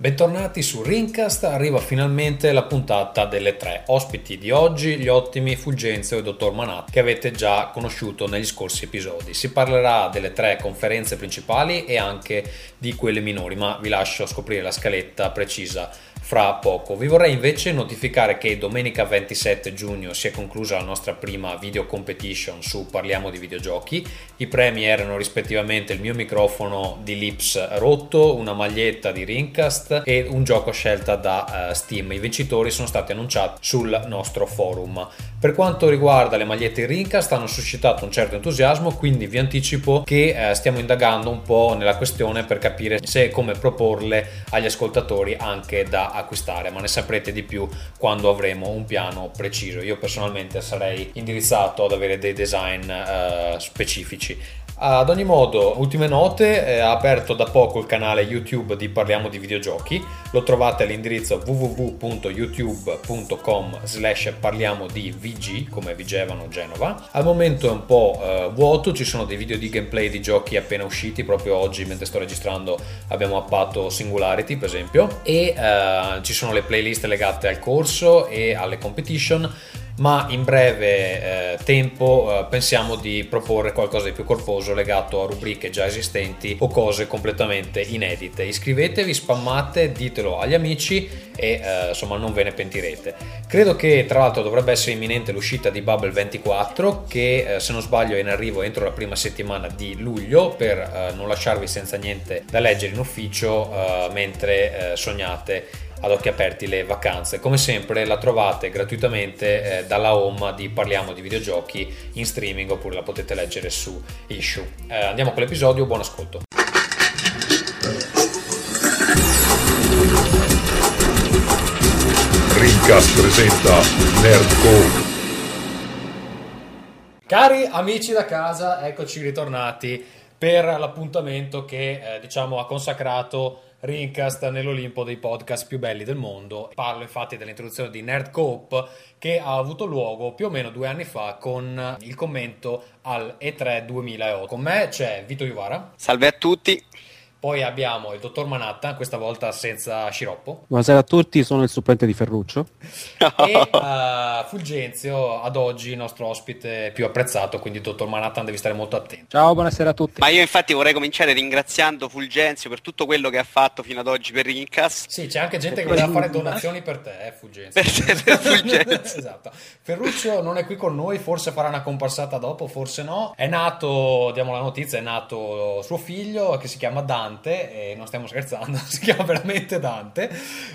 Bentornati su Rincast, arriva finalmente la puntata delle tre ospiti di oggi, gli ottimi Fulgenzio e Dottor Manat, che avete già conosciuto negli scorsi episodi. Si parlerà delle tre conferenze principali e anche di quelle minori, ma vi lascio scoprire la scaletta precisa fra poco. Vi vorrei invece notificare che domenica 27 giugno si è conclusa la nostra prima video competition su Parliamo di videogiochi. I premi erano rispettivamente il mio microfono di Lips rotto, una maglietta di Rincast e un gioco scelta da uh, Steam. I vincitori sono stati annunciati sul nostro forum. Per quanto riguarda le magliette Rincast hanno suscitato un certo entusiasmo, quindi vi anticipo che uh, stiamo indagando un po' nella questione per capire se e come proporle agli ascoltatori anche da acquistare, ma ne saprete di più quando avremo un piano preciso. Io personalmente sarei indirizzato ad avere dei design uh, specifici. Ad ogni modo, ultime note, eh, ha aperto da poco il canale YouTube di Parliamo di Videogiochi, lo trovate all'indirizzo www.youtube.com slash parliamo di VG, come Vigevano Genova. Al momento è un po' eh, vuoto, ci sono dei video di gameplay di giochi appena usciti, proprio oggi mentre sto registrando abbiamo appato Singularity per esempio, e eh, ci sono le playlist legate al corso e alle competition ma in breve eh, tempo eh, pensiamo di proporre qualcosa di più corposo legato a rubriche già esistenti o cose completamente inedite. Iscrivetevi, spammate, ditelo agli amici e eh, insomma non ve ne pentirete. Credo che tra l'altro dovrebbe essere imminente l'uscita di Bubble 24 che eh, se non sbaglio è in arrivo entro la prima settimana di luglio per eh, non lasciarvi senza niente da leggere in ufficio eh, mentre sognate ad occhi aperti le vacanze. Come sempre la trovate gratuitamente eh, dalla home di Parliamo di videogiochi in streaming oppure la potete leggere su Issue. Eh, andiamo con l'episodio, buon ascolto. Rincast presenta Nerdcore. Cari amici da casa, eccoci ritornati per l'appuntamento che eh, diciamo ha consacrato Rincast nell'Olimpo dei podcast più belli del mondo. Parlo infatti dell'introduzione di Nerd Cope che ha avuto luogo più o meno due anni fa con il commento al E3 2008. Con me c'è Vito Iuvara. Salve a tutti. Poi abbiamo il dottor Manatta, questa volta senza sciroppo. Buonasera a tutti, sono il supplente di Ferruccio. e uh, Fulgenzio, ad oggi il nostro ospite più apprezzato, quindi dottor Manatta devi stare molto attento. Ciao, buonasera a tutti. Ma io infatti vorrei cominciare ringraziando Fulgenzio per tutto quello che ha fatto fino ad oggi per Rincas. Sì, c'è anche gente che voleva fare donazioni per te, eh, Fulgenzio. Per, per Fulgenzio. esatto. Ferruccio non è qui con noi, forse farà una comparsata dopo, forse no. È nato, diamo la notizia, è nato suo figlio che si chiama Dan Dante, e non stiamo scherzando, si chiama veramente Dante.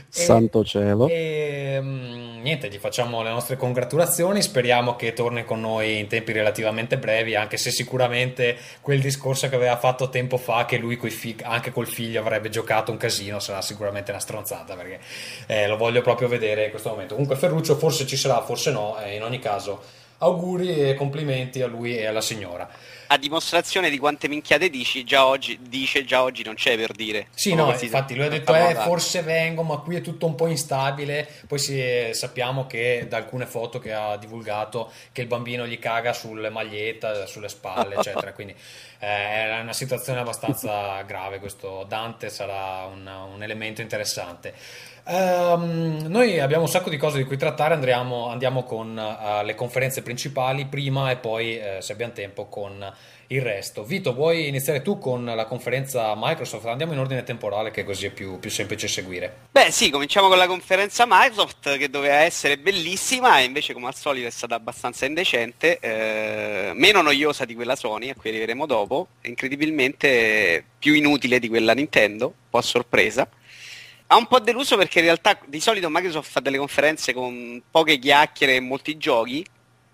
Santo e, cielo. E mm, niente, gli facciamo le nostre congratulazioni, speriamo che torni con noi in tempi relativamente brevi, anche se sicuramente quel discorso che aveva fatto tempo fa, che lui fi- anche col figlio avrebbe giocato un casino, sarà sicuramente una stronzata, perché eh, lo voglio proprio vedere in questo momento. Comunque Ferruccio forse ci sarà, forse no, eh, in ogni caso auguri e complimenti a lui e alla signora a dimostrazione di quante minchiate dici, già oggi, dice già oggi non c'è per dire. Sì, no, infatti lui ha detto eh, forse vengo, ma qui è tutto un po' instabile. Poi si, sappiamo che da alcune foto che ha divulgato che il bambino gli caga sulle magliette, sulle spalle, eccetera. Quindi eh, è una situazione abbastanza grave. Questo Dante sarà un, un elemento interessante. Um, noi abbiamo un sacco di cose di cui trattare, andriamo, andiamo con uh, le conferenze principali prima e poi, uh, se abbiamo tempo, con il resto. Vito, vuoi iniziare tu con la conferenza Microsoft? Andiamo in ordine temporale che così è più, più, semplice seguire. Beh sì, cominciamo con la conferenza Microsoft che doveva essere bellissima e invece come al solito è stata abbastanza indecente, eh, meno noiosa di quella Sony, a cui arriveremo dopo, incredibilmente più inutile di quella Nintendo, un po' a sorpresa. Ha un po' deluso perché in realtà di solito Microsoft fa delle conferenze con poche chiacchiere e molti giochi,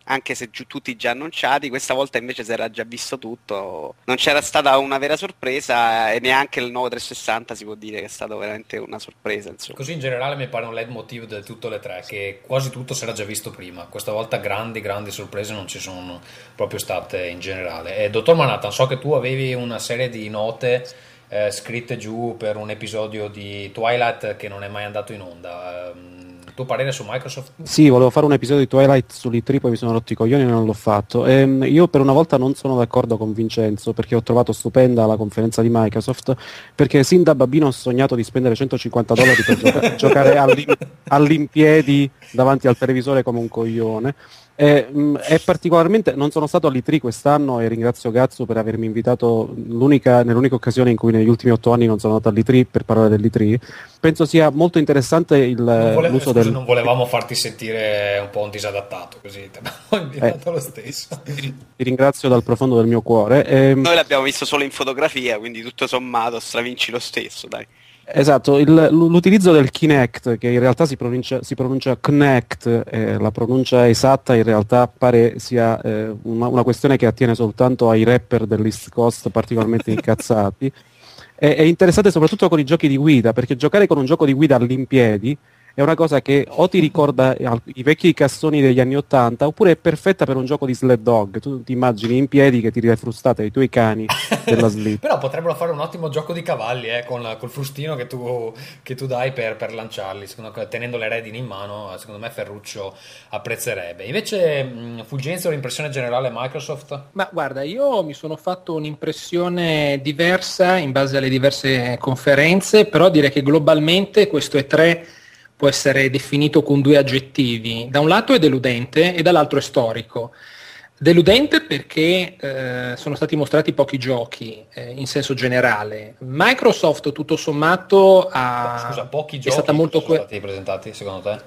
anche se giù tutti già annunciati, questa volta invece si era già visto tutto, non c'era stata una vera sorpresa e neanche il nuovo 360 si può dire che è stato veramente una sorpresa. Insomma. Così in generale mi pare un leitmotiv di tutte le tre, che quasi tutto si era già visto prima, questa volta grandi, grandi sorprese non ci sono proprio state in generale. E dottor Manhattan, so che tu avevi una serie di note eh, scritte giù per un episodio di Twilight che non è mai andato in onda. Um, tuo parere su Microsoft? Sì, volevo fare un episodio di Twilight sull'E3, poi mi sono rotti i coglioni e non l'ho fatto. Ehm, io per una volta non sono d'accordo con Vincenzo perché ho trovato stupenda la conferenza di Microsoft perché sin da bambino ho sognato di spendere 150 dollari per gioca- giocare all'im- all'impiedi davanti al televisore come un coglione. E, mh, è particolarmente, non sono stato all'E3 quest'anno e ringrazio Gazzo per avermi invitato l'unica, nell'unica occasione in cui negli ultimi otto anni non sono andato all'E3 per parlare dell'E3. Penso sia molto interessante il, Non, volevo- l'uso scusa, del... non volevamo farti sentire un po' un disadattato, così ti abbiamo invitato lo stesso. Ti ringrazio dal profondo del mio cuore. Ehm, Noi l'abbiamo visto solo in fotografia, quindi tutto sommato stravinci lo stesso, dai. Esatto, il- l'utilizzo del Kinect, che in realtà si pronuncia, si pronuncia Connect, eh, la pronuncia esatta in realtà pare sia eh, una, una questione che attiene soltanto ai rapper dell'East Coast particolarmente incazzati. È, è interessante soprattutto con i giochi di guida, perché giocare con un gioco di guida all'impiedi è una cosa che o ti ricorda al- i vecchi cassoni degli anni Ottanta, oppure è perfetta per un gioco di sled dog. Tu ti immagini in piedi che tiri le frustate ai tuoi cani della slip. Però potrebbero fare un ottimo gioco di cavalli eh, con col frustino che tu, che tu dai per, per lanciarli, secondo tenendo le redini in mano, secondo me Ferruccio apprezzerebbe. Invece, mh, Fulgenzio, l'impressione generale Microsoft? Ma guarda, io mi sono fatto un'impressione diversa in base alle diverse conferenze, però direi che globalmente questo E3 può essere definito con due aggettivi. Da un lato è deludente e dall'altro è storico. Deludente perché eh, sono stati mostrati pochi giochi eh, in senso generale. Microsoft tutto sommato ha, Scusa, pochi è giochi stata molto sono que- stati presentati secondo te?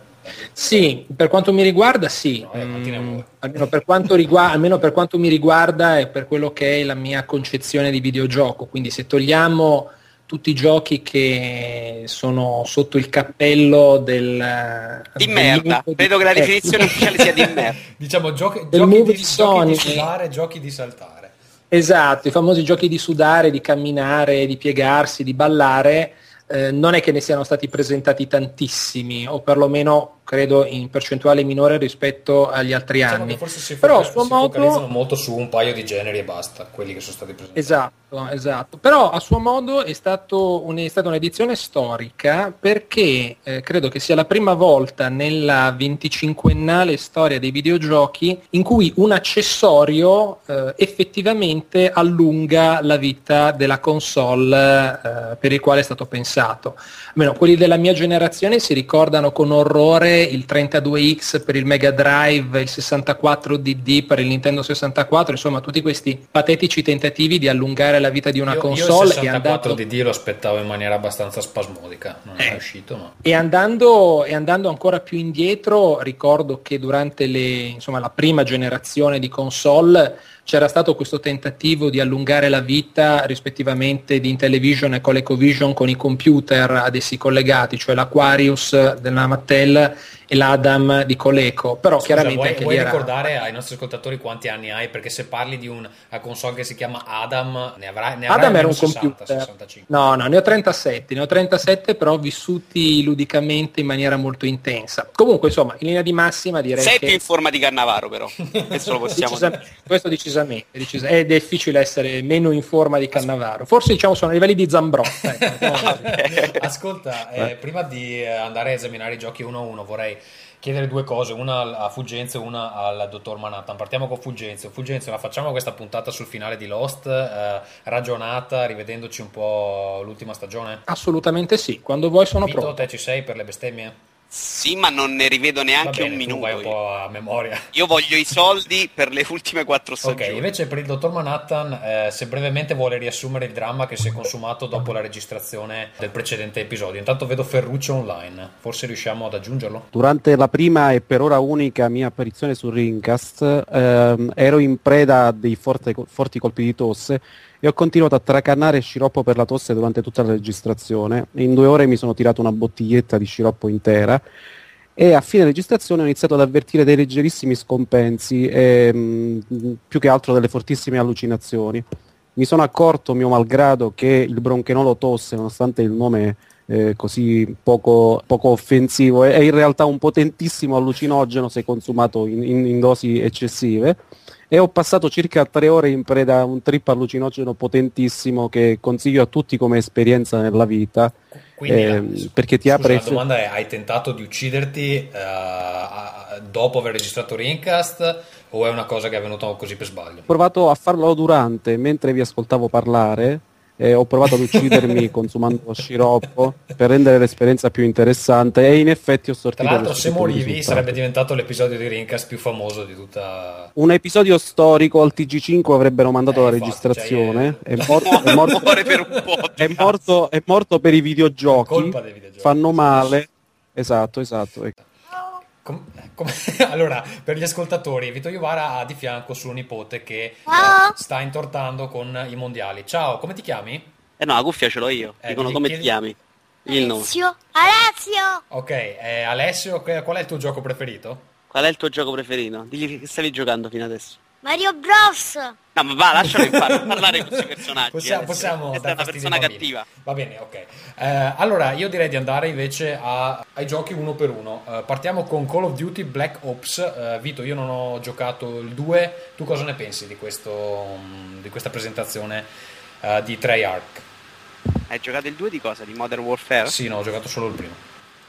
sì, per quanto mi riguarda sì, No, eh, Mm, almeno, per quanto rigua- almeno per quanto mi riguarda e per quello che è la mia concezione di videogioco, quindi se togliamo tutti i giochi che sono sotto il cappello del... Di del merda, di- credo che la definizione ufficiale sia di merda. Diciamo giochi, giochi, di, di giochi di sudare, giochi di saltare. Esatto, i famosi giochi di sudare, di camminare, di piegarsi, di ballare, eh, non è che ne siano stati presentati tantissimi, o perlomeno credo in percentuale minore rispetto agli altri Diciamo anni. forse si, Però foca- si modo- focalizzano molto su un paio di generi e basta, quelli che sono stati presentati. Esatto, esatto. Però a suo modo è, stato un- è stata un'edizione storica perché eh, credo che sia la prima volta nella 25ennale storia dei videogiochi in cui un accessorio eh, effettivamente allunga la vita della console eh, per il quale è stato pensato. Almeno quelli della mia generazione si ricordano con orrore il 32X per il Mega Drive, il 64DD per il Nintendo 64, insomma tutti questi patetici tentativi di allungare la vita di una io, console io il 64 andato, lo aspettavo in maniera abbastanza spasmodica, non è Eh. uscito, ma... e andando, e andando ancora più indietro ricordo che durante le, insomma, la prima generazione di console c'era stato questo tentativo di allungare la vita rispettivamente di Intellivision e ColecoVision con i computer ad essi collegati, cioè l'Aquarius della Mattel e l'Adam di Coleco, però Scusa, chiaramente vuoi, anche vuoi lì era... ricordare ai nostri ascoltatori quanti anni hai? Perché se parli di una console che si chiama Adam, ne avrai, ne avrai Adam era un 60, computer. 65. No, no, ne ho 37, ne ho 37 però vissuti ludicamente in maniera molto intensa. Comunque, insomma, in linea di massima direi Sei che più in forma di Cannavaro però, questo lo possiamo dire. Decisamente, questo decisamente, decisa- è difficile essere meno in forma di Cannavaro. Forse diciamo sono a livelli di Zambrotta. ecco. Ascolta, eh, prima di andare a esaminare i giochi uno a uno, vorrei chiedere due cose, una a Fulgenzio e una al dottor Manhattan. Partiamo con Fulgenzio. Fulgenzio, la facciamo questa puntata sul finale di Lost, eh, ragionata, rivedendoci un po' l'ultima stagione? Assolutamente sì, quando vuoi sono Vito, pronto. te ci sei per le bestemmie? Sì, ma non ne rivedo neanche bene, un minuto. vai un io. po' a memoria. Io voglio i soldi per le ultime quattro Ok, stagioni. invece per il dottor Manhattan, eh, se brevemente vuole riassumere il dramma che si è consumato dopo la registrazione del precedente episodio. Intanto vedo Ferruccio online, forse riusciamo ad aggiungerlo? Durante la prima e per ora unica mia apparizione su Ringcast ehm, ero in preda a dei forte- forti colpi di tosse e ho continuato a tracannare sciroppo per la tosse durante tutta la registrazione. In due ore mi sono tirato una bottiglietta di sciroppo intera e a fine registrazione ho iniziato ad avvertire dei leggerissimi scompensi e mh, più che altro delle fortissime allucinazioni. Mi sono accorto, mio malgrado, che il bronchenolo tosse, nonostante il nome eh, così poco, poco offensivo, è, è in realtà un potentissimo allucinogeno se consumato in, in- in dosi eccessive. E ho passato circa tre ore in preda a un trip allucinogeno potentissimo che consiglio a tutti come esperienza nella vita. Quindi Eh, la- perché ti scusa, apre- La domanda è: hai tentato di ucciderti a- dopo aver registrato Rincast o è una cosa che è venuta così per sbaglio? Ho provato a farlo durante, mentre vi ascoltavo parlare, e ho provato ad uccidermi consumando sciroppo per rendere l'esperienza più interessante e in effetti ho Tra sortito l'altro, lo se morivi sarebbe diventato l'episodio di Rincast più famoso di tutta. Un episodio storico al TG5 avrebbero mandato Eh, la infatti, registrazione. cioè, è, morto, è, morto, po' di è morto- è morto per i videogiochi. Videogiochi. Fanno male. Esatto, esatto. Com- com- allora, per gli ascoltatori, Vito Iovara ha di fianco suo nipote che eh, sta intortando con i mondiali. Ciao, come ti chiami? Eh no, la cuffia ce l'ho io. Eh, Dicono come chiedi- ti chiami? Il nome. Alessio. Alessio. Ok, eh, Alessio, qual è il tuo gioco preferito? Qual è il tuo gioco preferito? Digli che stavi giocando fino adesso. Mario Bros. No, ma va, lascialo parlare con questi personaggi. Possiamo, Alessio. possiamo Questa dare è una persona cattiva. Va bene, ok. Eh, allora, io direi di andare invece a- ai giochi uno per uno. Eh, partiamo con Call of Duty Black Ops. Eh, Vito, io non ho giocato il 2. Tu cosa ne pensi di, questo, mm, di questa presentazione eh, di Treyarch? Hai giocato il 2 di cosa? Di Modern Warfare? Sì, no, ho giocato solo il primo.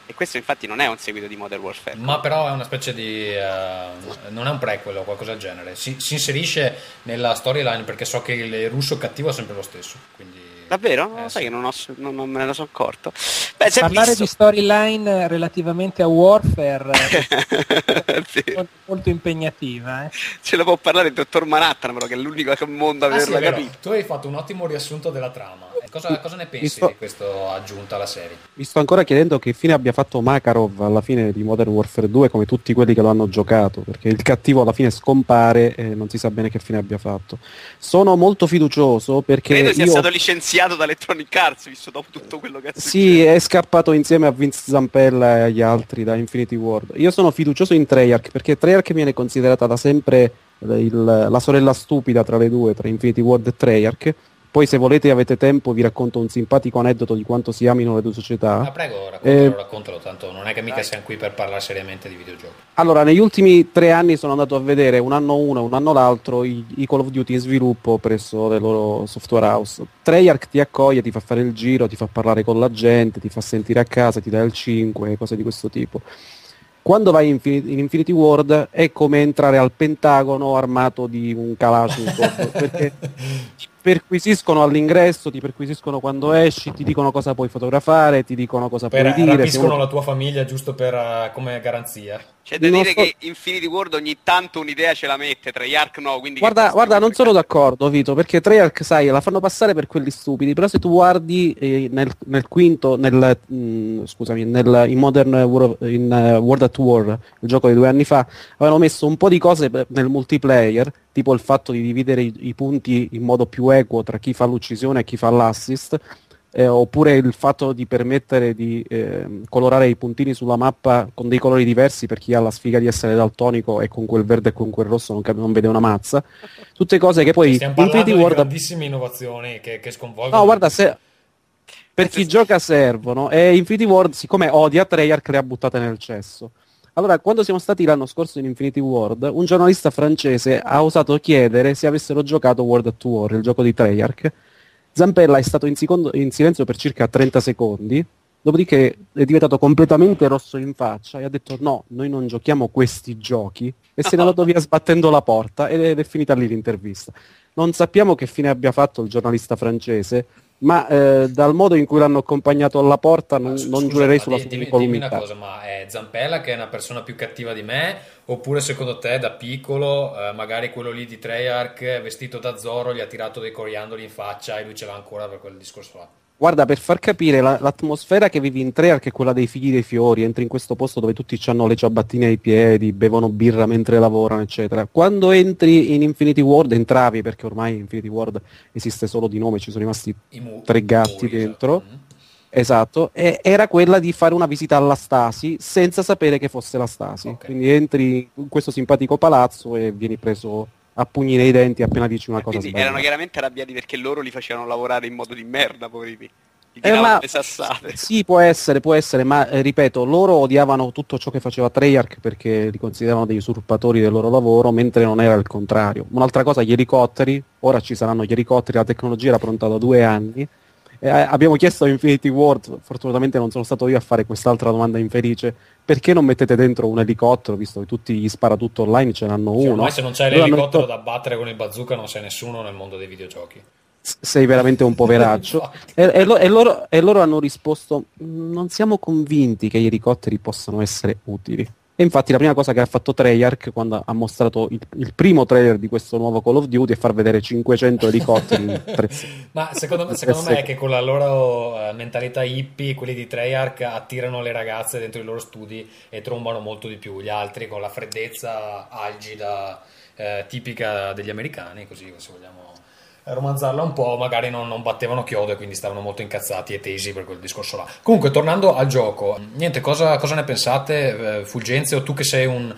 E questo infatti non è un seguito di Modern Warfare. Ma però è una specie di... eh, non è un prequel o qualcosa del genere. Si, si inserisce nella storyline perché so che il russo cattivo è sempre lo stesso. Quindi... Davvero? Eh, Sai sì. che non, ho, non, non me ne sono accorto. Beh, Parlare visto. di storyline relativamente a Warfare è Sì. molto, molto impegnativa. eh. Ce la può parlare il dottor Manhattan, però, che è l'unico al mondo a Ah, sì, averla vero. capito. Tu hai fatto un ottimo riassunto della trama. Cosa, cosa ne pensi sto- di questo aggiunta alla serie? Mi sto ancora chiedendo che fine abbia fatto Makarov alla fine di Modern Warfare 2 come tutti quelli che lo hanno giocato, perché il cattivo alla fine scompare e non si sa bene che fine abbia fatto. Sono molto fiducioso perché Credo sia io... stato licenziato da Electronic Arts, visto dopo tutto quello che ha Sì, è scappato insieme a Vince Zampella e agli altri da Infinity Ward. Io sono fiducioso in Treyarch perché Treyarch viene considerata da sempre il- la sorella stupida tra le due, tra Infinity Ward e Treyarch. Poi se volete e avete tempo vi racconto un simpatico aneddoto di quanto si amino le due società. Ah, prego, raccontalo, Eh, raccontalo, tanto non è che mica Dai. siamo qui per parlare seriamente di videogiochi. Allora, negli ultimi tre anni sono andato a vedere un anno uno e un anno l'altro i, i Call of Duty in sviluppo presso le loro software house. Treyarch ti accoglie, ti fa fare il giro, ti fa parlare con la gente, ti fa sentire a casa, ti dà il 5, cose di questo tipo. Quando vai in, in Infinity World è come entrare al Pentagono armato di un Kalashnikov, perché ti perquisiscono all'ingresso, ti perquisiscono quando esci, ti dicono cosa puoi fotografare, ti dicono cosa Per, puoi dire. rapiscono uno- la tua famiglia giusto per, eh, come garanzia. C'è da Non dire so- che Infinity World ogni tanto un'idea ce la mette, tra Yark no, quindi... Guarda, guarda, non sono d'accordo, Vito, perché Treyarch, sai, la fanno passare per quelli stupidi, però se tu guardi eh, nel, nel quinto, nel, mm, scusami, nel, in Modern War, in, eh, World at War, il gioco di due anni fa, avevano messo un po' di cose per- nel multiplayer, tipo il fatto di dividere i, i punti in modo più equo tra chi fa l'uccisione e chi fa l'assist, eh, oppure il fatto di permettere di ehm, colorare i puntini sulla mappa con dei colori diversi per chi ha la sfiga di essere daltonico e con quel verde e con quel rosso non, cap- non vede una mazza. Tutte cose che poi Stiamo parlando Infinity di Ward... grandissime innovazioni che, che sconvolgono. No, guarda, se... per chi gioca servono e Infinity Ward, siccome odia Treyarch, le ha buttate nel cesso. Allora, quando siamo stati l'anno scorso in Infinity World, un giornalista francese ha osato chiedere se avessero giocato World at War, il gioco di Treyarch. Zampella è stato in, secondo- in silenzio per circa 30 secondi, dopodiché è diventato completamente rosso in faccia e ha detto no, noi non giochiamo questi giochi e se n'è andato via sbattendo la porta ed è, ed è finita lì l'intervista. Non sappiamo che fine abbia fatto il giornalista francese, ma eh, dal modo in cui l'hanno accompagnato alla porta non, su- non scusa, giurerei sulla sua dimmi, dimmi una cosa, ma è Zampella che è una persona più cattiva di me? Oppure secondo te da piccolo, eh, magari quello lì di Treyarch vestito da Zoro gli ha tirato dei coriandoli in faccia e lui ce l'ha ancora per quel discorso là? Guarda, per far capire la- l'atmosfera che vivi in Treyarch è quella dei figli dei fiori, entri in questo posto dove tutti hanno le ciabattine ai piedi, bevono birra mentre lavorano, eccetera. Quando entri in Infinity World, entravi, perché ormai Infinity World esiste solo di nome, ci sono rimasti mu- tre gatti muri, dentro. esatto. Esatto, e era quella di fare una visita alla Stasi senza sapere che fosse la Stasi. Ok. Quindi entri in questo simpatico palazzo e vieni preso a pugni nei denti appena dici una cosa Quindi sbagliata. erano chiaramente arrabbiati perché loro li facevano lavorare in modo di merda, poverini. Eh, ma-. Sì, può essere, può essere, ma eh, ripeto, loro odiavano tutto ciò che faceva Treyarch perché li consideravano dei usurpatori del loro lavoro, mentre non era il contrario. Un'altra cosa, gli elicotteri, ora ci saranno gli elicotteri, la tecnologia era pronta da due anni Eh, abbiamo chiesto a Infinity Ward, fortunatamente non sono stato io a fare quest'altra domanda infelice, perché non mettete dentro un elicottero, visto che tutti gli spara tutto online, ce n'hanno Cioè, uno. ormai se non c'è l'elicottero metto- da battere con il bazooka non sei nessuno nel mondo dei videogiochi. Sei veramente un poveraccio. e, e lo- e loro, e loro hanno risposto: "Mm, Non siamo convinti che gli elicotteri possano essere utili. E infatti la prima cosa che ha fatto Treyarch quando ha mostrato il, il primo trailer di questo nuovo Call of Duty è far vedere 500 elicotteri tre Ma secondo, secondo me è che con la loro eh, mentalità hippie, quelli di Treyarch attirano le ragazze dentro i loro studi e trombano molto di più. Gli altri con la freddezza algida eh, tipica degli americani, così se vogliamo romanzarla un po', magari non, non battevano chiodo e quindi stavano molto incazzati e tesi per quel discorso là. Comunque, tornando al gioco, niente, cosa, cosa ne pensate, eh, Fulgenzio? Tu che sei un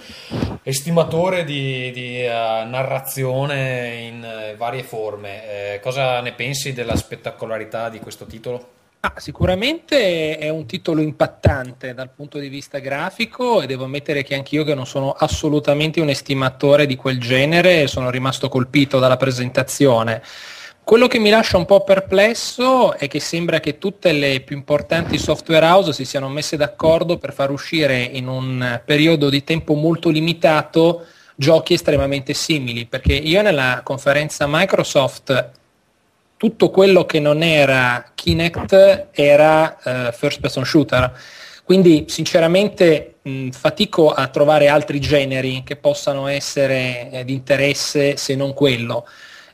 estimatore di, di, eh, narrazione in eh, varie forme, eh, cosa ne pensi della spettacolarità di questo titolo? Ah, sicuramente è un titolo impattante dal punto di vista grafico e devo ammettere che anch'io che non sono assolutamente un estimatore di quel genere sono rimasto colpito dalla presentazione. Quello che mi lascia un po' perplesso è che sembra che tutte le più importanti software house si siano messe d'accordo per far uscire in un periodo di tempo molto limitato giochi estremamente simili, perché io nella conferenza Microsoft tutto quello che non era Kinect era eh, first person shooter. Quindi sinceramente mh, fatico a trovare altri generi che possano essere eh, di interesse se non quello.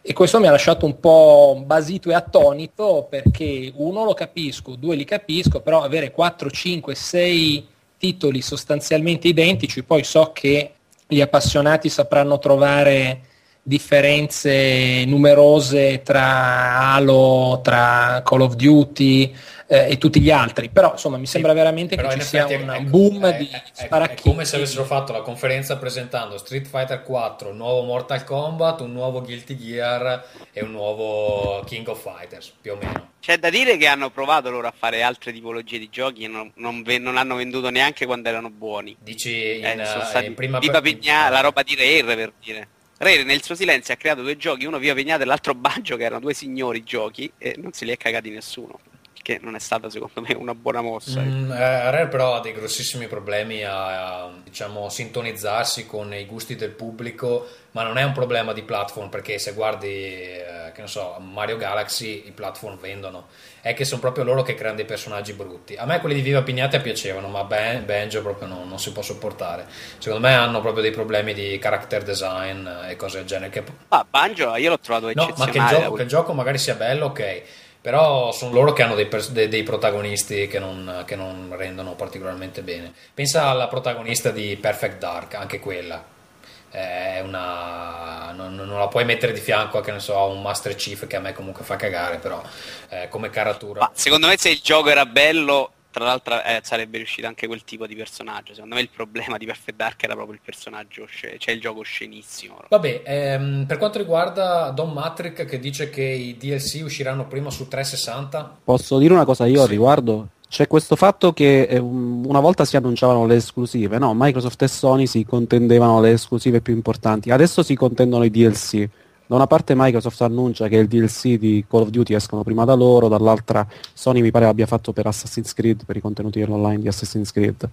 E questo mi ha lasciato un po' basito e attonito perché uno lo capisco, due li capisco, però avere 4, 5, 6 titoli sostanzialmente identici, poi so che gli appassionati sapranno trovare differenze numerose tra Halo, tra Call of Duty eh, e tutti gli altri, però insomma mi sembra veramente Però che in ci sia effetti un è- boom è- di è- è- come se avessero fatto la conferenza presentando Street Fighter 4, un nuovo Mortal Kombat, un nuovo Guilty Gear e un nuovo King of Fighters, più o meno. C'è da dire che hanno provato loro a fare altre tipologie di giochi e non, non ve- non hanno venduto neanche quando erano buoni. Dici in, Eh, sono eh, stati in prima Viva per- Pignà, la roba di Rare per dire. Rare nel suo silenzio ha creato due giochi, uno Viva Pignata e l'altro Baggio, che erano due signori giochi, e non se li è cagati nessuno. Che non è stata secondo me una buona mossa. Mm, eh, Rare però ha dei grossissimi problemi a, a, diciamo, sintonizzarsi con i gusti del pubblico, ma non è un problema di platform perché se guardi, eh, che ne so, Mario Galaxy i platform vendono, è che sono proprio loro che creano dei personaggi brutti. A me quelli di Viva Pignata piacevano, ma Ben- Banjo proprio non, non si può sopportare. Secondo me hanno proprio dei problemi di character design e cose del genere. Che... Ah, Banjo io l'ho trovato No, ma eccezionale. che il, gioco, che il gioco magari sia bello, ok. Però sono loro che hanno dei, pers- dei- dei protagonisti che non, che non rendono particolarmente bene. Pensa alla protagonista di Perfect Dark, anche quella. È una. Non, non la puoi mettere di fianco a che ne so, un Master Chief che a me comunque fa cagare, però eh, come caratura. Ma secondo me se il gioco era bello, tra l'altro eh, sarebbe riuscito anche quel tipo di personaggio. Secondo me il problema di Perfect Dark era proprio il personaggio, osce- cioè il gioco scenissimo. Vabbè, ehm, per quanto riguarda Don Matrick che dice che i DLC usciranno prima su 360, Posso dire una cosa io al Sì. riguardo? C'è questo fatto che eh, un- una volta si annunciavano le esclusive, no? Microsoft e Sony si contendevano le esclusive più importanti, adesso si contendono i DLC. Da una parte Microsoft annuncia che il DLC di Call of Duty escono prima da loro, dall'altra Sony mi pare abbia fatto per Assassin's Creed, per i contenuti online di Assassin's Creed.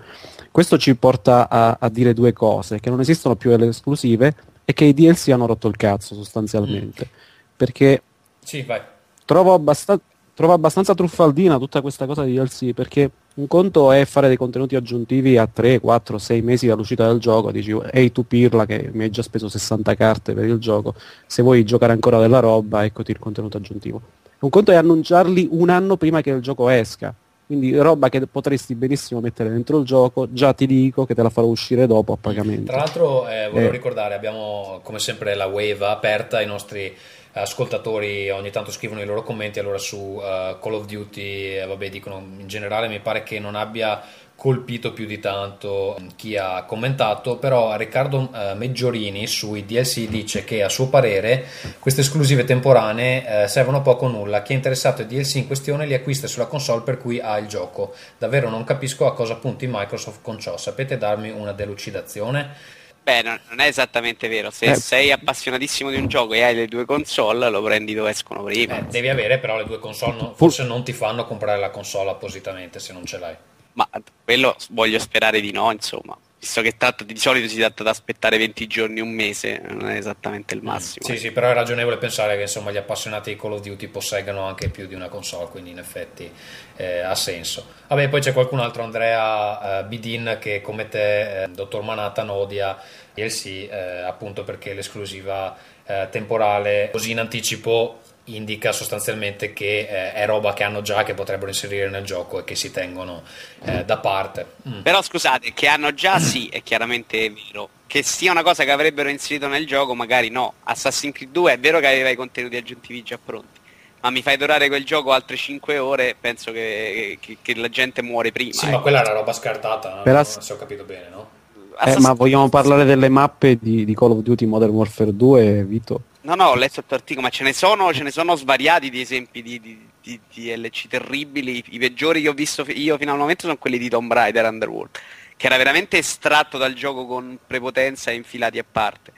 Questo ci porta a, a dire due cose, che non esistono più le esclusive e che i DLC hanno rotto il cazzo sostanzialmente. Perché sì, vai. trovo, abbastan- trovo abbastanza truffaldina tutta questa cosa di DLC perché un conto è fare dei contenuti aggiuntivi a 3, 4, 6 mesi dall'uscita del gioco, dici ehi tu pirla che mi hai già speso 60 carte per il gioco, se vuoi giocare ancora della roba eccoti il contenuto aggiuntivo. Un conto è annunciarli un anno prima che il gioco esca, quindi roba che potresti benissimo mettere dentro il gioco, già ti dico che te la farò uscire dopo a pagamento. Tra l'altro, eh, volevo Eh. ricordare, abbiamo come sempre la wave aperta, i nostri ascoltatori ogni tanto scrivono i loro commenti, allora su eh, Call of Duty, eh, vabbè, dicono in generale mi pare che non abbia colpito più di tanto chi ha commentato, però Riccardo eh, Meggiorini sui DLC dice che a suo parere queste esclusive temporanee eh, servono poco o nulla, chi è interessato ai DLC in questione li acquista sulla console per cui ha il gioco. Davvero non capisco a cosa punti Microsoft con ciò, sapete darmi una delucidazione? Beh, non, non è esattamente vero. Se Eh. sei appassionatissimo di un gioco e hai le due console, lo prendi dove escono prima. Eh, devi avere però le due console, no- forse non ti fanno comprare la console appositamente se non ce l'hai. Ma quello voglio sperare di no, insomma. Visto che tratta, di solito si tratta da aspettare 20 giorni, un mese, non è esattamente il massimo. Sì, sì, però è ragionevole pensare che insomma, gli appassionati di Call of Duty possegano anche più di una console, quindi in effetti eh, ha senso. Vabbè, poi c'è qualcun altro, Andrea eh, Bidin, che come te, eh, Dottor Manhattan, odia DLC eh, appunto perché l'esclusiva eh, temporale così in anticipo indica sostanzialmente che eh, è roba che hanno già, che potrebbero inserire nel gioco e che si tengono eh, da parte. Mm. Però scusate, che hanno già sì, è chiaramente vero. Che sia una cosa che avrebbero inserito nel gioco, magari no. Assassin's Creed 2 è vero che aveva i contenuti aggiuntivi già pronti. Ma mi fai durare quel gioco altre 5 ore, penso che, che- che la gente muore prima. Sì, eh. ma quella era roba scartata, no? Per Non- ass- se ho capito bene, no? Eh, Assassin's ma vogliamo parlare delle mappe di, di Call of Duty Modern Warfare 2, Vito? No, no, ho letto il tuo articolo, ma ce ne sono, ce ne sono svariati di esempi di, di, di- di DLC terribili. I, peggiori che ho visto io fino al momento sono quelli di Tomb Raider Underworld, che era veramente estratto dal gioco con prepotenza e infilati a parte.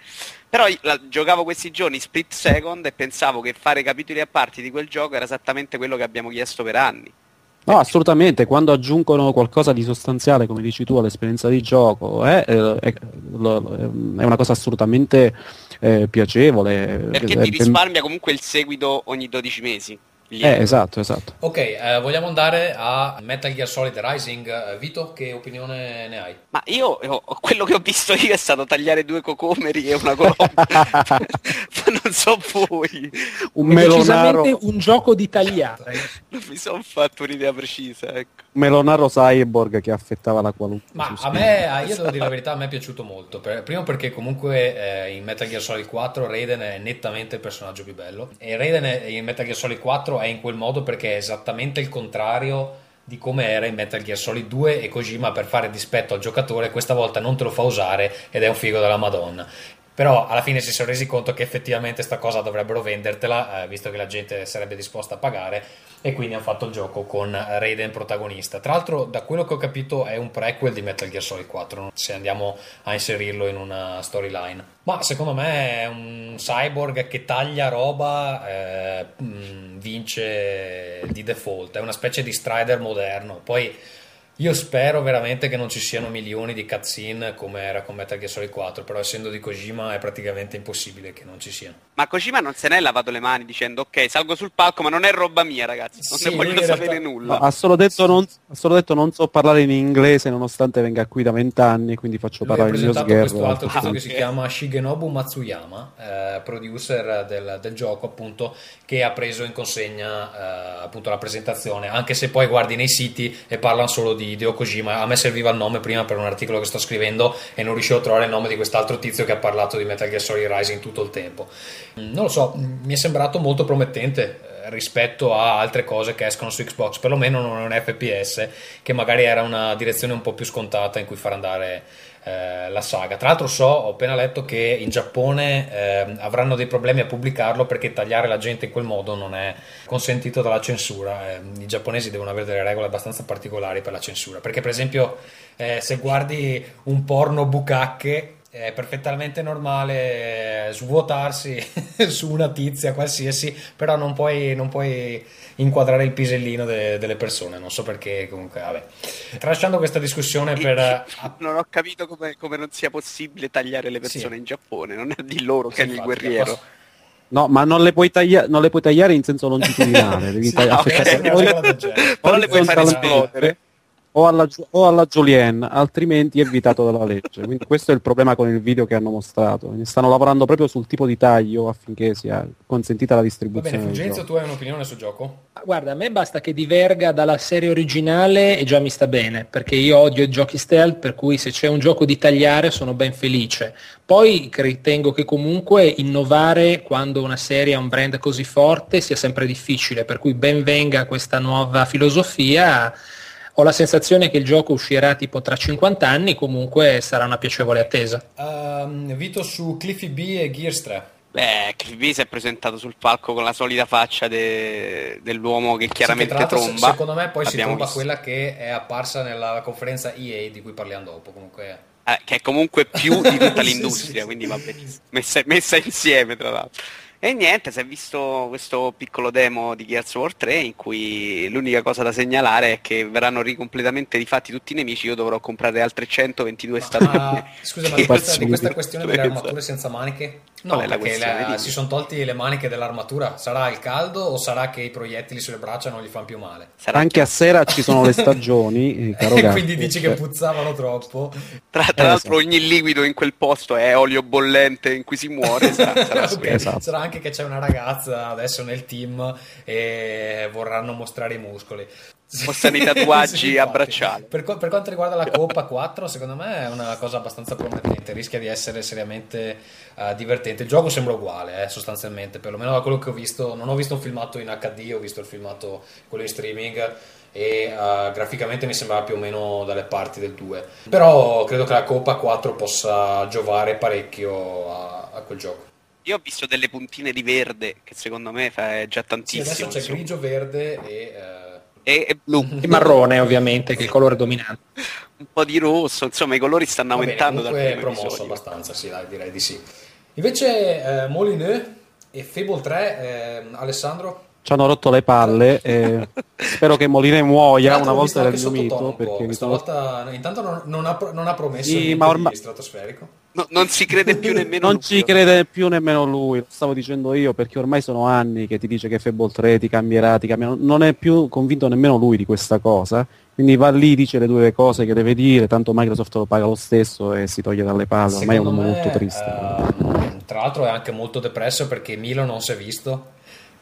Però la- giocavo questi giorni split second e pensavo che fare capitoli a parte di quel gioco era esattamente quello che abbiamo chiesto per anni. No, assolutamente, quando aggiungono qualcosa di sostanziale, come dici tu, all'esperienza di gioco, eh, eh, è una cosa assolutamente eh, piacevole. Perché eh, ti ben- risparmia comunque il seguito ogni 12 mesi. Eh, esatto, esatto. Ok, eh, vogliamo andare a Metal Gear Solid Rising. Eh, Vito, che opinione ne hai? Ma io ho- quello che ho visto io è stato tagliare due cocomeri e una colonna. Ma non so voi. Un È melonaro, decisamente un gioco di tagliare. Non mi sono fatto un'idea precisa, ecco. melonaro cyborg che affettava la qualunque. Ma a me, ah, io devo dire la verità, a me è piaciuto molto. Per- primo perché comunque eh, in Metal Gear Solid 4 Raiden è nettamente il personaggio più bello. E Raiden è- in Metal Gear Solid 4 è in quel modo perché è esattamente il contrario di come era in Metal Gear Solid 2 e Kojima per fare dispetto al giocatore questa volta non te lo fa usare ed è un figo della Madonna. Però alla fine si sono resi conto che effettivamente sta cosa dovrebbero vendertela, eh, visto che la gente sarebbe disposta a pagare, e quindi hanno fatto il gioco con Raiden protagonista. Tra l'altro, da quello che ho capito, è un prequel di Metal Gear Solid 4, se andiamo a inserirlo in una storyline. Ma secondo me è un cyborg che taglia roba, eh, mh, vince di default, è una specie di Strider moderno. Poi io spero veramente che non ci siano milioni di cutscene come era con Metal Gear Solid 4, però essendo di Kojima è praticamente impossibile che non ci siano. Ma Kojima non se n'è lavato le mani dicendo ok, salgo sul palco, ma non è roba mia, ragazzi. Non Sì, ne voglio in sapere realtà- nulla. No, ha, solo detto non, ha solo detto non so parlare in inglese nonostante venga qui da vent'anni, quindi faccio Lui ha parlare in mio presentato questo altro tizio Ah, che si chiama Shigenobu Matsuyama, eh, producer del, del gioco appunto, che ha preso in consegna eh, appunto la presentazione, anche se poi guardi nei siti e parlano solo di Hideo Kojima, a me serviva il nome prima per un articolo che sto scrivendo e non riuscivo a trovare il nome di quest'altro tizio che ha parlato di Metal Gear Solid Rising tutto il tempo. Mm, Non lo so, mm, mi è sembrato molto promettente eh, rispetto a altre cose che escono su Xbox, perlomeno non è un FPS, che magari era una direzione un po' più scontata in cui far andare eh, la saga. Tra l'altro so, ho appena letto che in Giappone eh, avranno dei problemi a pubblicarlo perché tagliare la gente in quel modo non è consentito dalla censura. Eh, I giapponesi devono avere delle regole abbastanza particolari per la censura, perché per esempio eh, se guardi un porno bucacche è perfettamente normale svuotarsi su una tizia qualsiasi, però non puoi, non puoi inquadrare il pisellino de- delle persone, non so perché comunque, vabbè. Tralasciando questa discussione per... eh, Non ho capito come, come non sia possibile tagliare le persone Sì. in Giappone, non è di loro che Sì, è il guerriero. posso- No, ma non le puoi, taglia- non le puoi tagliare in senso longitudinale, devi Sì, tagliare no, affettare- genere. Però le puoi fare esplodere. O alla, o alla Julien, altrimenti è vietato dalla legge. Quindi questo è il problema con il video che hanno mostrato. Quindi Stanno lavorando proprio sul tipo di taglio affinché sia consentita la Va distribuzione. bene, del Fulgenzio, tu hai un'opinione sul gioco? Guarda, a me basta che diverga dalla serie originale e già mi sta bene, perché io odio i giochi stealth, per cui se c'è un gioco di tagliare sono ben felice. Poi ritengo che comunque innovare quando una serie ha un brand così forte sia sempre difficile, per cui ben venga questa nuova filosofia. Ho la sensazione che il gioco uscirà tipo tra 50 anni, comunque sarà una piacevole attesa. Ehm, Vito su Cliffy B e Gears 3. Beh, Cliff B si è presentato sul palco con la solita faccia de- dell'uomo che chiaramente Sì, che tra l'altro, tromba. Secondo me poi si tromba visto. quella che è apparsa nella conferenza EA di cui parliamo dopo. Comunque, Eh, che è comunque più di tutta l'industria, sì, sì. quindi va benissimo. Messa, messa insieme, tra l'altro. E niente, si è visto questo piccolo demo di Gears of War 3 in cui l'unica cosa da segnalare è che verranno ricompletamente rifatti tutti i nemici, io dovrò comprare altre 122 statue. Ma, scusa, ma Che di questa, di questa questione delle Esatto. armature senza maniche? No, Qual è la perché questione? la- Dimmi. si sono tolti le maniche dell'armatura. Sarà il caldo o sarà che i proiettili sulle braccia non gli fanno più male? Sarà- Anche a sera ci sono le stagioni, eh, caro E gatto. quindi dici che puzzavano troppo. Tra, tra Eh, l'altro esatto. ogni liquido in quel posto è olio bollente in cui si muore, sarà, sarà Ok, quello. Esatto. Sarà anche che c'è una ragazza adesso nel team e vorranno mostrare i muscoli. Mostrano i tatuaggi infatti. a bracciale. Per, per quanto riguarda la Coppa 4, secondo me è una cosa abbastanza promettente, rischia di essere seriamente eh, divertente. Il gioco sembra uguale, eh, sostanzialmente, perlomeno da quello che ho visto. Non ho visto un filmato in HD, ho visto il filmato quello in streaming e eh, graficamente mi sembrava più o meno dalle parti del 2. Però credo che la Coppa 4 possa giovare parecchio a, a quel gioco. Io ho visto delle puntine di verde che secondo me fa già Sì, tantissimo. adesso c'è grigio, verde e... eh, e, e blu, E marrone ovviamente, che è il colore dominante. un po' di rosso, insomma i colori stanno bene, aumentando comunque è promosso episodio. abbastanza, sì, dai, direi di sì. Invece eh, Molineux e Fable 3, eh, Alessandro, Ci hanno rotto le palle e spero che Moline muoia una volta del anche mio mito perché mi questa sono... volta intanto non, non ha, non ha promesso Sì, niente ma ormai- di stratosferico. No, non si crede più nemmeno Non lui, ci crede più nemmeno lui, lo stavo dicendo io perché ormai sono anni che ti dice che Fable 3 ti cambierà, ti cambierà. Non è più convinto nemmeno lui di questa cosa. Quindi va lì, dice le due cose che deve dire, tanto Microsoft lo paga lo stesso e si toglie dalle palle. Ormai è un Secondo uomo me, molto triste. ehm, tra l'altro è anche molto depresso perché Milo non si è visto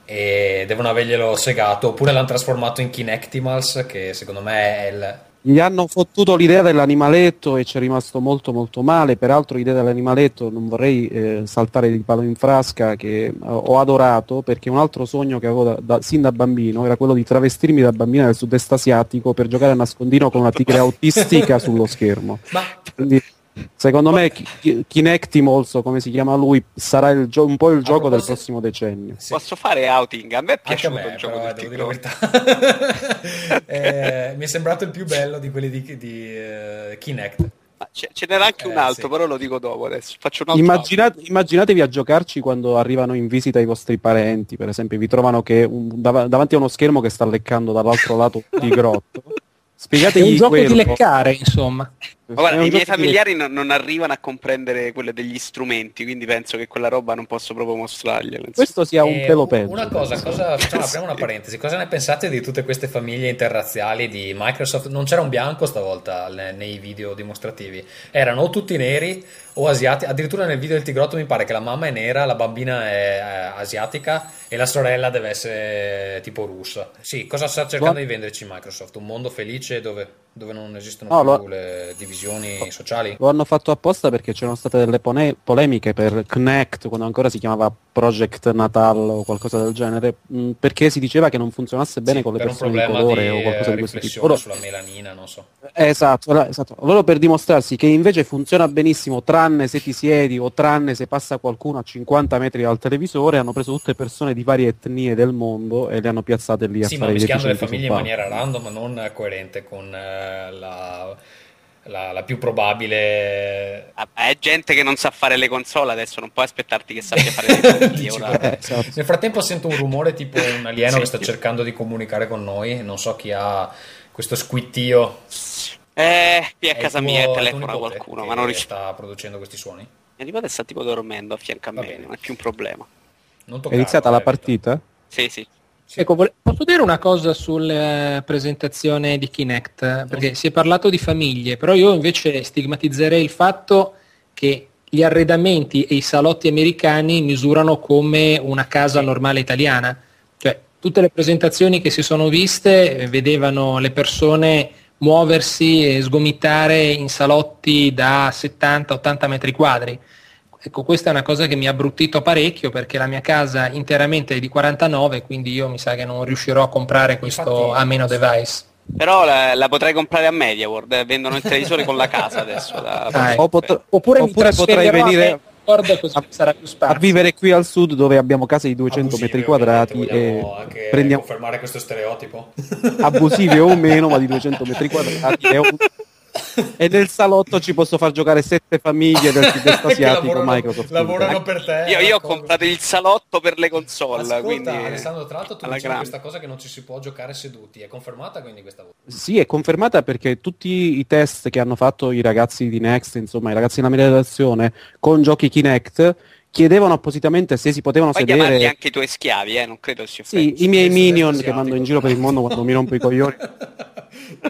e devono averglielo segato oppure l'hanno trasformato in Kinectimals che secondo me è il... Gli hanno fottuto l'idea dell'animaletto e ci è rimasto molto molto male. Peraltro l'idea dell'animaletto non vorrei eh, saltare di palo in frasca che eh, ho adorato perché un altro sogno che avevo da- da- sin da bambino era quello di travestirmi da bambina del sud-est asiatico per giocare a nascondino con una tigre autistica sullo schermo. Ma Quindi secondo me Ki- Ki- Kinectimals, come si chiama lui, sarà il gio- un po' il gioco del prossimo decennio. sì. Posso fare outing? A me è piaciuto me, il gioco però, del devo dire la Tigrone. verità. Eh, mi è sembrato il più bello di quelli di, di, eh, Kinect. Ma ce, n'era anche un Eh, altro, sì. però lo dico dopo adesso. Faccio un altro Immaginate- immaginatevi a giocarci quando arrivano in visita i vostri parenti, per esempio, vi trovano che un- dav- davanti a uno schermo che sta leccando dall'altro lato di grotto. È Spiegategli un gioco di quello. leccare, insomma. Ma guarda, i miei familiari non, non arrivano a comprendere quelle degli strumenti, quindi penso che quella roba non posso proprio mostrargliela. Questo sia un Eh, pelo peggio. Una cosa, cosa facciamo, apriamo una parentesi. Cosa ne pensate di tutte queste famiglie interrazziali di Microsoft? Non c'era un bianco stavolta ne- nei video dimostrativi. Erano o tutti neri o asiatici. Addirittura nel video del Tigrotto mi pare che la mamma è nera, la bambina è eh, asiatica e la sorella deve essere tipo russa. Sì, cosa sta cercando Lo- di venderci Microsoft? Un mondo felice dove, dove non esistono No, più lo- le divisioni sociali? Lo hanno fatto apposta perché c'erano state delle pone- polemiche per Connect, quando ancora si chiamava Project Natal o qualcosa del genere, mh, perché si diceva che non funzionasse bene Sì, con le persone di colore di o qualcosa di questo tipo. Ora- sulla melanina, non so. Eh, Esatto, esatto. Loro per dimostrarsi che invece funziona benissimo, tranne se ti siedi o tranne se passa qualcuno a 50 metri dal televisore, hanno preso tutte persone di varie etnie del mondo e le hanno piazzate lì a Sì, ma fare i mischiando le famiglie in maniera random, non coerente con eh, la, la- la più probabile. Ah, È gente che non sa fare le console, adesso non puoi aspettarti che sappia fare le guarda. Eh, esatto. Nel frattempo sento un rumore tipo un alieno Sì. che sta cercando di comunicare con noi. Non so chi ha questo squittio. Eh, qui a casa tuo- mia telefona qualcuno, ma non risponde. sta producendo questi suoni. Mia nipote sta tipo dormendo a fianco a Va me, bene. non è più un problema. Non È iniziata la partita? Sì, sì. Sì. Ecco, posso dire una cosa sulla presentazione di Kinect? Perché si è parlato di famiglie, però io invece stigmatizzerei il fatto che gli arredamenti e i salotti americani misurano come una casa normale italiana. Cioè, tutte le presentazioni che si sono viste eh, vedevano le persone muoversi e sgomitare in salotti da 70-80 metri quadri. Ecco, questa è una cosa che mi ha bruttito parecchio perché la mia casa interamente è di 49, quindi io mi sa che non riuscirò a comprare questo Infatti- a meno device. Però la, la potrei comprare a Media World, eh, vendono il televisore con la casa adesso. da- Ah, ecco. O pot- Oppure mi oppure trasferirò a venire, più a spazio. vivere qui al sud dove abbiamo case di 200 Abusivi, metri quadrati e prendiamo confermare questo stereotipo abusivi o meno, ma di 200 metri quadrati e, un- e nel salotto ci posso far giocare sette famiglie del sud-est asiatico lavorano, Microsoft. lavorano per te Io, io ho raccolgo. comprato il salotto per le console, Ascolta, quindi Alessandro, tra l'altro tu dicevi grande. questa cosa che non ci si può giocare seduti, è confermata quindi questa volta? Sì, è confermata perché tutti i test che hanno fatto i ragazzi di Next, insomma i ragazzi della mia redazione, con giochi Kinect, chiedevano appositamente se si potevano Puoi chiamarli sedere... anche i tuoi schiavi, eh, non credo sia Sì, i miei Del minion che mando in giro per il mondo quando mi rompo i coglioni.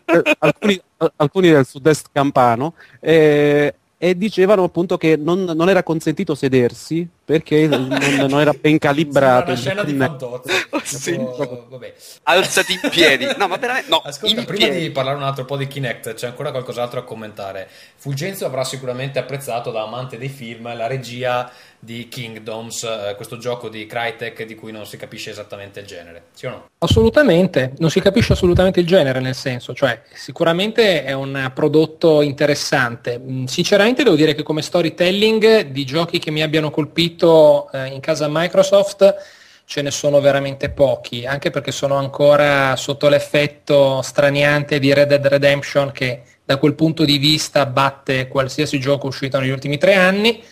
Eh, alcuni, alcuni del sud-est campano, eh, e dicevano appunto che non, non era consentito sedersi perché non, non era ben calibrato. Sembra una scena di fantozzi. Sì. Tipo, vabbè. Alzati in piedi. No, ma veramente no, Ascolta, in prima piedi. di parlare un altro po' di Kinect, c'è ancora qualcos'altro a commentare. Fulgenzio avrà sicuramente apprezzato da amante dei film la regia di Kingdoms, eh, questo gioco di Crytek di cui non si capisce esattamente il genere, sì o no? Assolutamente, non si capisce assolutamente il genere nel senso, cioè sicuramente è un prodotto interessante. Mm, Sinceramente devo dire che come storytelling di giochi che mi abbiano colpito eh, in casa Microsoft ce ne sono veramente pochi, anche perché sono ancora sotto l'effetto straniante di Red Dead Redemption che da quel punto di vista batte qualsiasi gioco uscito negli ultimi tre anni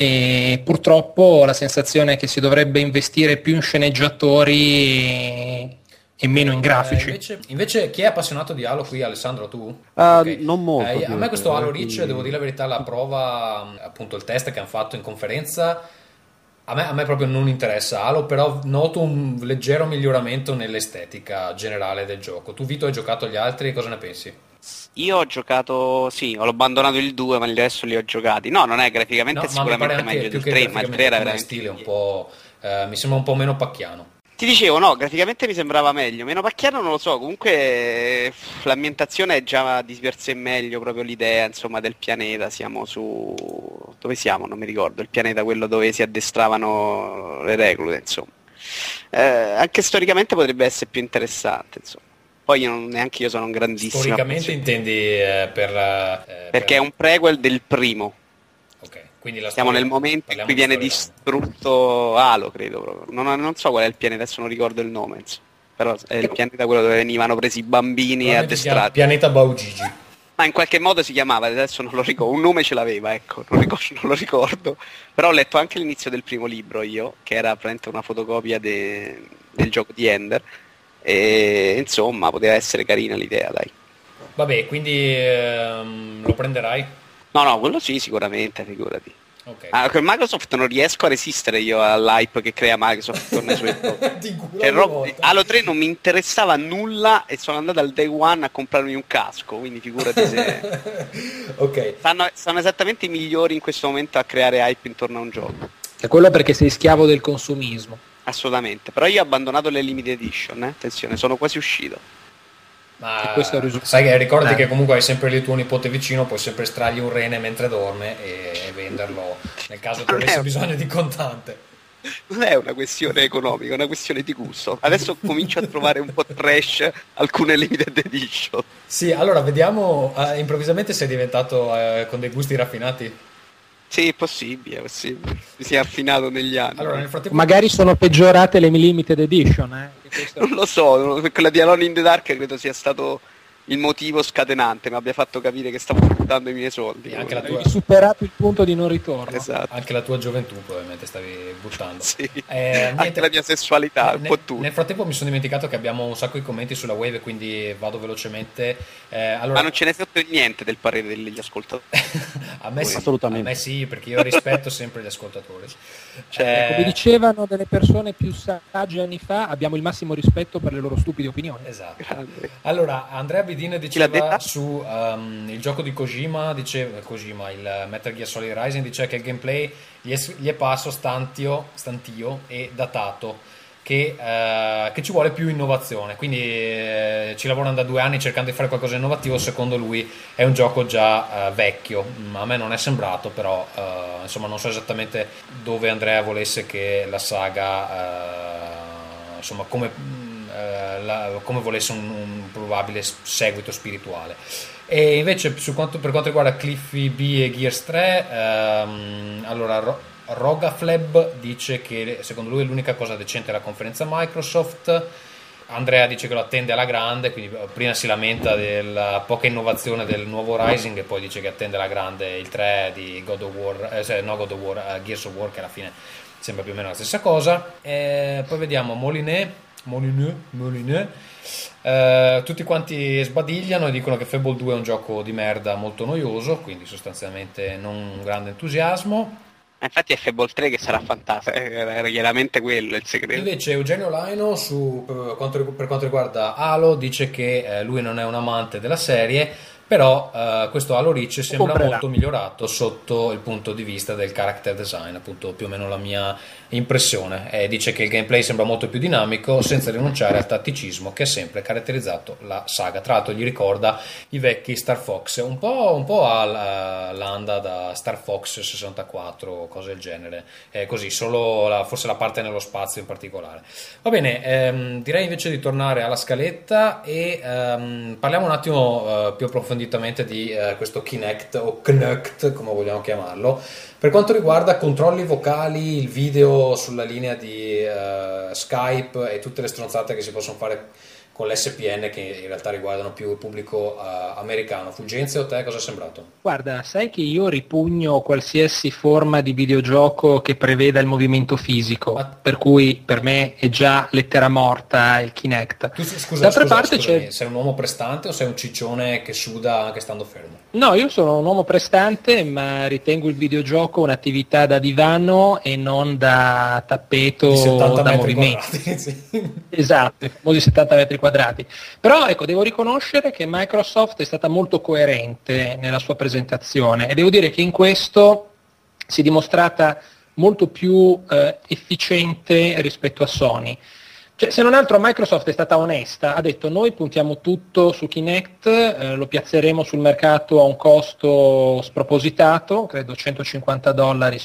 e purtroppo ho la sensazione che si dovrebbe investire più in sceneggiatori e meno in grafici. Eh, invece, invece chi è appassionato di Halo qui, Alessandro, tu? Ah, Ok. non molto, Eh, a me questo Halo eh, Reach, quindi- devo dire la verità, la prova, appunto il test che hanno fatto in conferenza, a me, a me proprio non interessa Halo, però noto un leggero miglioramento nell'estetica generale del gioco. Tu Vito hai giocato agli altri, cosa ne pensi? Io ho giocato, sì, ho abbandonato il 2, ma adesso li ho giocati. No, non è graficamente No, ma sicuramente anche meglio del che 3, ma il 3 era veramente stile un po', eh, mi sembra un po' meno pacchiano. Ti dicevo, no, graficamente mi sembrava meglio. Meno pacchiano non lo so, comunque eh, l'ambientazione è già di per sé meglio, proprio l'idea, insomma, del pianeta. Siamo su... dove siamo? Non mi ricordo. Il pianeta quello dove si addestravano le reclute, insomma. Eh, anche storicamente potrebbe essere più interessante, insomma. Poi io non- neanche io sono un grandissimo Storicamente intendi eh, per... eh, perché è per- un prequel del primo. Ok, quindi la Siamo storia- nel momento in cui viene distrutto Halo, credo proprio. Non, non so qual è il pianeta, adesso non ricordo il nome, insomma. Però è il pianeta quello dove venivano presi i bambini e addestrati. Pianeta Baugigi. Ma in qualche modo si chiamava, adesso non lo ricordo, un nome ce l'aveva, ecco, non, ricordo, non lo ricordo. Però ho letto anche l'inizio del primo libro io, che era praticamente una fotocopia de- del gioco di Ender. E insomma, poteva essere carina l'idea, dai. Vabbè, quindi ehm, lo prenderai? No, no, quello sì, sicuramente, figurati. Ok. Ah, con Microsoft non riesco a resistere io all'hype che crea Microsoft con i suoi Cioè, rob-. Halo 3 non mi interessava nulla e sono andato al day one a comprarmi un casco, quindi figurati se... ok. Stanno, stanno esattamente i migliori in questo momento a creare hype intorno a un gioco. È quello perché sei schiavo del consumismo. Assolutamente. Però io ho abbandonato le limited edition, eh? attenzione, sono quasi uscito. Ma questo è il risultato. sai che ricordati Eh. che comunque hai sempre lì tuo nipote vicino, puoi sempre estrargli un rene mentre dorme e, e venderlo nel caso tu avessi un- bisogno di contante. Non è una questione economica, è una questione di gusto. Adesso comincio a trovare un po' trash alcune limited edition. Sì, allora vediamo, eh, improvvisamente sei diventato eh, con dei gusti raffinati. Sì, è possibile, è possibile. Si è affinato negli anni. Allora, nel frattempo Magari sono peggiorate le limited edition, eh? questo- Non lo so, quella di Alone in the Dark credo sia stato il motivo scatenante, mi abbia fatto capire che stavo buttando i miei soldi. E anche la tua- Hai superato il punto di non ritorno. Esatto. anche la tua gioventù probabilmente stavi buttando. Sì. Eh, anche la mia sessualità, un Nel- po' tutto. Nel frattempo mi sono dimenticato che abbiamo un sacco di commenti sulla wave, quindi vado velocemente. Eh, allora, Ma non ce ne frega niente del parere degli ascoltatori. a me sì, Assolutamente. a me sì, perché io rispetto sempre gli ascoltatori. Cioè, Eh, Come dicevano delle persone più sagge anni fa, abbiamo il massimo rispetto per le loro stupide opinioni. Esatto. Grande. Allora, Andrea Bidin l'ha diceva su um, il gioco di Kojima, diceva, Kojima, il Metal Gear Solid Rising, dice che il gameplay gli è, gli è parso stantio, stantio e datato, che, eh, che ci vuole più innovazione. Quindi eh, ci lavorano da due anni cercando di fare qualcosa di innovativo, secondo lui è un gioco già eh, vecchio. A me non è sembrato, però eh, insomma non so esattamente dove Andrea volesse che la saga, eh, insomma come eh, la- come volesse un, un probabile seguito spirituale. E invece quanto, per quanto riguarda Cliffy B e Gears 3, ehm, allora Rogafleb dice che secondo lui è l'unica cosa decente la conferenza Microsoft. Andrea dice che lo attende alla grande, quindi eh, prima si lamenta della poca innovazione del nuovo Rising e poi dice che attende alla grande il 3 di God of War, eh, cioè, no God of War, eh, Gears of War che alla fine sembra più o meno la stessa cosa. E poi vediamo Molinet, Molinet, Molinet. Eh, tutti quanti sbadigliano e dicono che Fable 2 è un gioco di merda molto noioso, quindi sostanzialmente non un grande entusiasmo. Eh, Infatti è Fable 3 che sarà fantastico, era chiaramente quello il segreto. Invece Eugenio Laino su, per, quanto, per quanto riguarda Halo dice che eh, lui non è un amante della serie, però eh, questo Halo Reach sembra comprerà. molto migliorato sotto il punto di vista del character design, appunto più o meno la mia impressione. E dice che il gameplay sembra molto più dinamico senza rinunciare al tatticismo che ha sempre caratterizzato la saga. Tra l'altro gli ricorda i vecchi Star Fox, un po', un po' all'anda da Star Fox 64 o cose del genere, eh, così, solo la- forse la parte nello spazio in particolare. Va bene, ehm, direi invece di tornare alla scaletta e ehm, parliamo un attimo eh, più approfonditamente di eh, questo Kinect o Kinect, come vogliamo chiamarlo. Per quanto riguarda controlli vocali, il video sulla linea di eh, Skype e tutte le stronzate che si possono fare con l'SPN che in realtà riguardano più il pubblico eh, americano. Fulgenzio, a te cosa è sembrato? Guarda, sai che io ripugno qualsiasi forma di videogioco che preveda il movimento fisico, Ma- per cui per me è già lettera morta il Kinect. Tu, scusa, D'altra scusa, parte scusami, c'è- sei un uomo prestante o sei un ciccione che suda anche stando fermo? No, io sono un uomo prestante, ma ritengo il videogioco un'attività da divano e non da tappeto 70 da movimento. quadrati, sì. Esatto, i famosi 70 metri quadrati. Però ecco, devo riconoscere che Microsoft è stata molto coerente nella sua presentazione e devo dire che in questo si è dimostrata molto più eh, efficiente rispetto a Sony. Cioè, se non altro Microsoft è stata onesta, ha detto noi puntiamo tutto su Kinect, eh, lo piazzeremo sul mercato a un costo spropositato, credo 150 dollari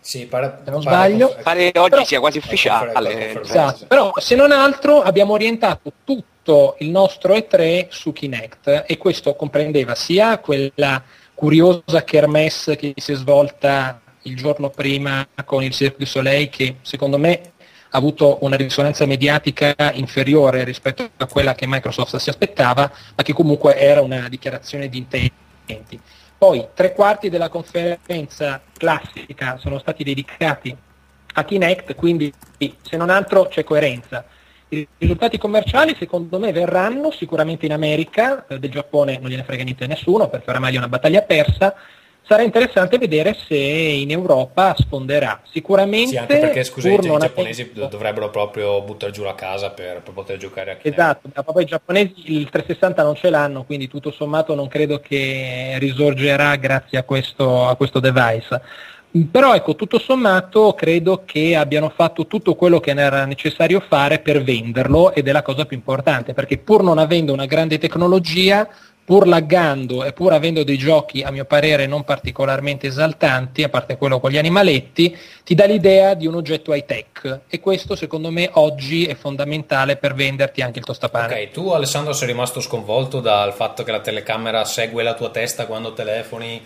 Sì, pare, Se non pare- sbaglio. Pare oggi Però- sia quasi È ufficiale. confer- è Esatto, però se non altro abbiamo orientato tutto il nostro E3 su Kinect e questo comprendeva sia quella curiosa kermesse che si è svolta il giorno prima con il Cirque du Soleil che secondo me ha avuto una risonanza mediatica inferiore rispetto a quella che Microsoft si aspettava, ma che comunque era una dichiarazione di intenti. Poi tre quarti della conferenza classica sono stati dedicati a Kinect, quindi se non altro c'è coerenza. I risultati commerciali secondo me verranno sicuramente in America, eh, del Giappone non gliene frega niente a nessuno perché oramai è una battaglia persa, sarà interessante vedere se in Europa sfonderà. Sicuramente Sì, anche perché scusa, i giapponesi avendo- dovrebbero proprio buttare giù la casa per, per poter giocare a Kinect. Esatto, ma poi i giapponesi il 360 non ce l'hanno, quindi tutto sommato non credo che risorgerà grazie a questo, a questo device. Però ecco, tutto sommato credo che abbiano fatto tutto quello che era necessario fare per venderlo ed è la cosa più importante, perché pur non avendo una grande tecnologia, pur laggando e pur avendo dei giochi a mio parere non particolarmente esaltanti, a parte quello con gli animaletti, ti dà l'idea di un oggetto high tech e questo secondo me oggi è fondamentale per venderti anche il tostapane. Ok, tu Alessandro sei rimasto sconvolto dal fatto che la telecamera segue la tua testa quando telefoni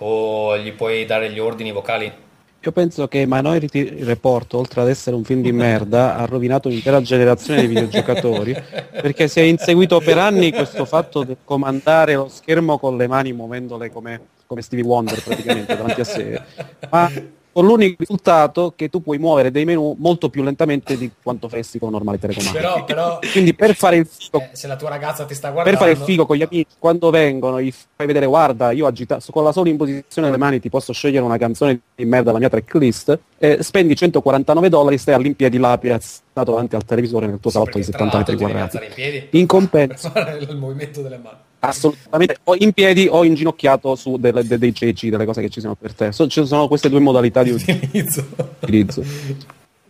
o gli puoi dare gli ordini vocali? Io penso che Minority Report, oltre ad essere un film di merda, ha rovinato un'intera generazione di videogiocatori perché si è inseguito per anni questo fatto di comandare lo schermo con le mani muovendole come, come Stevie Wonder praticamente davanti a sé, ma con l'unico risultato che tu puoi muovere dei menu molto più lentamente di quanto faresti con un normale telecomando. Però, però Quindi per fare il figo eh, se la tua ragazza ti sta per guardando... fare il figo con gli amici, quando vengono, gli fai vedere, guarda, io agita- con la sola imposizione delle mani ti posso scegliere una canzone di merda dalla mia tracklist, eh, spendi 149 dollari, stai all'impiedi là piazzato davanti al televisore nel tuo Sì, salotto di perché tra 70 metri quadrati. in compenso, per il movimento delle mani. Assolutamente, o in piedi o inginocchiato su delle- de- dei ceci, delle cose che ci sono per te. So- ci sono queste due modalità di Utilizzo. utilizzo.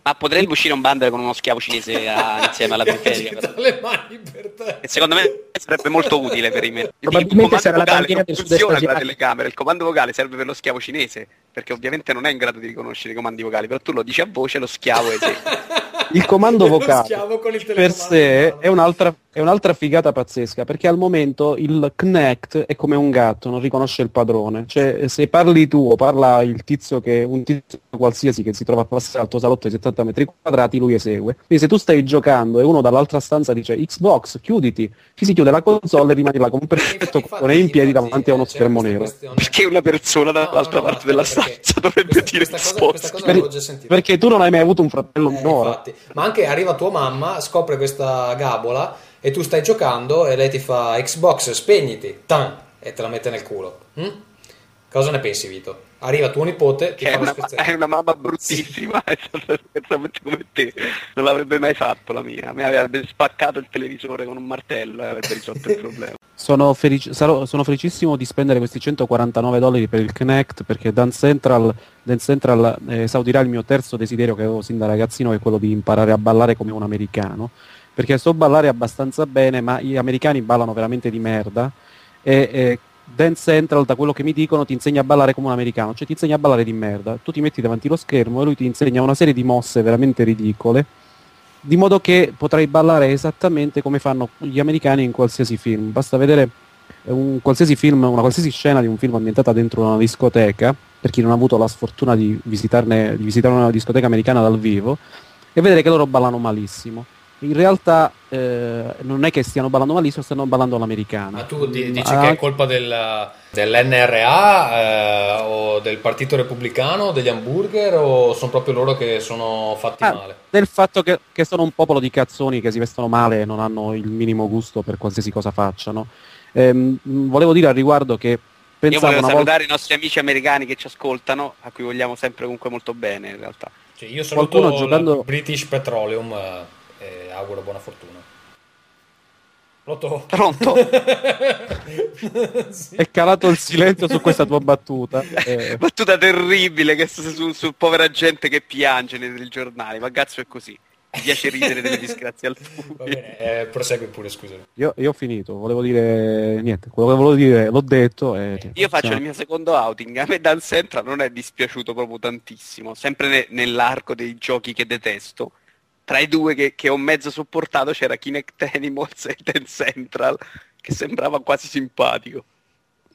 Ma potrebbe uscire un bundle con uno schiavo cinese a- insieme alla periferica. però. le mani per te. E secondo me sarebbe molto utile per i me. Probabilmente Il comando sarà la non del funziona sud-est con la asiatico. telecamera, il comando vocale serve per lo schiavo cinese, perché ovviamente non è in grado di riconoscere i comandi vocali, però tu lo dici a voce, lo schiavo esegue. il comando vocale il per sé è un'altra, è un'altra figata pazzesca perché al momento il Kinect è come un gatto, non riconosce il padrone. Cioè, se parli tu o parla il tizio che un tizio qualsiasi che si trova a passare al tuo salotto di 70 metri quadrati, lui esegue. Quindi se tu stai giocando e uno dall'altra stanza dice Xbox, chiuditi, ti si chiude la console e rimani là con un perfetto Infatti- con in piedi infatti, davanti a uno eh, c'era schermo nero. questione- Perché una persona No, no, dall'altra no, parte no, della stanza dovrebbe questa- dire questa cosa- Xbox. questa cosa Per- l'avevo già sentita. Perché tu non hai mai avuto un fratello Eh, minore. infatti. Ma anche arriva tua mamma, scopre questa gabola e tu stai giocando e lei ti fa Xbox, spegniti, tan, e te la mette nel culo. hm? Cosa ne pensi, Vito? Arriva tuo nipote, Che è una, è una mamma bruttissima, è stata esattamente come te. Non l'avrebbe mai fatto la mia. Mi avrebbe spaccato il televisore con un martello e avrebbe risolto il problema. Sono, felici- sarò- sono felicissimo di spendere questi 149 dollari per il Kinect perché Dance Central, Dance Central eh, esaudirà il mio terzo desiderio che avevo sin da ragazzino che è quello di imparare a ballare come un americano perché so ballare abbastanza bene ma gli americani ballano veramente di merda e, e Dance Central da quello che mi dicono ti insegna a ballare come un americano cioè ti insegna a ballare di merda tu ti metti davanti allo schermo e lui ti insegna una serie di mosse veramente ridicole di modo che potrai ballare esattamente come fanno gli americani in qualsiasi film. Basta vedere un qualsiasi film, una qualsiasi scena di un film ambientata dentro una discoteca, per chi non ha avuto la sfortuna di, visitarne, di visitare una discoteca americana dal vivo, e vedere che loro ballano malissimo. In realtà eh, non è che stiano ballando malissimo, stanno ballando l'americana. Ma tu di- dici Ma- che è colpa del- dell'NRA eh, o del Partito Repubblicano degli hamburger o sono proprio loro che sono fatti Ah, male? del fatto che, che sono un popolo di cazzoni che si vestono male e non hanno il minimo gusto per qualsiasi cosa facciano. Ehm, volevo dire al riguardo che Io pensavo volevo una volta... salutare i nostri amici americani che ci ascoltano, a cui vogliamo sempre comunque molto bene in realtà. Cioè, io saluto Qualcuno giocando- British Petroleum eh, e auguro buona fortuna. Pronto? Pronto? Sì. È calato il silenzio su questa tua battuta. Eh, Battuta terribile che su, su, su povera gente che piange nei nei giornali, ma cazzo è così. Mi piace ridere delle disgrazie Va altrui. bene, eh, prosegui pure, scusami. io, io ho finito, volevo dire niente, quello che volevo dire l'ho detto. E, Io faccio il siamo- mio secondo outing, a me Dan Central non è dispiaciuto proprio tantissimo, sempre ne- nell'arco dei giochi che detesto. Tra i due che, che ho mezzo sopportato c'era Kinect Animals e Dan Central, che sembrava quasi simpatico.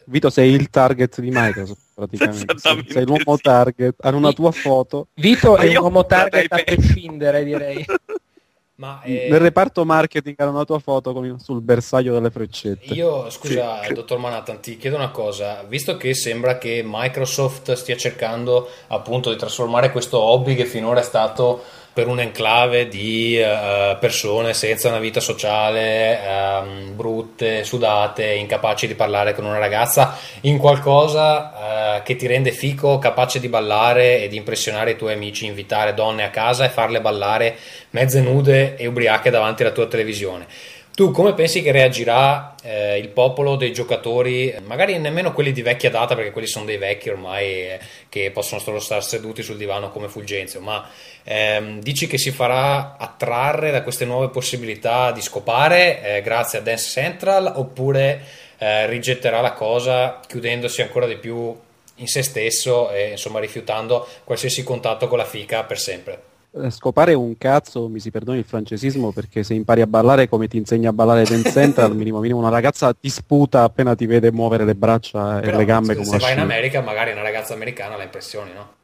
Vito sei il target di Microsoft praticamente. Sei, sei l'uomo sì. target, hanno una tua foto. Vito Ma è un io uomo ho comprato target a prescindere, direi. Ma eh, Nel reparto marketing hanno una tua foto con- sul bersaglio delle freccette. io, scusa, dottor Manhattan, ti chiedo una cosa. Visto che sembra che Microsoft stia cercando appunto di trasformare questo hobby che finora è stato per un enclave di eh, persone senza una vita sociale, ehm, brutte, sudate, incapaci di parlare con una ragazza, in qualcosa eh, che ti rende fico, capace di ballare e di impressionare i tuoi amici, invitare donne a casa e farle ballare mezze nude e ubriache davanti alla tua televisione. Tu come pensi che reagirà eh, il popolo dei giocatori, magari nemmeno quelli di vecchia data, perché quelli sono dei vecchi ormai eh, che possono solo stare seduti sul divano come Fulgenzio, ma ehm, dici che si farà attrarre da queste nuove possibilità di scopare eh, grazie a Dance Central oppure eh, rigetterà la cosa chiudendosi ancora di più in se stesso e insomma rifiutando qualsiasi contatto con la fica per sempre? Eh, Scopare un cazzo, mi si perdoni il francesismo, perché se impari a ballare come ti insegna a ballare Dance Central, minimo minimo una ragazza ti sputa appena ti vede muovere le braccia e Però le gambe se, come se vai in. America magari una ragazza americana la impressioni, no?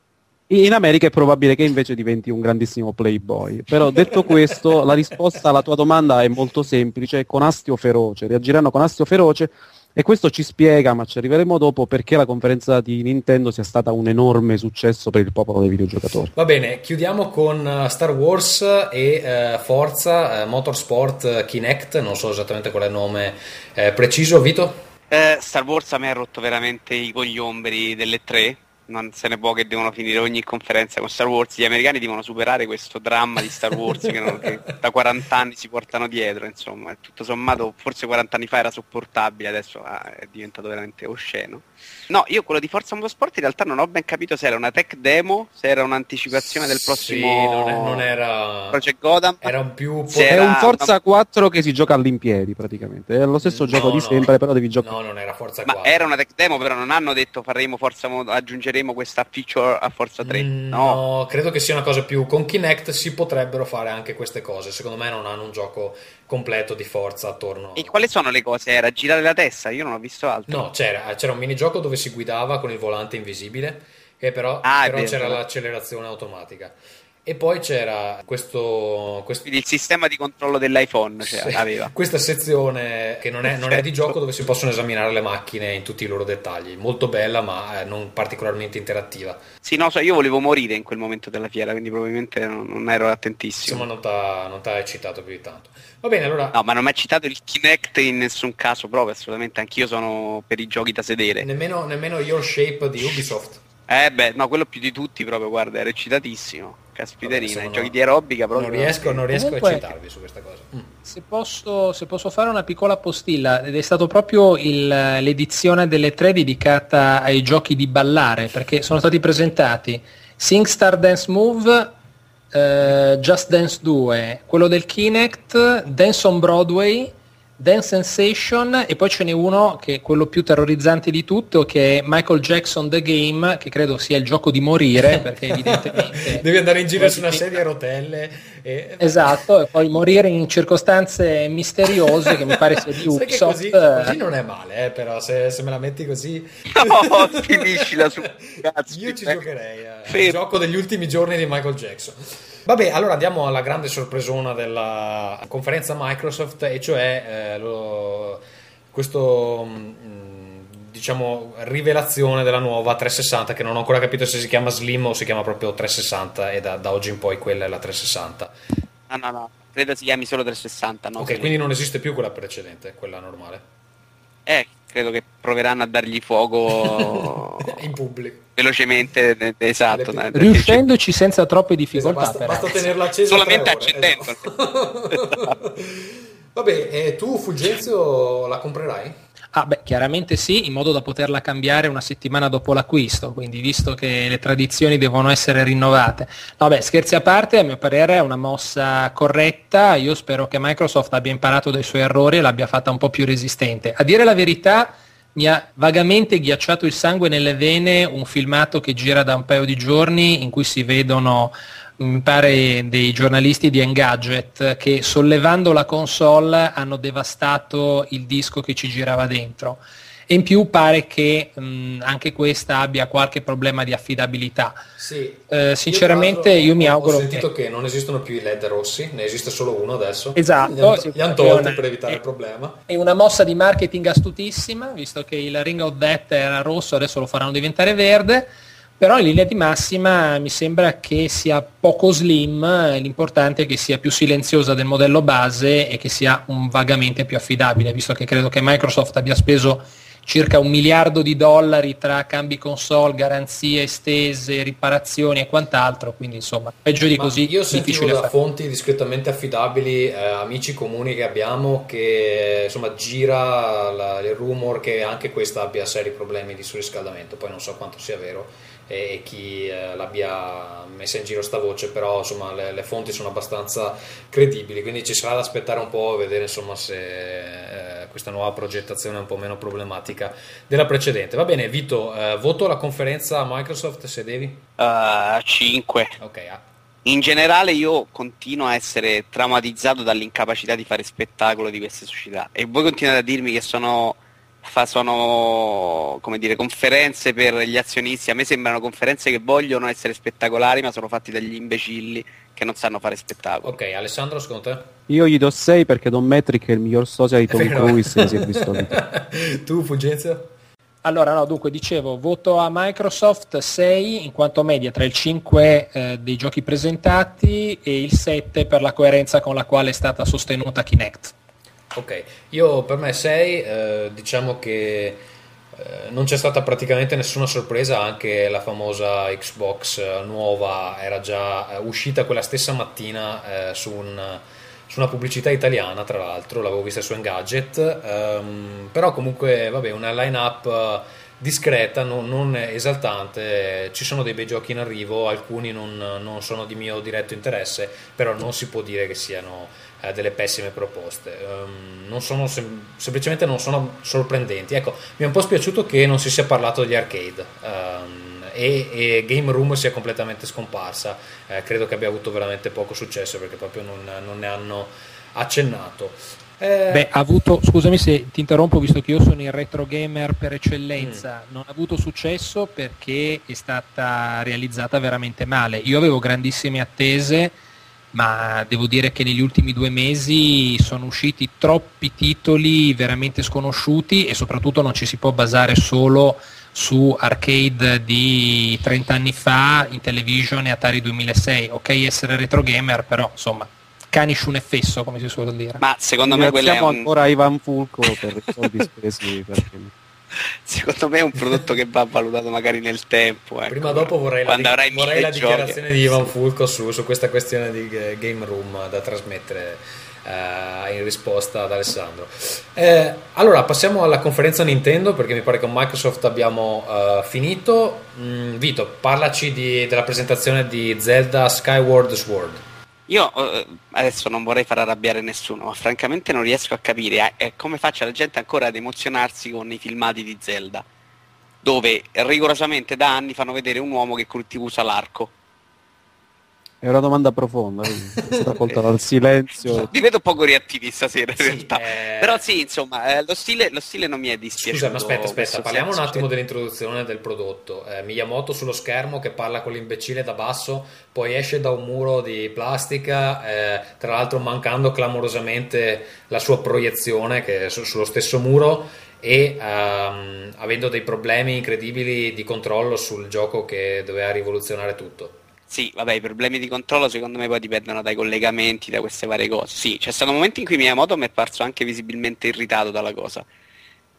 In America è probabile che invece diventi un grandissimo playboy. Però detto questo, la risposta alla tua domanda è molto semplice, con astio feroce. Reagiranno con astio feroce e questo ci spiega, ma ci arriveremo dopo, perché la conferenza di Nintendo sia stata un enorme successo per il popolo dei videogiocatori. Va bene, chiudiamo con eh, Star Wars e eh, Forza eh, Motorsport eh, Kinect, non so esattamente qual è il nome eh, preciso, Vito? Eh, Star Wars a me ha rotto veramente i cogliomberi delle tre. Non se ne può che devono finire ogni conferenza con Star Wars. Gli americani devono superare questo dramma di Star Wars che, non- che da 40 anni si portano dietro. Insomma, tutto sommato, forse 40 anni fa era sopportabile, adesso ah, è diventato veramente osceno. No, io quello di Forza Motorsport in realtà non ho ben capito se era una tech demo, se era un'anticipazione del prossimo Sì, non, è- non era... Project Gotham. Era un più... È era un Forza una- 4 che si gioca all'impiedi praticamente. È lo stesso No, gioco di no. sempre, però devi giocare. No, non era Forza Ma 4. era una tech demo, però non hanno detto faremo Forza Mo- aggiungeremo questa feature a Forza 3. Mm, no. no, credo che sia una cosa più. Con Kinect si potrebbero fare anche queste cose. Secondo me non hanno un gioco completo di forza attorno. E quali sono le cose? Era girare la testa? Io non ho visto altro. No, c'era, c'era un minigioco dove si guidava con il volante invisibile, che però, Ah, però c'era l'accelerazione automatica. E poi c'era questo, questo- Quindi il sistema di controllo dell'iPhone cioè, aveva. questa sezione che non è, non è di Perfetto. gioco dove si possono esaminare le macchine in tutti i loro dettagli. Molto bella, ma eh, non particolarmente interattiva. Sì, no, so, io volevo morire in quel momento della fiera, quindi probabilmente non, non ero attentissimo. Insomma, non non t'ha eccitato più di tanto. Va bene, allora. No, ma non mi ha citato il Kinect in nessun caso proprio, assolutamente. Anch'io sono per i giochi da sedere. Nemmeno, nemmeno Your Shape di Ubisoft. Eh beh, no, quello più di tutti proprio, guarda, era eccitatissimo. Caspiterina, i giochi no. di aerobica proprio. Non riesco, non riesco Comunque- a eccitarvi su questa cosa. Mm. Se posso, se posso fare una piccola postilla, ed è stato proprio il- l'edizione delle tre dedicata ai giochi di ballare, perché sono stati presentati SingStar Dance Move, eh, Just Dance 2, quello del Kinect, Dance on Broadway, Dance Sensation e poi ce n'è uno che è quello più terrorizzante di tutto che è Michael Jackson The Game, che credo sia il gioco di morire, perché evidentemente... Devi andare in giro su una sedia a rotelle. E... Esatto, e poi morire in circostanze misteriose che mi pare sia di Sai che Ubisoft. così, così non è male, eh, però se, se me la metti così... No, finiscila su cazzo. Io ci eh. giocherei. eh. Il gioco degli ultimi giorni di Michael Jackson. Vabbè, allora andiamo alla grande sorpresona della conferenza Microsoft, e cioè eh, lo- questo mm, diciamo rivelazione della nuova 360 che non ho ancora capito se si chiama Slim o si chiama proprio 360 e da, da oggi in poi quella è la 360. No, no, no, credo si chiami solo 360, no? ok, quindi non esiste più quella precedente, quella normale. Eh, credo che proveranno a dargli fuoco in pubblico. velocemente, esatto. Le- Riuscendoci senza troppe Esatto, difficoltà. basta, però. basta tenerla accesa Solamente ore, esatto. Vabbè, e tu Fulgenzio la comprerai? Ah, beh, chiaramente sì, in modo da poterla cambiare una settimana dopo l'acquisto, quindi visto che le tradizioni devono essere rinnovate. No, beh, scherzi a parte, a mio parere è una mossa corretta, io spero che Microsoft abbia imparato dai suoi errori e l'abbia fatta un po' più resistente. A dire la verità, mi ha vagamente ghiacciato il sangue nelle vene un filmato che gira da un paio di giorni in cui si vedono mi pare dei giornalisti di Engadget che sollevando la console hanno devastato il disco che ci girava dentro e in più pare che mh, anche questa abbia qualche problema di affidabilità. Sì. Eh, sinceramente l'altro io mi ho- auguro Ho sentito che... che non esistono più i LED rossi, ne esiste solo uno adesso. Esatto, Li hanno, li hanno tolti per evitare eh, il problema. È una mossa di marketing astutissima, visto che il Ring of Death era rosso, adesso lo faranno diventare verde, però in linea di massima mi sembra che sia poco slim, l'importante è che sia più silenziosa del modello base e che sia un vagamente più affidabile, visto che credo che Microsoft abbia speso circa un miliardo di dollari tra cambi console, garanzie estese, riparazioni e quant'altro, quindi insomma peggio di Ma così io sentivo da fare. fonti discretamente affidabili, eh, amici comuni che abbiamo, che insomma gira la- il rumor che anche questa abbia seri problemi di surriscaldamento. Poi non so quanto sia vero e, chi eh, l'abbia messa in giro sta voce, però insomma le, le fonti sono abbastanza credibili, quindi ci sarà da aspettare un po' e vedere insomma se eh, questa nuova progettazione è un po' meno problematica della precedente. Va bene, Vito, eh, voto alla conferenza Microsoft se devi. 5. Ok, ah. In generale io continuo a essere traumatizzato dall'incapacità di fare spettacolo di queste società e voi continuate a dirmi che sono, fa- sono come dire, conferenze per gli azionisti, a me sembrano conferenze che vogliono essere spettacolari ma sono fatti dagli imbecilli che non sanno fare spettacolo. Ok, Alessandro, secondo te? Io gli do 6 perché Don Metric è il miglior sosia di Tom. Cruise che si è visto. tu, Fulgenzio? Allora, no, dunque, dicevo, voto a Microsoft 6 in quanto media tra il 5 eh, dei giochi presentati e il 7 per la coerenza con la quale è stata sostenuta Kinect. Ok, io per me 6, diciamo che eh, non c'è stata praticamente nessuna sorpresa, anche la famosa Xbox eh, nuova era già eh, uscita quella stessa mattina eh, su, un- su una pubblicità italiana, tra l'altro, l'avevo vista su Engadget, ehm, però comunque vabbè, una line-up discreta, non, non esaltante. Ci sono dei bei giochi in arrivo, alcuni non, non sono di mio diretto interesse, però non si può dire che siano eh, delle pessime proposte. Um, non sono sem- semplicemente non sono sorprendenti. Ecco, mi è un po' spiaciuto che non si sia parlato degli arcade. Um, e, e, Game Room sia completamente scomparsa. Eh, credo che abbia avuto veramente poco successo perché proprio non, non ne hanno accennato. Eh... Beh, ha avuto, scusami se ti interrompo, visto che io sono il retro gamer per eccellenza, mm. non ha avuto successo perché è stata realizzata veramente male. Io avevo grandissime attese, ma devo dire che negli ultimi due mesi sono usciti troppi titoli veramente sconosciuti e soprattutto non ci si può basare solo su arcade di 30 anni fa in television e Atari 2006. Ok essere retro gamer, però insomma canis un effesso, come si suol dire. Ma secondo me quello è un... ancora Ivan Fulco per i soldi spesi perché... Secondo me è un prodotto che va valutato magari nel tempo. Ecco. Prima o dopo vorrei la, di- vorrei la dichiarazione di Ivan Fulco su, su, questa questione di game room da trasmettere eh, in risposta ad Alessandro. Eh, allora passiamo alla conferenza Nintendo perché mi pare che con Microsoft abbiamo uh, finito. Mm, Vito, parlaci di, della presentazione di Zelda Skyward Sword. Io eh, adesso non vorrei far arrabbiare nessuno, ma francamente non riesco a capire eh, come faccia la gente ancora ad emozionarsi con i filmati di Zelda, dove rigorosamente da anni fanno vedere un uomo che usa l'arco. È una domanda profonda, è stata colta dal silenzio. Vi vedo poco reattivi stasera in sì, realtà. Eh... Però sì, insomma, eh, lo, stile, lo, stile, non mi è dispiaciuto. Scusa, ma aspetta, aspetta, parliamo un attimo dell'introduzione del prodotto. Eh, Miyamoto sullo schermo che parla con l'imbecille da basso, poi esce da un muro di plastica, eh, tra l'altro mancando clamorosamente la sua proiezione che è su, sullo stesso muro e um, avendo dei problemi incredibili di controllo sul gioco che doveva rivoluzionare tutto. Sì, vabbè, i problemi di controllo secondo me poi dipendono dai collegamenti, da queste varie cose. Sì, c'è stato un momento in cui Miyamoto mi è parso anche visibilmente irritato dalla cosa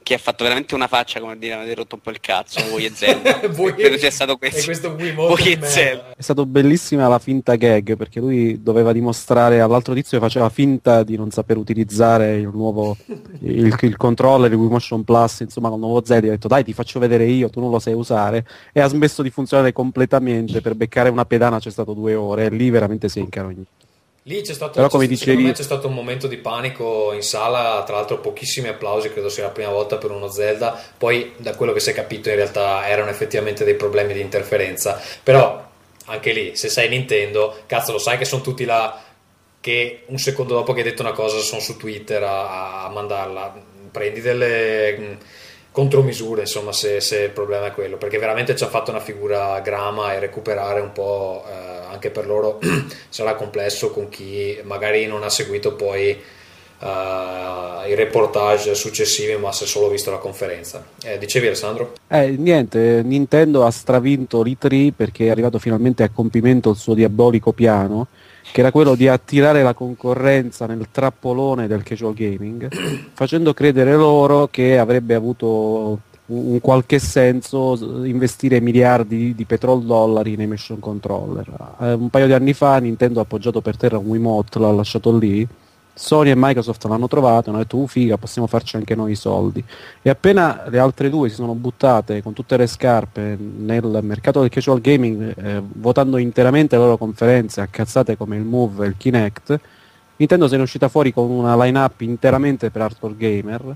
che ha fatto veramente una faccia come dire avete rotto un po' il cazzo voi e Zelda voi, credo sia stato questo, questo voi e Zelda è stato bellissima la finta gag perché lui doveva dimostrare all'altro tizio che faceva finta di non saper utilizzare il nuovo il, il controller il Wii Motion Plus insomma con il nuovo Zelda ha detto dai ti faccio vedere io tu non lo sai usare. E ha smesso di funzionare completamente. Per beccare una pedana c'è stato due ore e lì veramente si è incarognito Lì c'è stato, Però, come c'è, dicevi... c'è stato un momento di panico in sala, tra l'altro pochissimi applausi, credo sia la prima volta per uno Zelda, poi da quello che si è capito in realtà erano effettivamente dei problemi di interferenza, però anche lì se sei Nintendo, cazzo lo sai che sono tutti là che un secondo dopo che hai detto una cosa sono su Twitter a, a mandarla, prendi delle contromisure, insomma, se, se, il problema è quello, perché veramente ci ha fatto una figura grama e recuperare un po' eh, anche per loro sarà complesso con chi magari non ha seguito poi uh, i reportage successivi, ma è solo visto la conferenza. Eh, dicevi Alessandro? Eh, niente, Nintendo ha stravinto l'E3 perché è arrivato finalmente a compimento il suo diabolico piano che era quello di attirare la concorrenza nel trappolone del casual gaming, facendo credere loro che avrebbe avuto un qualche senso investire miliardi di petrodollari nei motion controller. Eh, un paio di anni fa Nintendo ha appoggiato per terra un Wiimote, l'ha lasciato lì Sony e Microsoft l'hanno trovato, hanno detto uh figa, possiamo farci anche noi i soldi. E appena le altre due si sono buttate con tutte le scarpe nel mercato del casual gaming, eh, votando interamente le loro conferenze, accazzate come il Move e il Kinect, Nintendo se ne è uscita fuori con una line-up interamente per hardcore gamer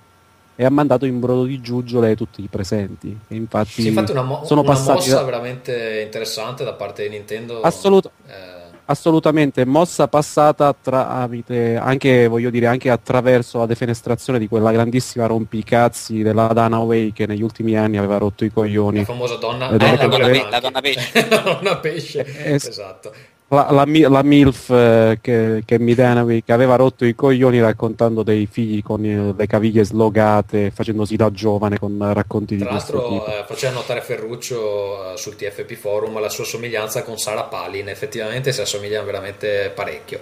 e ha mandato in brodo di giuggiole tutti i presenti. E infatti, sì, infatti una, mo- sono una passati mossa da... veramente interessante da parte di Nintendo. Assolutamente. Eh assolutamente mossa passata tramite anche voglio dire anche attraverso la defenestrazione di quella grandissima rompicazzi della Dana Way che negli ultimi anni aveva rotto i coglioni. La famosa donna, eh, la, donna, la donna pesce la donna pesce. Es- esatto la, la, la MILF eh, che, che Midanovic aveva rotto i coglioni raccontando dei figli con eh, le caviglie slogate, facendosi da giovane con racconti Tra di questo tipo. Tra l'altro faceva notare Ferruccio eh, sul TFP Forum la sua somiglianza con Sara Palin, effettivamente si assomigliano veramente parecchio.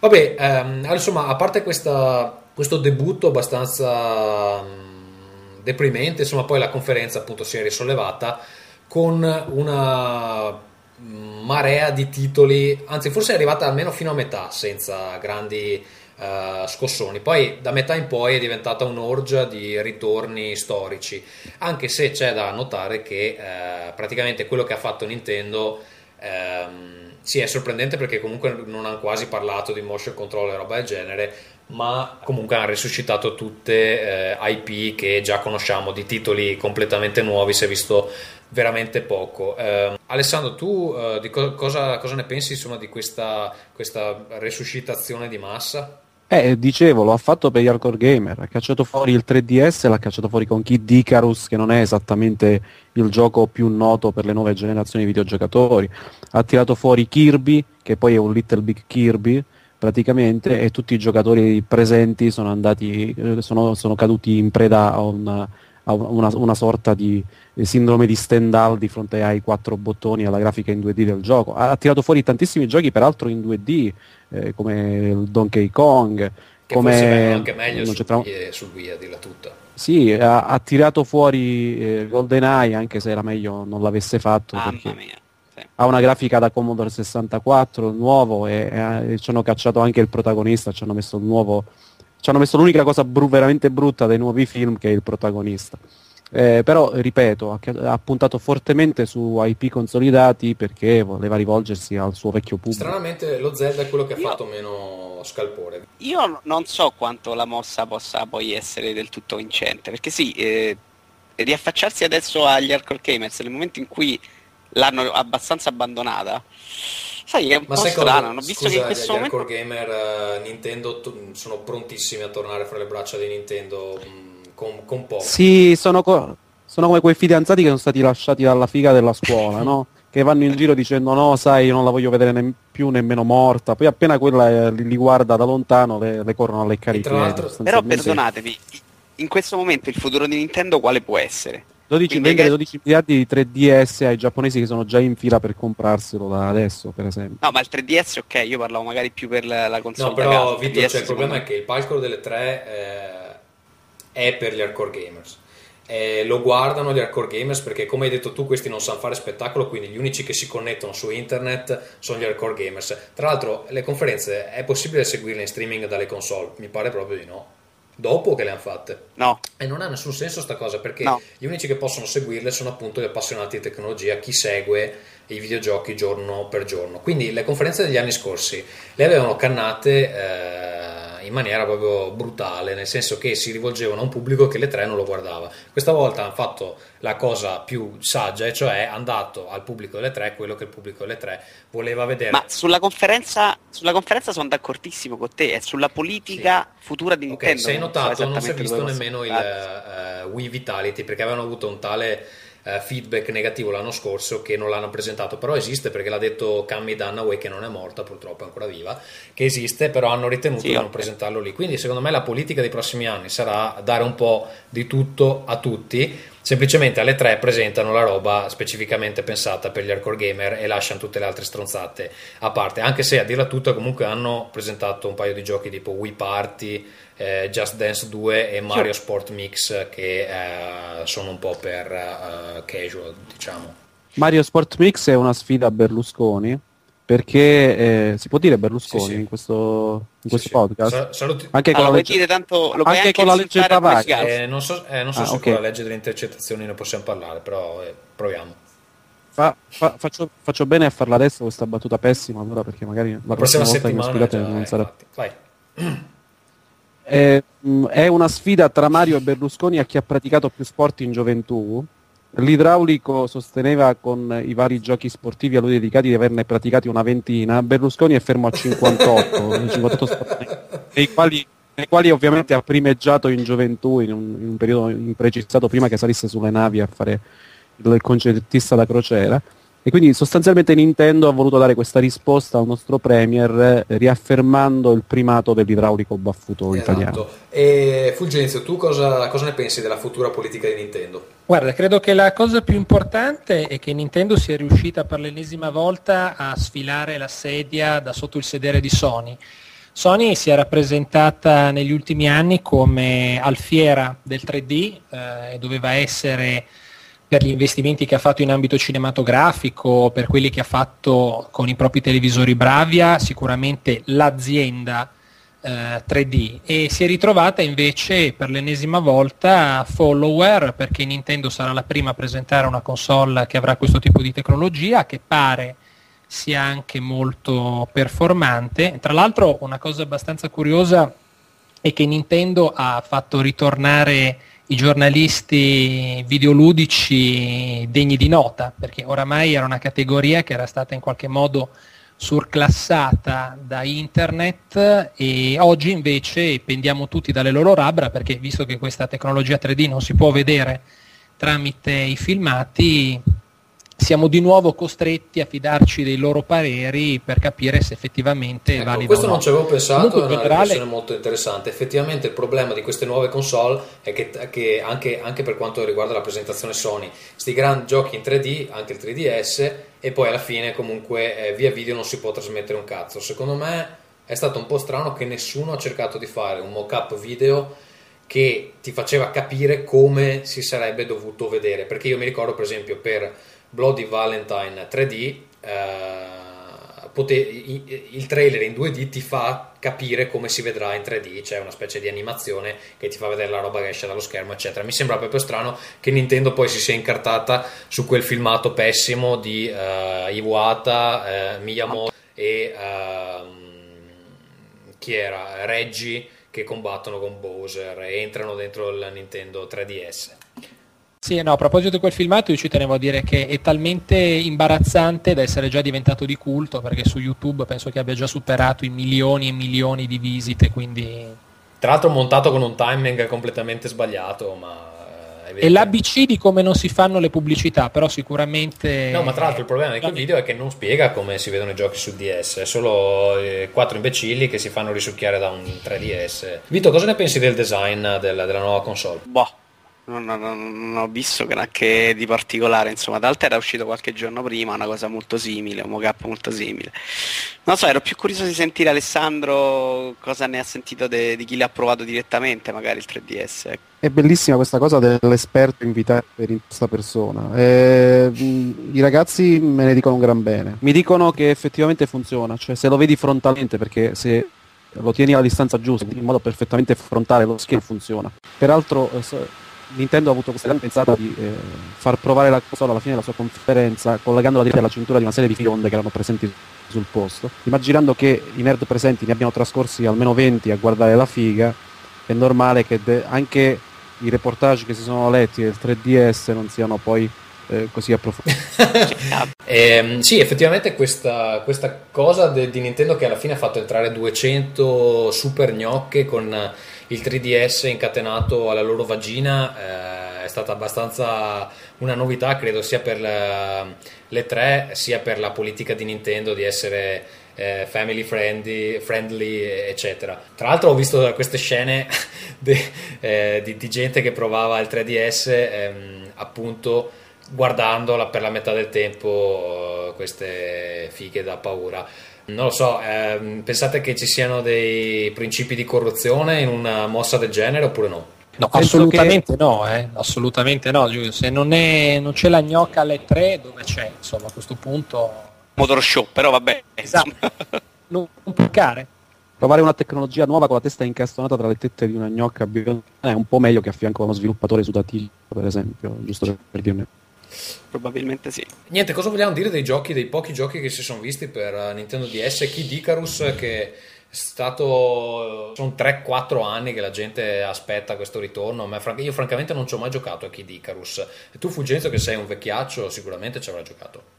Vabbè, ehm, insomma, a parte questa, questo debutto abbastanza mh, deprimente, insomma poi la conferenza appunto si è risollevata con una marea di titoli, anzi forse è arrivata almeno fino a metà senza grandi uh, scossoni. Poi da metà in poi è diventata un'orgia di ritorni storici, anche se c'è da notare che uh, praticamente quello che ha fatto Nintendo um, sì, è sorprendente perché comunque non hanno quasi parlato di motion control e roba del genere, ma comunque hanno risuscitato tutte eh, IP che già conosciamo, di titoli completamente nuovi, si è visto veramente poco. Eh, Alessandro, tu eh, di co- cosa, cosa, ne pensi insomma, di questa, questa resuscitazione di massa? Eh, dicevo, lo ha fatto per gli hardcore gamer, ha cacciato fuori il 3DS, l'ha cacciato fuori con Kid Icarus, che non è esattamente il gioco più noto per le nuove generazioni di videogiocatori, ha tirato fuori Kirby, che poi è un Little Big Kirby, praticamente, e tutti i giocatori presenti sono, andati, eh, sono, sono caduti in preda a una, a una, una sorta di sindrome di Stendhal di fronte ai quattro bottoni alla grafica in 2D del gioco. Ha, tirato fuori tantissimi giochi, peraltro in 2D, eh, come Donkey Kong. Che come anche meglio su, tra... Wii, sul Wii a dirla tutta. Sì, ha, ha tirato fuori eh, GoldenEye, anche se era meglio non l'avesse fatto. Mamma perché... mia ha una grafica da Commodore 64 nuovo e, e, e, ci hanno cacciato anche il protagonista, ci hanno messo, nuovo, ci hanno messo l'unica cosa bru- veramente brutta dei nuovi film che è il protagonista. Eh, però, ripeto, ha, ha, puntato fortemente su IP consolidati perché voleva rivolgersi al suo vecchio pubblico. Stranamente lo Zelda è quello che ha io, fatto meno scalpore. Io non so quanto la mossa possa poi essere del tutto vincente, perché sì, eh, riaffacciarsi adesso agli hardcore gamers nel momento in cui l'hanno abbastanza abbandonata. Sai, è un Ma po' strano, ho visto scusa, che in questo gli momento... gamer uh, Nintendo t- sono prontissimi a tornare fra le braccia di Nintendo mh, mm, con, con poco. Sì, sono, co- sono come quei fidanzati che sono stati lasciati dalla figa della scuola, no? Che vanno in giro dicendo no, sai, io non la voglio vedere ne- più nemmeno morta. Poi appena quella eh, li guarda da lontano le, le corrono a leccare i piedi. Però perdonatemi, in questo momento il futuro di Nintendo quale può essere? 12, vendere 12 miliardi di 3DS ai giapponesi che sono già in fila per comprarselo da adesso, per esempio. No, ma il 3DS ok, io parlavo magari più per la, la console. No, però casa, Vito, cioè, il problema me... è che il palco delle tre eh, è per gli hardcore gamers. Eh, lo guardano gli hardcore gamers perché come hai detto tu questi non sanno fare spettacolo quindi gli unici che si connettono su internet sono gli hardcore gamers tra l'altro le conferenze è possibile seguirle in streaming dalle console mi pare proprio di no dopo che le hanno fatte. No. E non ha nessun senso sta cosa perché no. gli unici che possono seguirle sono appunto gli appassionati di tecnologia, chi segue i videogiochi giorno per giorno. Quindi le conferenze degli anni scorsi le avevano cannate eh, in maniera proprio brutale, nel senso che si rivolgevano a un pubblico che le tre non lo guardava. Questa volta hanno fatto la cosa più saggia, e cioè andato al pubblico delle tre quello che il pubblico delle tre voleva vedere. Ma sulla conferenza, sulla conferenza sono d'accordissimo con te, è sulla politica sì. futura di Nintendo. Ok, se hai notato, non si è visto nemmeno il uh, Wii Vitality perché avevano avuto un tale uh, feedback negativo l'anno scorso che non l'hanno presentato, però esiste perché l'ha detto Cammy Dunaway che non è morta, purtroppo è ancora viva, che esiste, però hanno ritenuto sì, di non presentarlo lì. Quindi secondo me la politica dei prossimi anni sarà dare un po' di tutto a tutti. Semplicemente alle tre presentano la roba specificamente pensata per gli hardcore gamer e lasciano tutte le altre stronzate a parte. Anche se a dirla tutta comunque hanno presentato un paio di giochi tipo Wii Party eh, Just Dance 2 e Mario. Sport Mix che eh, sono un po' per uh, casual diciamo Mario Sport Mix è una sfida a Berlusconi perché eh, si può dire Berlusconi sì, sì. in questo, in questo sì, podcast Saluti. anche con, allora, la, legge... tanto, anche anche con la legge Pavaghi eh, non so, eh, non so ah, se okay. con la legge delle intercettazioni ne possiamo parlare però eh, proviamo fa, fa, faccio, faccio, bene a farla adesso questa battuta pessima allora perché magari la, la prossima, prossima volta che mi spiegate non sarà vai è, mm, è una sfida tra Mario e Berlusconi a chi ha praticato più sport in gioventù L'idraulico sosteneva con i vari giochi sportivi a lui dedicati di averne praticati una ventina, Berlusconi è fermo a 58, 58 nei, quali, nei, quali, ovviamente ha primeggiato in gioventù in un, in un periodo imprecisato prima che salisse sulle navi a fare il concertista da crociera. E quindi sostanzialmente Nintendo ha voluto dare questa risposta al nostro Premier eh, riaffermando il primato dell'idraulico baffuto esatto. italiano. E Fulgenzio, tu cosa, cosa, ne pensi della futura politica di Nintendo? Guarda, credo che la cosa più importante è che Nintendo sia riuscita per l'ennesima volta a sfilare la sedia da sotto il sedere di Sony. Sony si è rappresentata negli ultimi anni come alfiera del 3D eh, e doveva essere per gli investimenti che ha fatto in ambito cinematografico, per quelli che ha fatto con i propri televisori Bravia, sicuramente l'azienda eh, 3D e si è ritrovata invece per l'ennesima volta follower perché Nintendo sarà la prima a presentare una console che avrà questo tipo di tecnologia che pare sia anche molto performante. Tra l'altro una cosa abbastanza curiosa è che Nintendo ha fatto ritornare i giornalisti videoludici degni di nota, perché oramai era una categoria che era stata in qualche modo surclassata da internet e oggi invece pendiamo tutti dalle loro labbra perché visto che questa tecnologia 3D non si può vedere tramite i filmati, siamo di nuovo costretti a fidarci dei loro pareri per capire se effettivamente ecco, valida questo non ci avevo pensato, Comunque, è una generale- riflessione molto interessante. Effettivamente il problema di queste nuove console è che, che anche, anche per quanto riguarda la presentazione Sony, sti grandi giochi in 3D, anche il 3DS, e poi alla fine comunque eh, via video non si può trasmettere un cazzo. Secondo me è stato un po' strano che nessuno ha cercato di fare un mock-up video che ti faceva capire come si sarebbe dovuto vedere. Perché io mi ricordo, per esempio, per Bloody Valentine 3D, eh, pote- il trailer in 2D ti fa capire come si vedrà in 3D, c'è una specie di animazione che ti fa vedere la roba che esce dallo schermo, eccetera. Mi sembra proprio strano che Nintendo poi si sia incartata su quel filmato pessimo di eh, Iwata, eh, Miyamoto e ehm, chi era? Reggie che combattono con Bowser e entrano dentro il Nintendo 3DS. Sì, no, a proposito di quel filmato io ci tenevo a dire che è talmente imbarazzante da essere già diventato di culto perché su YouTube penso che abbia già superato i milioni e milioni di visite, quindi... Tra l'altro montato con un timing completamente sbagliato, ma... eh, È l'ABC di come non si fanno le pubblicità, però sicuramente... No, ma tra l'altro il problema di quel video è che non spiega come si vedono i giochi su DS, è solo eh, quattro imbecilli che si fanno risucchiare da un 3DS. Vito, cosa ne pensi del design del- della nuova console? Boh, non, non- non ho visto granché di particolare, insomma, d'altro era uscito qualche giorno prima una cosa molto simile, un mock-up molto simile. Non so, ero più curioso di sentire Alessandro cosa ne ha sentito de- di chi l'ha provato direttamente, magari il 3DS. ecco. È bellissima questa cosa dell'esperto invitato per questa persona. Eh, mh, I ragazzi me ne dicono un gran bene. Mi dicono che effettivamente funziona, cioè se lo vedi frontalmente, perché se lo tieni alla distanza giusta, in modo perfettamente frontale, lo schermo funziona. Peraltro eh, Nintendo ha avuto questa grande pensata di eh, far provare la console alla fine della sua conferenza, collegandola diretta alla cintura di una serie di fionde che erano presenti sul posto. Immaginando che i nerd presenti ne abbiano trascorsi almeno 20 a guardare la figa, è normale che de- anche i reportage che si sono letti del 3DS non siano poi eh, così approfonditi. Ehm, sì, effettivamente questa, questa cosa de- di Nintendo che alla fine ha fatto entrare 200 super gnocche con il 3DS incatenato alla loro vagina eh, è stata abbastanza una novità, credo sia per la- le tre sia per la politica di Nintendo di essere eh, family friendly, friendly, eccetera. Tra l'altro ho visto queste scene de- eh, di, di gente che provava il 3DS ehm, appunto guardandola per la metà del tempo eh, queste fighe da paura. Non lo so, ehm, pensate che ci siano dei principi di corruzione in una mossa del genere oppure no? No, assolutamente no, eh, assolutamente no, Giulio. Se non, è, non c'è la gnocca alle 3, dove c'è? Insomma, a questo punto... Motor Show, però vabbè. Esatto. Non, non puccare. Provare una tecnologia nuova con la testa incastonata tra le tette di una gnocca bionda è un po' meglio che a fianco a uno sviluppatore sudatillo, per esempio, giusto per dirne. Probabilmente sì. Niente, cosa vogliamo dire dei giochi, dei pochi giochi che si sono visti per eh, Nintendo DS? Kid Icarus che è stato sono 3-4 anni che la gente aspetta questo ritorno. Ma io francamente non ci ho mai giocato a Kid Icarus. E tu Fulgenzo che sei un vecchiaccio sicuramente ci avrai giocato.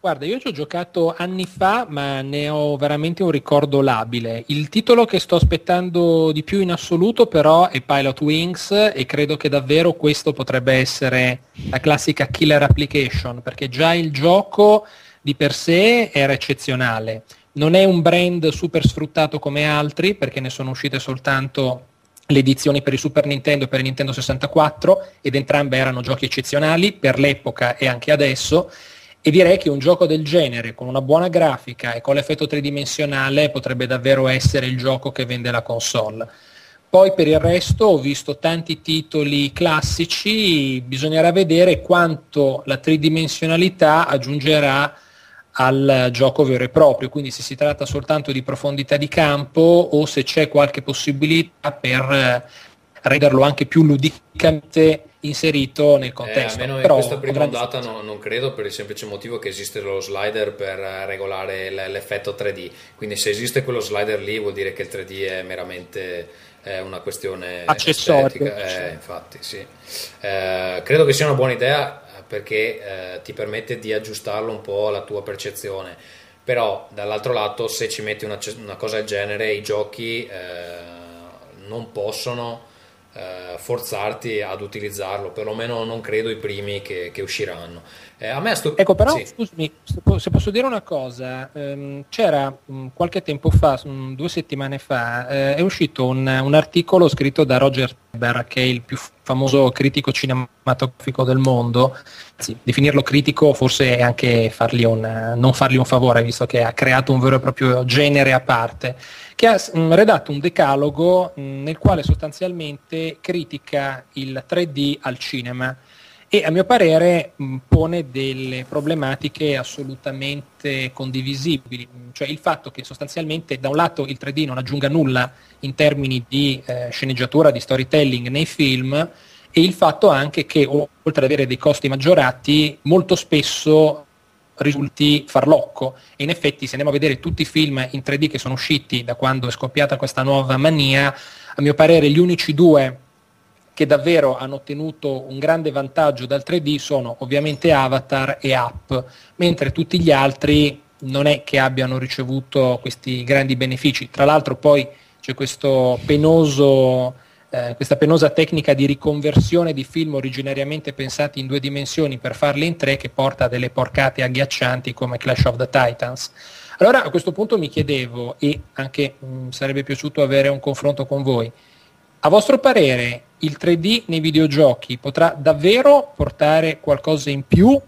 Guarda, io ci ho giocato anni fa, ma ne ho veramente un ricordo labile. Il titolo che sto aspettando di più in assoluto però è Pilot Wings e credo che davvero questo potrebbe essere la classica killer application, perché già il gioco di per sé era eccezionale. Non è un brand super sfruttato come altri, perché ne sono uscite soltanto le edizioni per il Super Nintendo e per il Nintendo 64 ed entrambe erano giochi eccezionali per l'epoca e anche adesso e direi che un gioco del genere con una buona grafica e con l'effetto tridimensionale potrebbe davvero essere il gioco che vende la console. Poi per il resto ho visto tanti titoli classici, bisognerà vedere quanto la tridimensionalità aggiungerà al gioco vero e proprio, quindi se si tratta soltanto di profondità di campo o se c'è qualche possibilità per eh, renderlo anche più ludicamente inserito nel contesto. Eh, almeno Però, in questa prima ondata no, non credo per il semplice motivo che esiste lo slider per regolare l'effetto 3D, quindi se esiste quello slider lì vuol dire che il 3D è meramente eh, una questione accessoria. Eh, infatti, sì. Eh, credo che sia una buona idea perché eh, ti permette di aggiustarlo un po' alla tua percezione. Però dall'altro lato, se ci metti una, una cosa del genere, i giochi eh, non possono eh, forzarti ad utilizzarlo, perlomeno non credo i primi che, che usciranno. Eh, a me stu- ecco, però, sì. scusami, se posso dire una cosa, ehm, c'era mh, qualche tempo fa, mh, due settimane fa, eh, è uscito un, un, articolo scritto da Roger Taber, che è il più famoso critico cinematografico del mondo. Sì, definirlo critico forse è anche fargli un, non fargli un favore, visto che ha creato un vero e proprio genere a parte che ha mh, redatto un decalogo mh, nel quale sostanzialmente critica il 3D al cinema e a mio parere mh, pone delle problematiche assolutamente condivisibili, cioè il fatto che sostanzialmente da un lato il 3D non aggiunga nulla in termini di eh, sceneggiatura, di storytelling nei film e il fatto anche che oltre ad avere dei costi maggiorati molto spesso risulti farlocco. E in effetti, se andiamo a vedere tutti i film in 3D che sono usciti da quando è scoppiata questa nuova mania, a mio parere gli unici due che davvero hanno ottenuto un grande vantaggio dal 3D sono ovviamente Avatar e Up, mentre tutti gli altri non è che abbiano ricevuto questi grandi benefici. Tra l'altro poi c'è questo penoso eh, questa penosa tecnica di riconversione di film originariamente pensati in due dimensioni per farli in tre che porta a delle porcate agghiaccianti come Clash of the Titans. Allora a questo punto mi chiedevo, e anche mh, mm, sarebbe piaciuto avere un confronto con voi, a vostro parere il 3D nei videogiochi potrà davvero portare qualcosa in più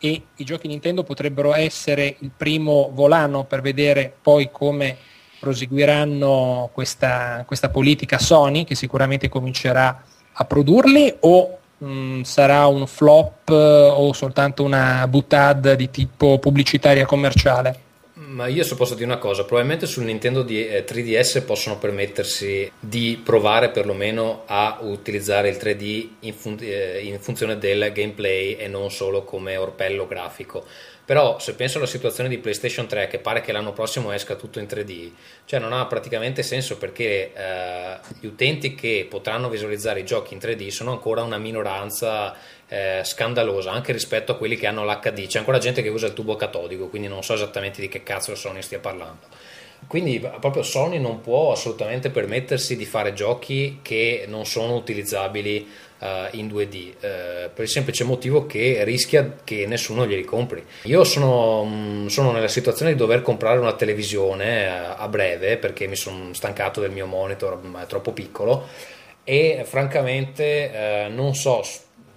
e i giochi Nintendo potrebbero essere il primo volano per vedere poi come proseguiranno questa, questa politica Sony che sicuramente comincerà a produrli o mh, mm, sarà un flop o soltanto una buttad di tipo pubblicitaria commerciale? Ma io se posso dire una cosa, probabilmente sul Nintendo 3DS eh, possono permettersi di provare perlomeno a utilizzare il 3D in, fun- eh, in funzione del gameplay e non solo come orpello grafico però se penso alla situazione di PlayStation 3 che pare che l'anno prossimo esca tutto in 3D, cioè non ha praticamente senso perché eh, gli utenti che potranno visualizzare i giochi in 3D sono ancora una minoranza eh, scandalosa anche rispetto a quelli che hanno l'HD. C'è ancora gente che usa il tubo catodico, quindi non so esattamente di che cazzo Sony stia parlando. Quindi proprio Sony non può assolutamente permettersi di fare giochi che non sono utilizzabili uh, in 2D uh, per il semplice motivo che rischia che nessuno glieli compri. Io sono, mm, sono nella situazione di dover comprare una televisione uh, a breve perché mi sono stancato del mio monitor, ma è troppo piccolo e francamente non so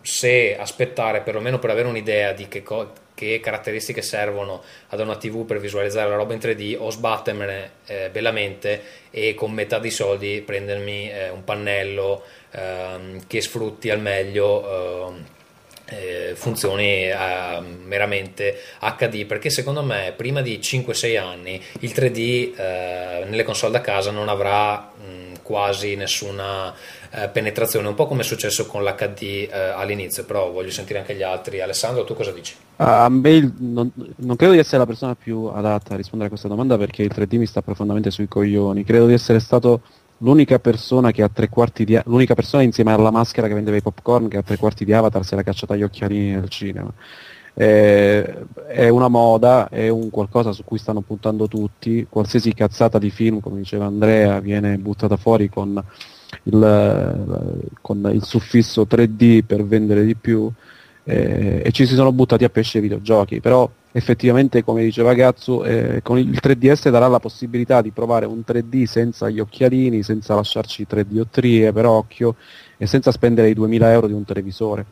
se aspettare perlomeno per avere un'idea di che, co- che, caratteristiche servono ad una TV per visualizzare la roba in 3D o sbattermene eh, bellamente e con metà dei soldi prendermi eh, un pannello ehm, che sfrutti al meglio ehm, eh, funzioni eh, meramente HD perché secondo me prima di 5-6 anni il 3D eh, nelle console da casa non avrà mh, quasi nessuna eh, penetrazione un po' come è successo con l'HD eh, all'inizio però voglio sentire anche gli altri Alessandro tu cosa dici? A me non, non, credo di essere la persona più adatta a rispondere a questa domanda perché il 3D mi sta profondamente sui coglioni credo di essere stato l'unica persona che ha tre quarti di l'unica persona insieme alla maschera che vendeva i popcorn che ha tre quarti di Avatar si era cacciata gli occhialini nel cinema. Eh, è una moda, è un qualcosa su cui stanno puntando tutti, qualsiasi cazzata di film, come diceva Andrea, viene buttata fuori con il, con il suffisso 3D per vendere di più eh, e ci si sono buttati a pesce i videogiochi, però effettivamente come diceva Gazzu eh, con il 3DS darà la possibilità di provare un 3D senza gli occhialini, senza lasciarci tre diottrie per occhio e senza spendere i 2000 euro di un televisore.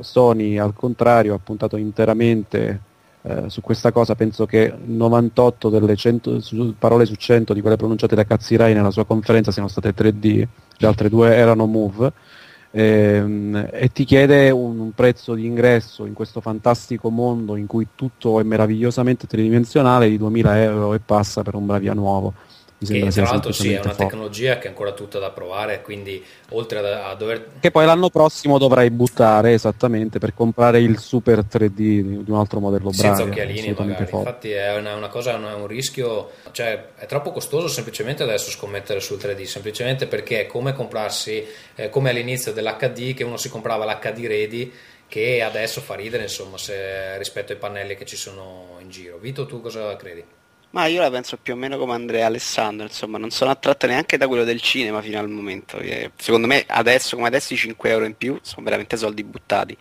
Sony al contrario ha puntato interamente eh, su questa cosa, penso che 98 delle 100 su, parole su 100 di quelle pronunciate da Cazzirai nella sua conferenza siano state 3D, le altre due erano Move ehm, e ti chiede un, un, prezzo di ingresso in questo fantastico mondo in cui tutto è meravigliosamente tridimensionale di 2000 euro e passa per un Bravia nuovo. Che tra l'altro sì, è una tecnologia che è ancora tutta da provare, quindi oltre a, a, dover... Che poi l'anno prossimo dovrai buttare esattamente per comprare il super 3D di un altro modello Senza occhialini magari, forte. infatti è una, una cosa, è un rischio, cioè è troppo costoso semplicemente adesso scommettere sul 3D, semplicemente perché è come comprarsi, eh, come all'inizio dell'HD che uno si comprava l'HD Ready che adesso fa ridere insomma se, rispetto ai pannelli che ci sono in giro. Vito, tu cosa credi? Ma io la penso più o meno come Andrea Alessandro, insomma, non sono attratto neanche da quello del cinema fino al momento. Secondo me adesso come adesso i 5 euro in più sono veramente soldi buttati.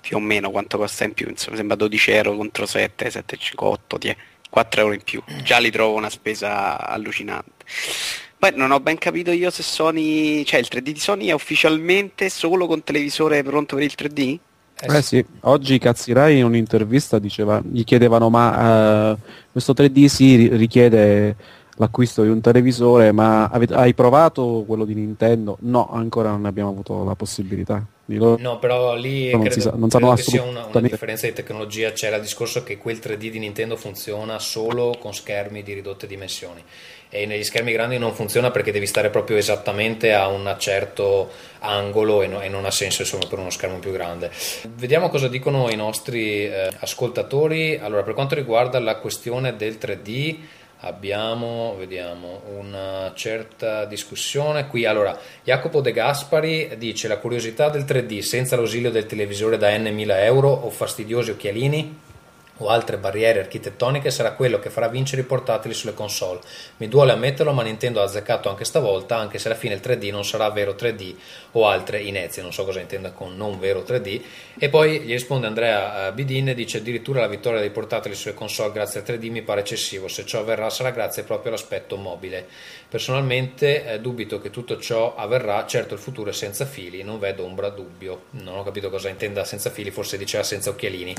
Più o meno quanto costa in più, insomma, sembra 12 euro contro 7, 7, 5, 8, 10, 4 euro in più. Già li trovo una spesa allucinante. Poi non ho ben capito io se Sony, cioè il 3D di Sony è ufficialmente solo con televisore pronto per il 3D? Eh, eh sì, oggi Cazzirai in un'intervista diceva, gli chiedevano ma uh, questo 3D si richiede l'acquisto di un televisore, ma avete, hai provato quello di Nintendo? No, ancora non abbiamo avuto la possibilità. No, però lì non, credo, sa, non credo che sia una, una, differenza di tecnologia. C'era il discorso che quel 3D di Nintendo funziona solo con schermi di ridotte dimensioni e negli schermi grandi non funziona perché devi stare proprio esattamente a un certo angolo e, no, e non ha senso insomma, per uno schermo più grande. Vediamo cosa dicono i nostri eh, ascoltatori. Allora, per quanto riguarda la questione del 3D, abbiamo vediamo, una certa discussione qui. Allora, Jacopo De Gaspari dice la curiosità del 3D senza l'ausilio del televisore da N 1000 euro o fastidiosi occhialini o altre barriere architettoniche sarà quello che farà vincere i portatili sulle console. Mi duole ammetterlo, ma Nintendo ha azzeccato anche stavolta, anche se alla fine il 3D non sarà vero 3D o altre inezie, non so cosa intenda con non vero 3D. E poi gli risponde Andrea eh, Bidin e dice addirittura la vittoria dei portatili sulle console grazie al 3D mi pare eccessivo, se ciò avverrà sarà grazie proprio all'aspetto mobile. Personalmente eh, dubito che tutto ciò avverrà, certo il futuro è senza fili, non vedo ombra dubbio. Non ho capito cosa intenda senza fili, forse diceva senza occhialini.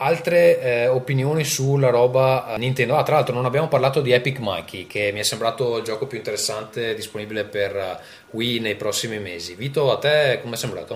Altre eh, opinioni sulla roba eh, Nintendo. Ah, tra l'altro, non abbiamo parlato di Epic Mikey, che mi è sembrato il gioco più interessante disponibile per eh, Wii nei prossimi mesi. Vito, a te come è sembrato?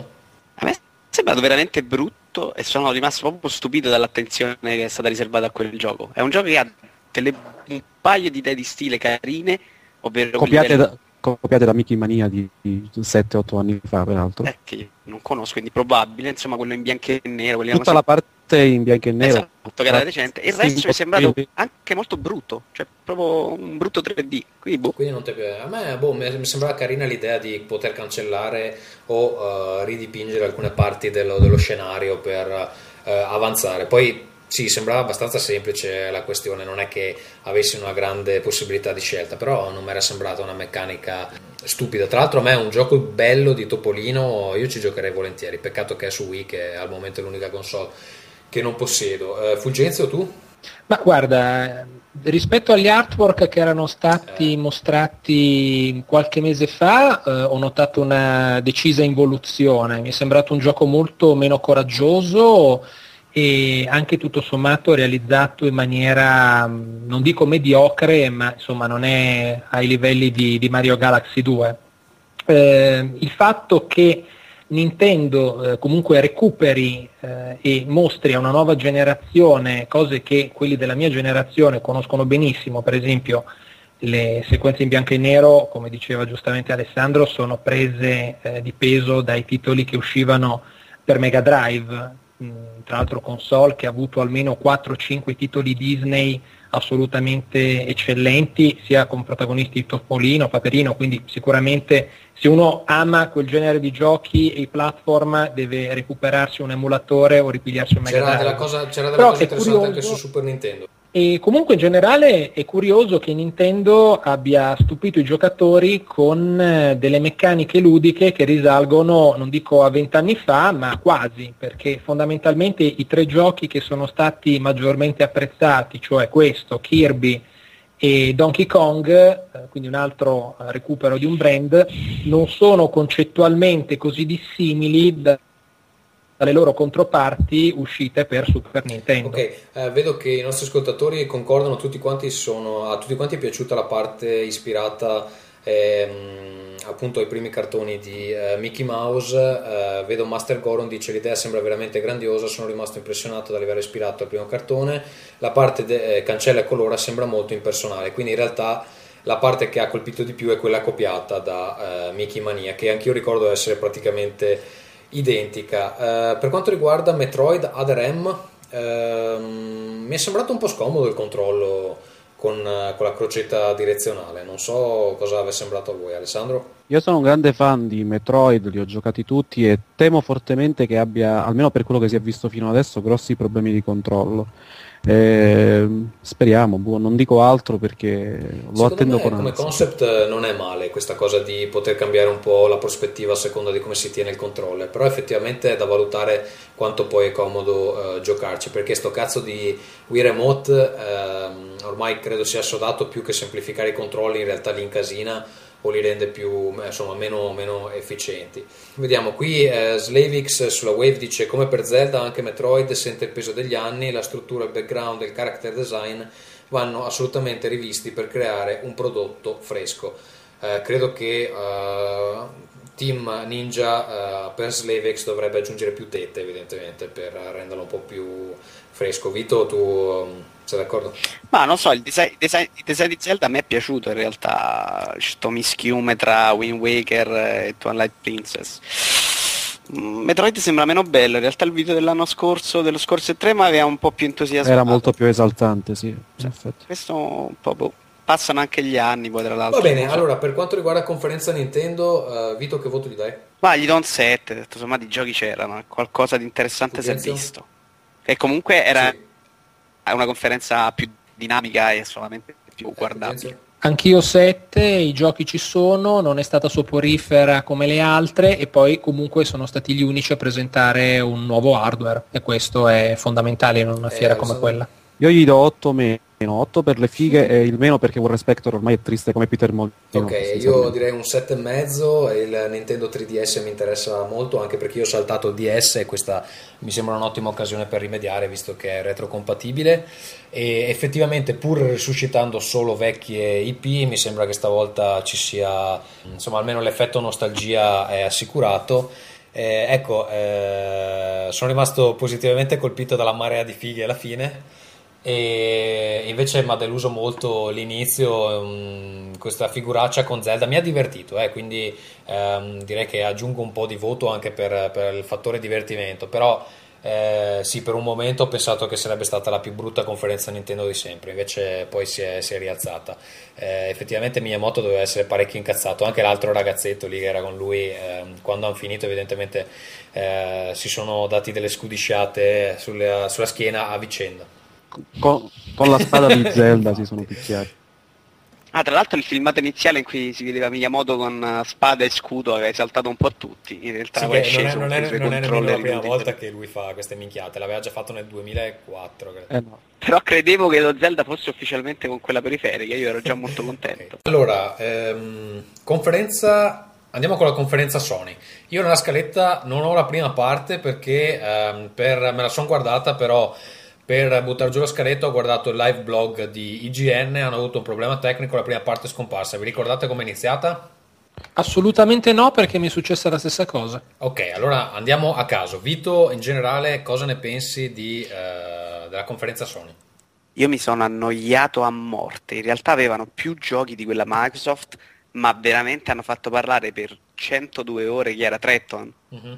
A me è sembrato veramente brutto e sono rimasto proprio stupito dall'attenzione che è stata riservata a quel gioco. È un gioco che ha delle, un paio di idee di stile carine, ovvero copiate da, copiate da Mickey Mania di, di 7-8 anni fa, peraltro. Eh, che non conosco, quindi probabile, insomma, quello in bianco e nero. Tutta la parte in bianco e nero. Esatto, che era recente. Il resto mi è sembrato anche molto brutto, cioè proprio un brutto 3D. Quindi, boh. Quindi non ti piace. A me boh, mi sembrava carina l'idea di poter cancellare o uh, ridipingere alcune parti dello, dello scenario per uh, avanzare. Poi sì, sembrava abbastanza semplice la questione, non è che avessi una grande possibilità di scelta, però non mi era sembrata una meccanica stupida. Tra l'altro a me è un gioco bello di Topolino, io ci giocherei volentieri, peccato che è su Wii, che al momento è l'unica console che non possiedo. Uh, Fulgenzio, tu? Ma guarda, rispetto agli artwork che erano stati eh. mostrati qualche mese fa, eh, ho notato una decisa involuzione. Mi è sembrato un gioco molto meno coraggioso e anche tutto sommato realizzato in maniera, non dico mediocre, ma insomma non è ai livelli di, di Mario Galaxy 2. Eh, il fatto che Nintendo eh, comunque recuperi eh, e mostri a una nuova generazione cose che quelli della mia generazione conoscono benissimo, per esempio le sequenze in bianco e nero, come diceva giustamente Alessandro, sono prese eh, di peso dai titoli che uscivano per Mega Drive, tra l'altro console che ha avuto almeno 4-5 titoli Disney assolutamente eccellenti, sia con protagonisti Topolino, Paperino, quindi sicuramente se uno ama quel genere di giochi e i platform deve recuperarsi un emulatore o ripigliarsi un Mega C'era della cosa, c'era della cosa interessante curioso, anche su Super Nintendo. E comunque in generale è curioso che Nintendo abbia stupito i giocatori con eh, delle meccaniche ludiche che risalgono, non dico a vent'anni fa, ma quasi, perché fondamentalmente i tre giochi che sono stati maggiormente apprezzati, cioè questo, Kirby e Donkey Kong, eh, quindi un altro recupero di un brand, non sono concettualmente così dissimili da dalle loro controparti uscite per Super Nintendo. Ok, eh, vedo che i nostri ascoltatori concordano, tutti quanti sono, a tutti quanti è piaciuta la parte ispirata ehm, appunto ai primi cartoni di uh, Mickey Mouse, uh, vedo Master Goron dice l'idea sembra veramente grandiosa, sono rimasto impressionato dall'aver ispirato al primo cartone, la parte de- eh, cancella e colora sembra molto impersonale, quindi in realtà la parte che ha colpito di più è quella copiata da uh, Mickey Mania, che anch'io ricordo essere praticamente identica. per quanto riguarda Metroid Other M, ehm, mi è sembrato un po' scomodo il controllo con, eh, con, la crocetta direzionale. Non so cosa è sembrato a voi, Alessandro. Io sono un grande fan di Metroid, li ho giocati tutti e temo fortemente che abbia, almeno per quello che si è visto fino adesso, grossi problemi di controllo. Eh, speriamo, boh, non dico altro perché lo Secondo attendo con come ansia. concept non è male questa cosa di poter cambiare un po' la prospettiva a seconda di come si tiene il controller, però effettivamente è da valutare quanto poi è comodo uh, giocarci, perché sto cazzo di Wii Remote uh, ormai credo sia assodato più che semplificare i controlli, in realtà li incasina o li rende più, insomma, meno, meno efficienti. Vediamo qui eh, Slavix sulla Wave dice come per Zelda anche Metroid sente il peso degli anni, la struttura, il background e il character design vanno assolutamente rivisti per creare un prodotto fresco. Eh, credo che uh, Team Ninja uh, per Slavex dovrebbe aggiungere più tette evidentemente per renderlo un po' più fresco. Vito, tu um, sei d'accordo? Ma non so, il design, design, il design, di Zelda a me è piaciuto in realtà, sto mischiume tra Wind Waker e Twilight Princess. Mm, Metroid sembra meno bello, in realtà il video dell'anno scorso, dello scorso E3 mi aveva un po' più entusiasmato. Era molto più esaltante, sì. Cioè, questo un po' boh. Passano anche gli anni, poi tra l'altro. Va bene, allora per quanto riguarda conferenza Nintendo, uh, Vito che voto gli dai? Ma gli do un 7, detto, insomma di giochi c'erano, qualcosa di interessante si è visto. E comunque era sì. Una conferenza più dinamica e solamente più eh, guardabile. Anch'io 7, i giochi ci sono, non è stata soporifera come le altre e poi comunque sono stati gli unici a presentare un nuovo hardware e questo è fondamentale in una fiera eh, come quella. Io gli do 8 meno, 8 per le fighe e il meno perché War Respector ormai è triste come Peter Molino. Ok, io direi un 7,5 il Nintendo 3DS mi interessa molto anche perché io ho saltato il DS e questa mi sembra un'ottima occasione per rimediare visto che è retrocompatibile. E effettivamente pur risuscitando solo vecchie IP mi sembra che stavolta ci sia insomma almeno l'effetto nostalgia è assicurato. Eh, ecco, eh, sono rimasto positivamente colpito dalla marea di fighe alla fine e invece mi ha deluso molto l'inizio um, questa figuraccia con Zelda. Mi ha divertito eh, quindi um, direi che aggiungo un po' di voto anche per, per il fattore divertimento. Però eh, sì per un momento ho pensato che sarebbe stata la più brutta conferenza Nintendo di sempre invece poi si è, si è rialzata. Eh, effettivamente Miyamoto doveva essere parecchio incazzato anche l'altro ragazzetto lì che era con lui ehm, quando hanno finito evidentemente eh, si sono dati delle scudisciate sulla, sulla schiena a vicenda con, con la spada di Zelda si sono picchiati. Ah, tra l'altro il filmato iniziale in cui si vedeva Miyamoto con uh, spada e scudo aveva esaltato un po' tutti. In realtà sì, poi è sceso non è, non è, non è la prima volta che lui fa queste minchiate, l'aveva già fatto nel 2004. Eh no. Però credevo che lo Zelda fosse ufficialmente con quella periferica, io ero già molto contento. okay. Allora, ehm, conferenza Andiamo con la conferenza Sony. Io nella scaletta non ho la prima parte perché ehm, per, me la sono guardata, però per buttare giù la scaletta ho guardato il live blog di IGN, hanno avuto un problema tecnico, la prima parte è scomparsa. Vi ricordate come è iniziata? Assolutamente no, perché mi è successa la stessa cosa. Ok, allora andiamo a caso. Vito, in generale, cosa ne pensi di, uh, della conferenza Sony? Io mi sono annoiato a morte. In realtà avevano più giochi di quella Microsoft, ma veramente hanno fatto parlare per 102 ore chi era Tretton. Mm-hmm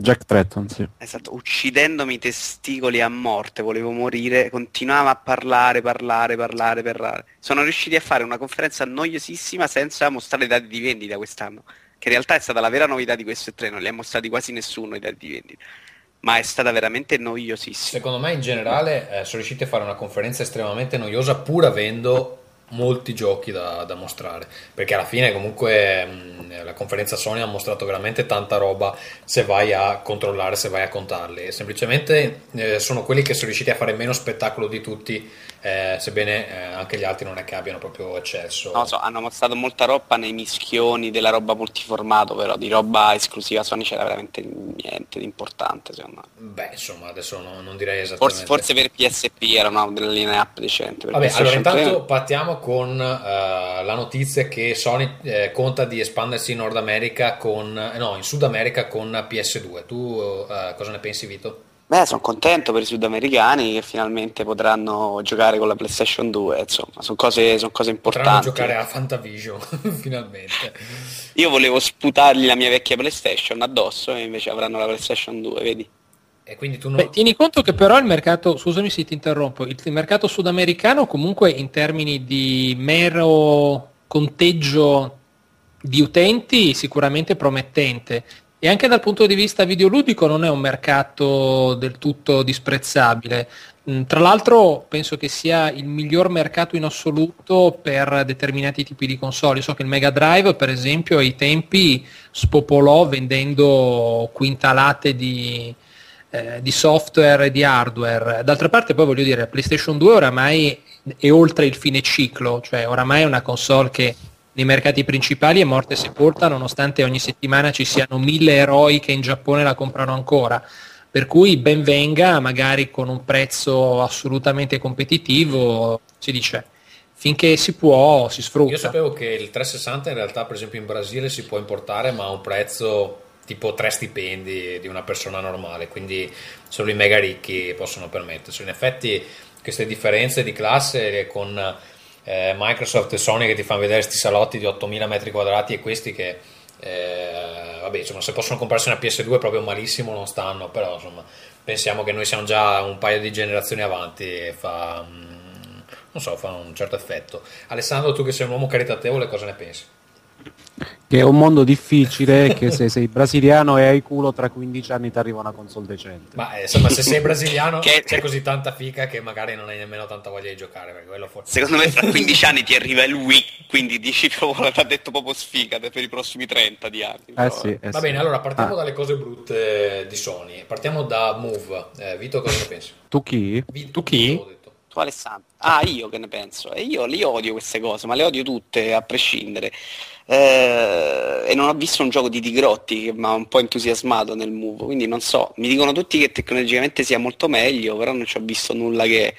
Jack Tretton, sì. Esatto, uccidendomi i testicoli a morte, volevo morire, continuava a parlare, parlare, parlare, parlare. Sono riusciti a fare una conferenza noiosissima senza mostrare i dati di vendita quest'anno, che in realtà è stata la vera novità di questo E3, non li ha mostrati quasi nessuno i dati di vendita. Ma è stata veramente noiosissima. Secondo me in generale eh, sono riusciti a fare una conferenza estremamente noiosa pur avendo molti giochi da, da, mostrare perché alla fine comunque mh, la conferenza Sony ha mostrato veramente tanta roba se vai a controllare se vai a contarli semplicemente eh, sono quelli che sono riusciti a fare meno spettacolo di tutti eh, sebbene eh, anche gli altri non è che abbiano proprio eccesso. Non lo so, hanno mostrato molta roba nei mischioni della roba multiformato, però di roba esclusiva Sony c'era veramente niente di importante, secondo me. Beh, insomma, adesso no- non direi esattamente. Forse, forse per PSP era una delle linee up decente. Vabbè, allora PlayStation intanto 3 partiamo con eh, la notizia che Sony eh, conta di espandersi in Nord America con, eh, no, in Sud America con PS2. Tu eh, cosa ne pensi, Vito? Beh, sono contento per i sudamericani che finalmente potranno giocare con la PlayStation 2, insomma, sono cose, sono cose Potranno importanti. giocare a Fantavision finalmente. Io volevo sputargli la mia vecchia PlayStation addosso e invece avranno la PlayStation 2, vedi? E quindi tu non... Beh, tieni conto che però il mercato, scusami se ti interrompo, il, il mercato sudamericano comunque in termini di mero conteggio di utenti sicuramente promettente e anche dal punto di vista videoludico non è un mercato del tutto disprezzabile. Mm, Tra l'altro penso che sia il miglior mercato in assoluto per determinati tipi di console. So che il Mega Drive, per esempio, ai tempi spopolò vendendo quintalate di, eh, di software e di hardware. D'altra parte poi voglio dire, la PlayStation 2 oramai è oltre il fine ciclo, cioè oramai è una console che nei mercati principali è morta e sepolta nonostante ogni settimana ci siano mille eroi che in Giappone la comprano ancora. Per cui ben venga, magari con un prezzo assolutamente competitivo, si dice, finché si può si sfrutta. Io sapevo che il 360 in realtà, per esempio in Brasile, si può importare, ma a un prezzo tipo tre stipendi di una persona normale, quindi solo i mega ricchi possono permettersi. In effetti queste differenze di classe con eh, Microsoft e Sony che ti fanno vedere questi salotti di 8000 metri quadrati e questi che eh, vabbè insomma se possono comprarsi una PS2 proprio malissimo non stanno però insomma pensiamo che noi siamo già un paio di generazioni avanti e fa mm, so fa un certo effetto Alessandro tu che sei un uomo caritatevole cosa ne pensi? Che è un mondo difficile che se sei brasiliano e hai culo tra 15 anni ti arriva una console decente. ma eh, insomma se sei brasiliano Che- c'è così tanta fica che magari non hai nemmeno tanta voglia di giocare forse Secondo me fra 15 anni ti arriva il Wii, quindi dici proprio, l'ha detto proprio sfigate per i prossimi 30 di anni. Eh però, sì, eh Va sì. bene, allora partiamo Ah, dalle cose brutte di Sony. Partiamo da Move. Eh, Vito, cosa ne pensi? Tu chi? Vi- Tu chi? Tu Alessandro. Ah, io che ne penso? E io li odio queste cose, ma le odio tutte a prescindere. Eh, e non ho visto un gioco di Tigrotti che mi ha un po' entusiasmato nel move, quindi non so. Mi dicono tutti che tecnologicamente sia molto meglio, però non ci ho visto nulla che,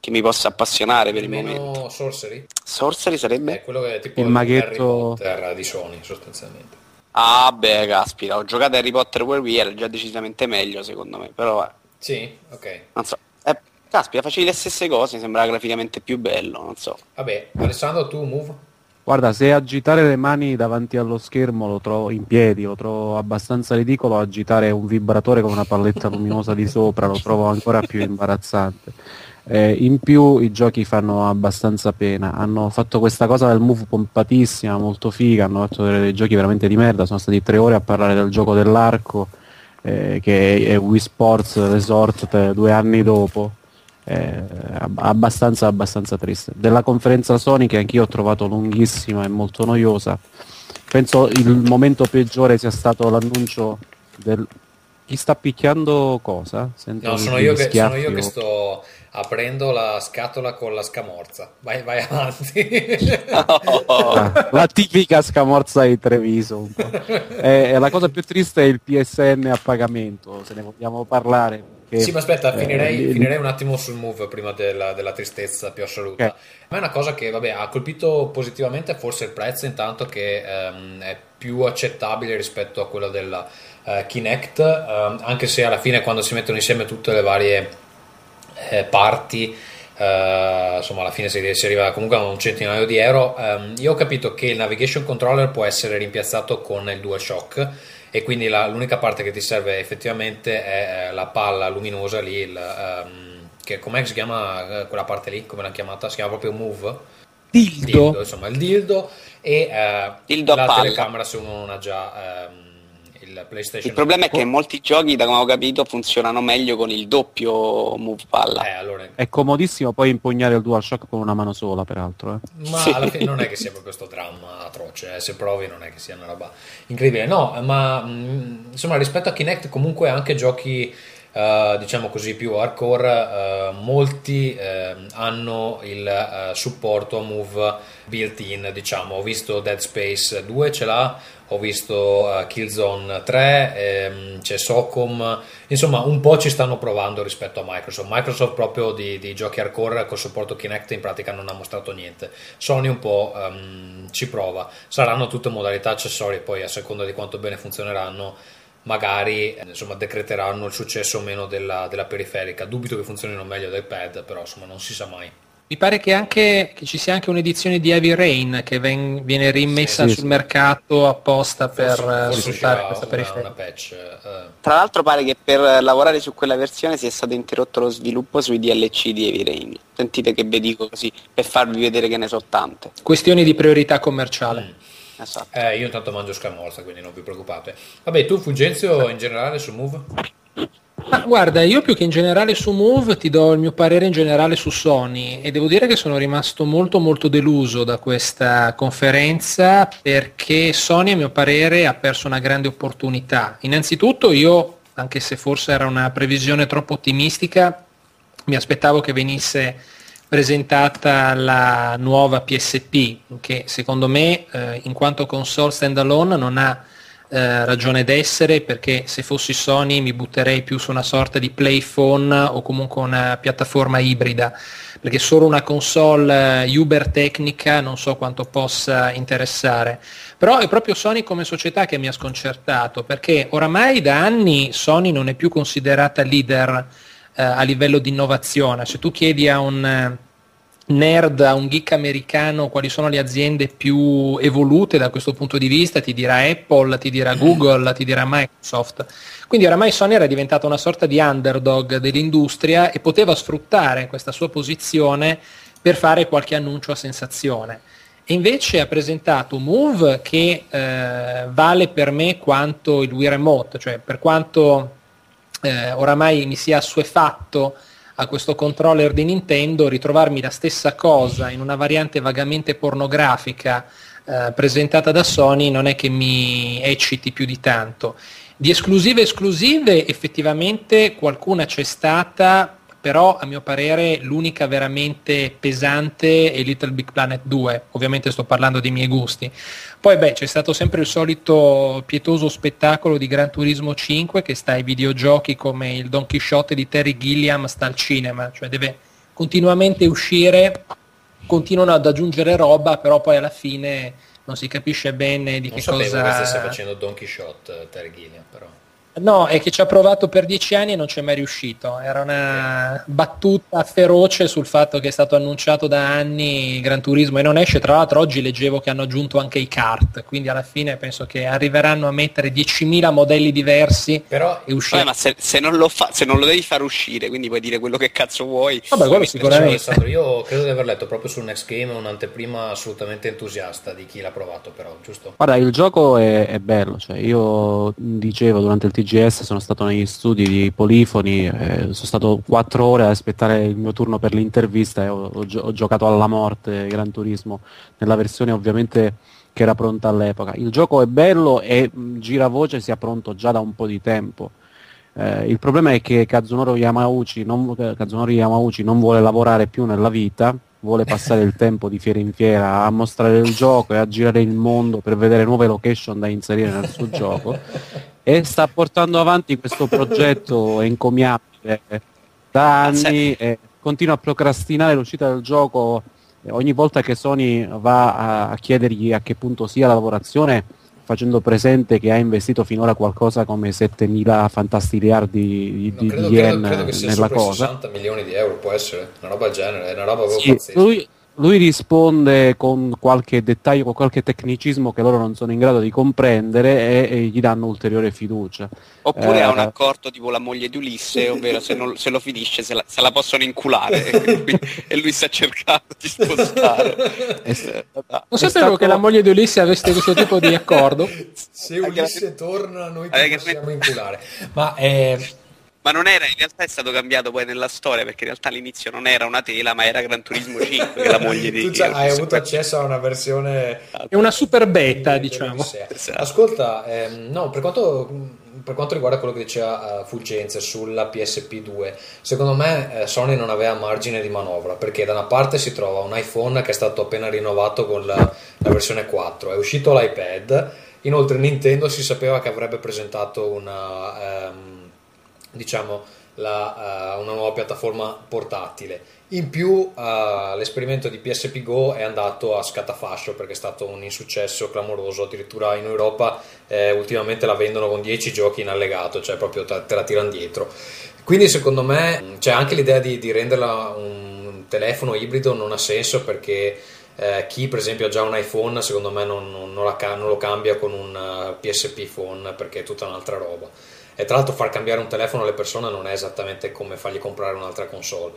che mi possa appassionare per il momento. Sorcery? Sorcery sarebbe? È quello che è tipo Il maghetto- Harry Potter di Sony, sostanzialmente. Ah, beh, caspita, ho giocato a Harry Potter Where We era già decisamente meglio secondo me, però eh, Sì? Ok. non so. Eh, caspita, facevi le stesse cose, sembrava graficamente più bello, non so. Vabbè, Alessandro, tu Move? Guarda, se agitare le mani davanti allo schermo lo trovo in piedi, lo trovo abbastanza ridicolo, agitare un vibratore con una palletta luminosa di sopra lo trovo ancora più imbarazzante. Eh, in più i giochi fanno abbastanza pena, hanno fatto questa cosa del move pompatissima, molto figa, hanno fatto dei, giochi veramente di merda, sono stati tre ore a parlare del gioco dell'arco, eh, che è Wii Sports Resort eh, due anni dopo. Eh, ab- abbastanza abbastanza triste della conferenza Sony che anch'io ho trovato lunghissima e molto noiosa penso il momento peggiore sia stato l'annuncio del chi sta picchiando cosa? Sento No, sono io, che, sono io che sto aprendo la scatola con la scamorza. Vai, vai avanti. Ah, la tipica scamorza di Treviso un po'. Eh, la cosa più triste è il PSN a pagamento se ne vogliamo parlare perché, Sì, ma aspetta, eh, finirei, li- finirei un attimo sul move prima della, della tristezza più assoluta. Ok. A me è una cosa che vabbè, ha colpito positivamente forse il prezzo, intanto che ehm, è più accettabile rispetto a quello della eh, Kinect, ehm, anche se alla fine quando si mettono insieme tutte le varie eh, parti, eh, insomma alla fine si, si arriva comunque a un centinaio di euro. Ehm, io ho capito che il navigation controller può essere rimpiazzato con il DualShock e quindi la- l'unica parte che ti serve effettivamente è eh, la palla luminosa lì, il, ehm, che com'è che si chiama eh, quella parte lì, come l'hanno chiamata? Si chiama proprio Move? Dildo. insomma il dildo e eh, Dildo la palla. telecamera se uno non ha già ehm, il PlayStation. Il problema è che molti giochi, da come ho capito, funzionano meglio con il doppio move palla. Eh, allora, è comodissimo poi impugnare il DualShock con una mano sola peraltro eh. Ma Sì. alla fine non è che sia proprio questo dramma atroce, eh, se provi non è che sia una roba incredibile. No, ma mh, insomma rispetto a Kinect comunque anche giochi eh, diciamo così più hardcore, eh, molti eh, hanno il supporto a Move built-in, diciamo. Ho visto Dead Space 2 ce l'ha, ho visto uh, Killzone 3, ehm, c'è Socom, insomma un po' ci stanno provando rispetto a Microsoft. Microsoft proprio di, di giochi hardcore col supporto Kinect in pratica non ha mostrato niente. Sony un po' um, ci prova, saranno tutte modalità accessorie, poi a seconda di quanto bene funzioneranno magari insomma, decreteranno il successo o meno della, della periferica. Dubito che funzionino meglio del pad, però insomma non si sa mai. Mi pare che, anche, che ci sia anche un'edizione di Heavy Rain che ven, viene rimessa sì, sul sì. mercato apposta per forse sfruttare questa periferica. Patch, uh. Tra l'altro pare che per lavorare su quella versione sia stato interrotto lo sviluppo sui DLC di Heavy Rain. Sentite che vi dico così, per farvi vedere che ne so tante. Questioni di priorità commerciale. Mm. Esatto. Eh, io intanto mangio scamorza, quindi non vi preoccupate. Vabbè, tu Fulgenzio in generale su Move? Ma guarda, io più che in generale su Move ti do il mio parere in generale su Sony e devo dire che sono rimasto molto molto deluso da questa conferenza perché Sony a mio parere ha perso una grande opportunità. Innanzitutto io, anche se forse era una previsione troppo ottimistica, mi aspettavo che venisse presentata la nuova PSP che secondo me eh, in quanto console standalone non ha eh, ragione d'essere perché se fossi Sony mi butterei più su una sorta di playphone o comunque una piattaforma ibrida perché solo una console eh, uber tecnica non so quanto possa interessare. Però è proprio Sony come società che mi ha sconcertato perché oramai da anni Sony non è più considerata leader eh, a livello di innovazione. Se tu chiedi a un nerd, a un geek americano, quali sono le aziende più evolute da questo punto di vista, ti dirà Apple, ti dirà Google, ti dirà Microsoft. Quindi oramai Sony era diventata una sorta di underdog dell'industria e poteva sfruttare questa sua posizione per fare qualche annuncio a sensazione. E invece ha presentato Move che eh, vale per me quanto il Wii Remote, cioè per quanto eh, oramai mi sia assuefatto a questo controller di Nintendo, ritrovarmi la stessa cosa in una variante vagamente pornografica eh, presentata da Sony non è che mi ecciti più di tanto. Di esclusive esclusive effettivamente qualcuna c'è stata, però a mio parere l'unica veramente pesante è Little Big Planet 2, ovviamente sto parlando dei miei gusti. Poi beh, c'è stato sempre il solito pietoso spettacolo di Gran Turismo 5 che sta ai videogiochi come il Don Quixote di Terry Gilliam sta al cinema, cioè deve continuamente uscire, continuano ad aggiungere roba, però poi alla fine non si capisce bene di non che cosa... Non sapevo che stesse facendo Don Quixote Terry Gilliam, però... No, è che ci ha provato per dieci anni e non c'è mai riuscito. Era una battuta feroce sul fatto che è stato annunciato da anni Gran Turismo e non esce. Tra l'altro oggi leggevo che hanno aggiunto anche i kart, quindi alla fine penso che arriveranno a mettere 10.000 modelli diversi Però, e uscire. ma se, se, non fa, se, non lo devi far uscire, quindi puoi dire quello che cazzo vuoi. Vabbè, quello sicuramente. io credo di aver letto proprio sul Next Game un'anteprima assolutamente entusiasta di chi l'ha provato, però, giusto? Guarda, il gioco è, è bello, cioè io dicevo durante il TGS sono stato negli studi di Polifoni, eh, sono stato quattro ore ad aspettare il mio turno per l'intervista e ho, ho, ho, giocato alla morte Gran Turismo nella versione ovviamente che era pronta all'epoca. Il gioco è bello e mh, giravoce sia pronto già da un po' di tempo. Eh, il problema è che Kazunori Yamauchi Kazunori Yamauchi non vuole lavorare più nella vita, vuole passare il tempo di fiera in fiera a mostrare il gioco e a girare il mondo per vedere nuove location da inserire nel suo gioco e sta portando avanti questo progetto encomiabile da anni e continua a procrastinare l'uscita del gioco. Ogni volta che Sony va a chiedergli a che punto sia la lavorazione facendo presente che ha investito finora qualcosa come 7.000 fantastiliardi di, di, credo, di yen credo, credo sia nella cosa. 60 milioni di euro può essere. Una roba del genere è una roba proprio sì, pazzesca. lui, lui risponde con qualche dettaglio, con qualche tecnicismo che loro non sono in grado di comprendere e, e gli danno ulteriore fiducia. Oppure eh, ha un accordo tipo la moglie di Ulisse, ovvero se, non, se lo finisce se la, se la, possono inculare e lui, e lui sta cercando di spostare. È, eh, non sapevo stato... che la moglie di Ulisse avesse questo tipo di accordo. Se Ulisse torna noi ti possiamo inculare. Ma eh, ma non era, in realtà è stato cambiato poi nella storia perché in realtà all'inizio non era una tela ma era Gran Turismo 5 che la moglie di... tu hai avuto accesso a una versione... È una super beta di, diciamo. Esatto. Ascolta, ehm, no, per quanto per quanto riguarda quello che diceva uh, Fulgenze sulla PSP2, secondo me eh, Sony non aveva margine di manovra perché da una parte si trova un iPhone che è stato appena rinnovato con la, la versione 4, è uscito l'iPad, inoltre Nintendo si sapeva che avrebbe presentato una, um, diciamo, la, uh, una nuova piattaforma portatile in più uh, l'esperimento di PSP Go è andato a scatafascio perché è stato un insuccesso clamoroso, addirittura in Europa eh, ultimamente la vendono con 10 giochi in allegato, cioè proprio te, te la tirano dietro. Quindi secondo me c'è anche l'idea di, di renderla un telefono ibrido non ha senso perché eh, chi per esempio ha già un iPhone secondo me non, non, non, la, non lo cambia con un uh, eh, PSP phone perché è tutta un'altra roba. E tra l'altro far cambiare un telefono alle persone non è esattamente come fargli comprare un'altra console.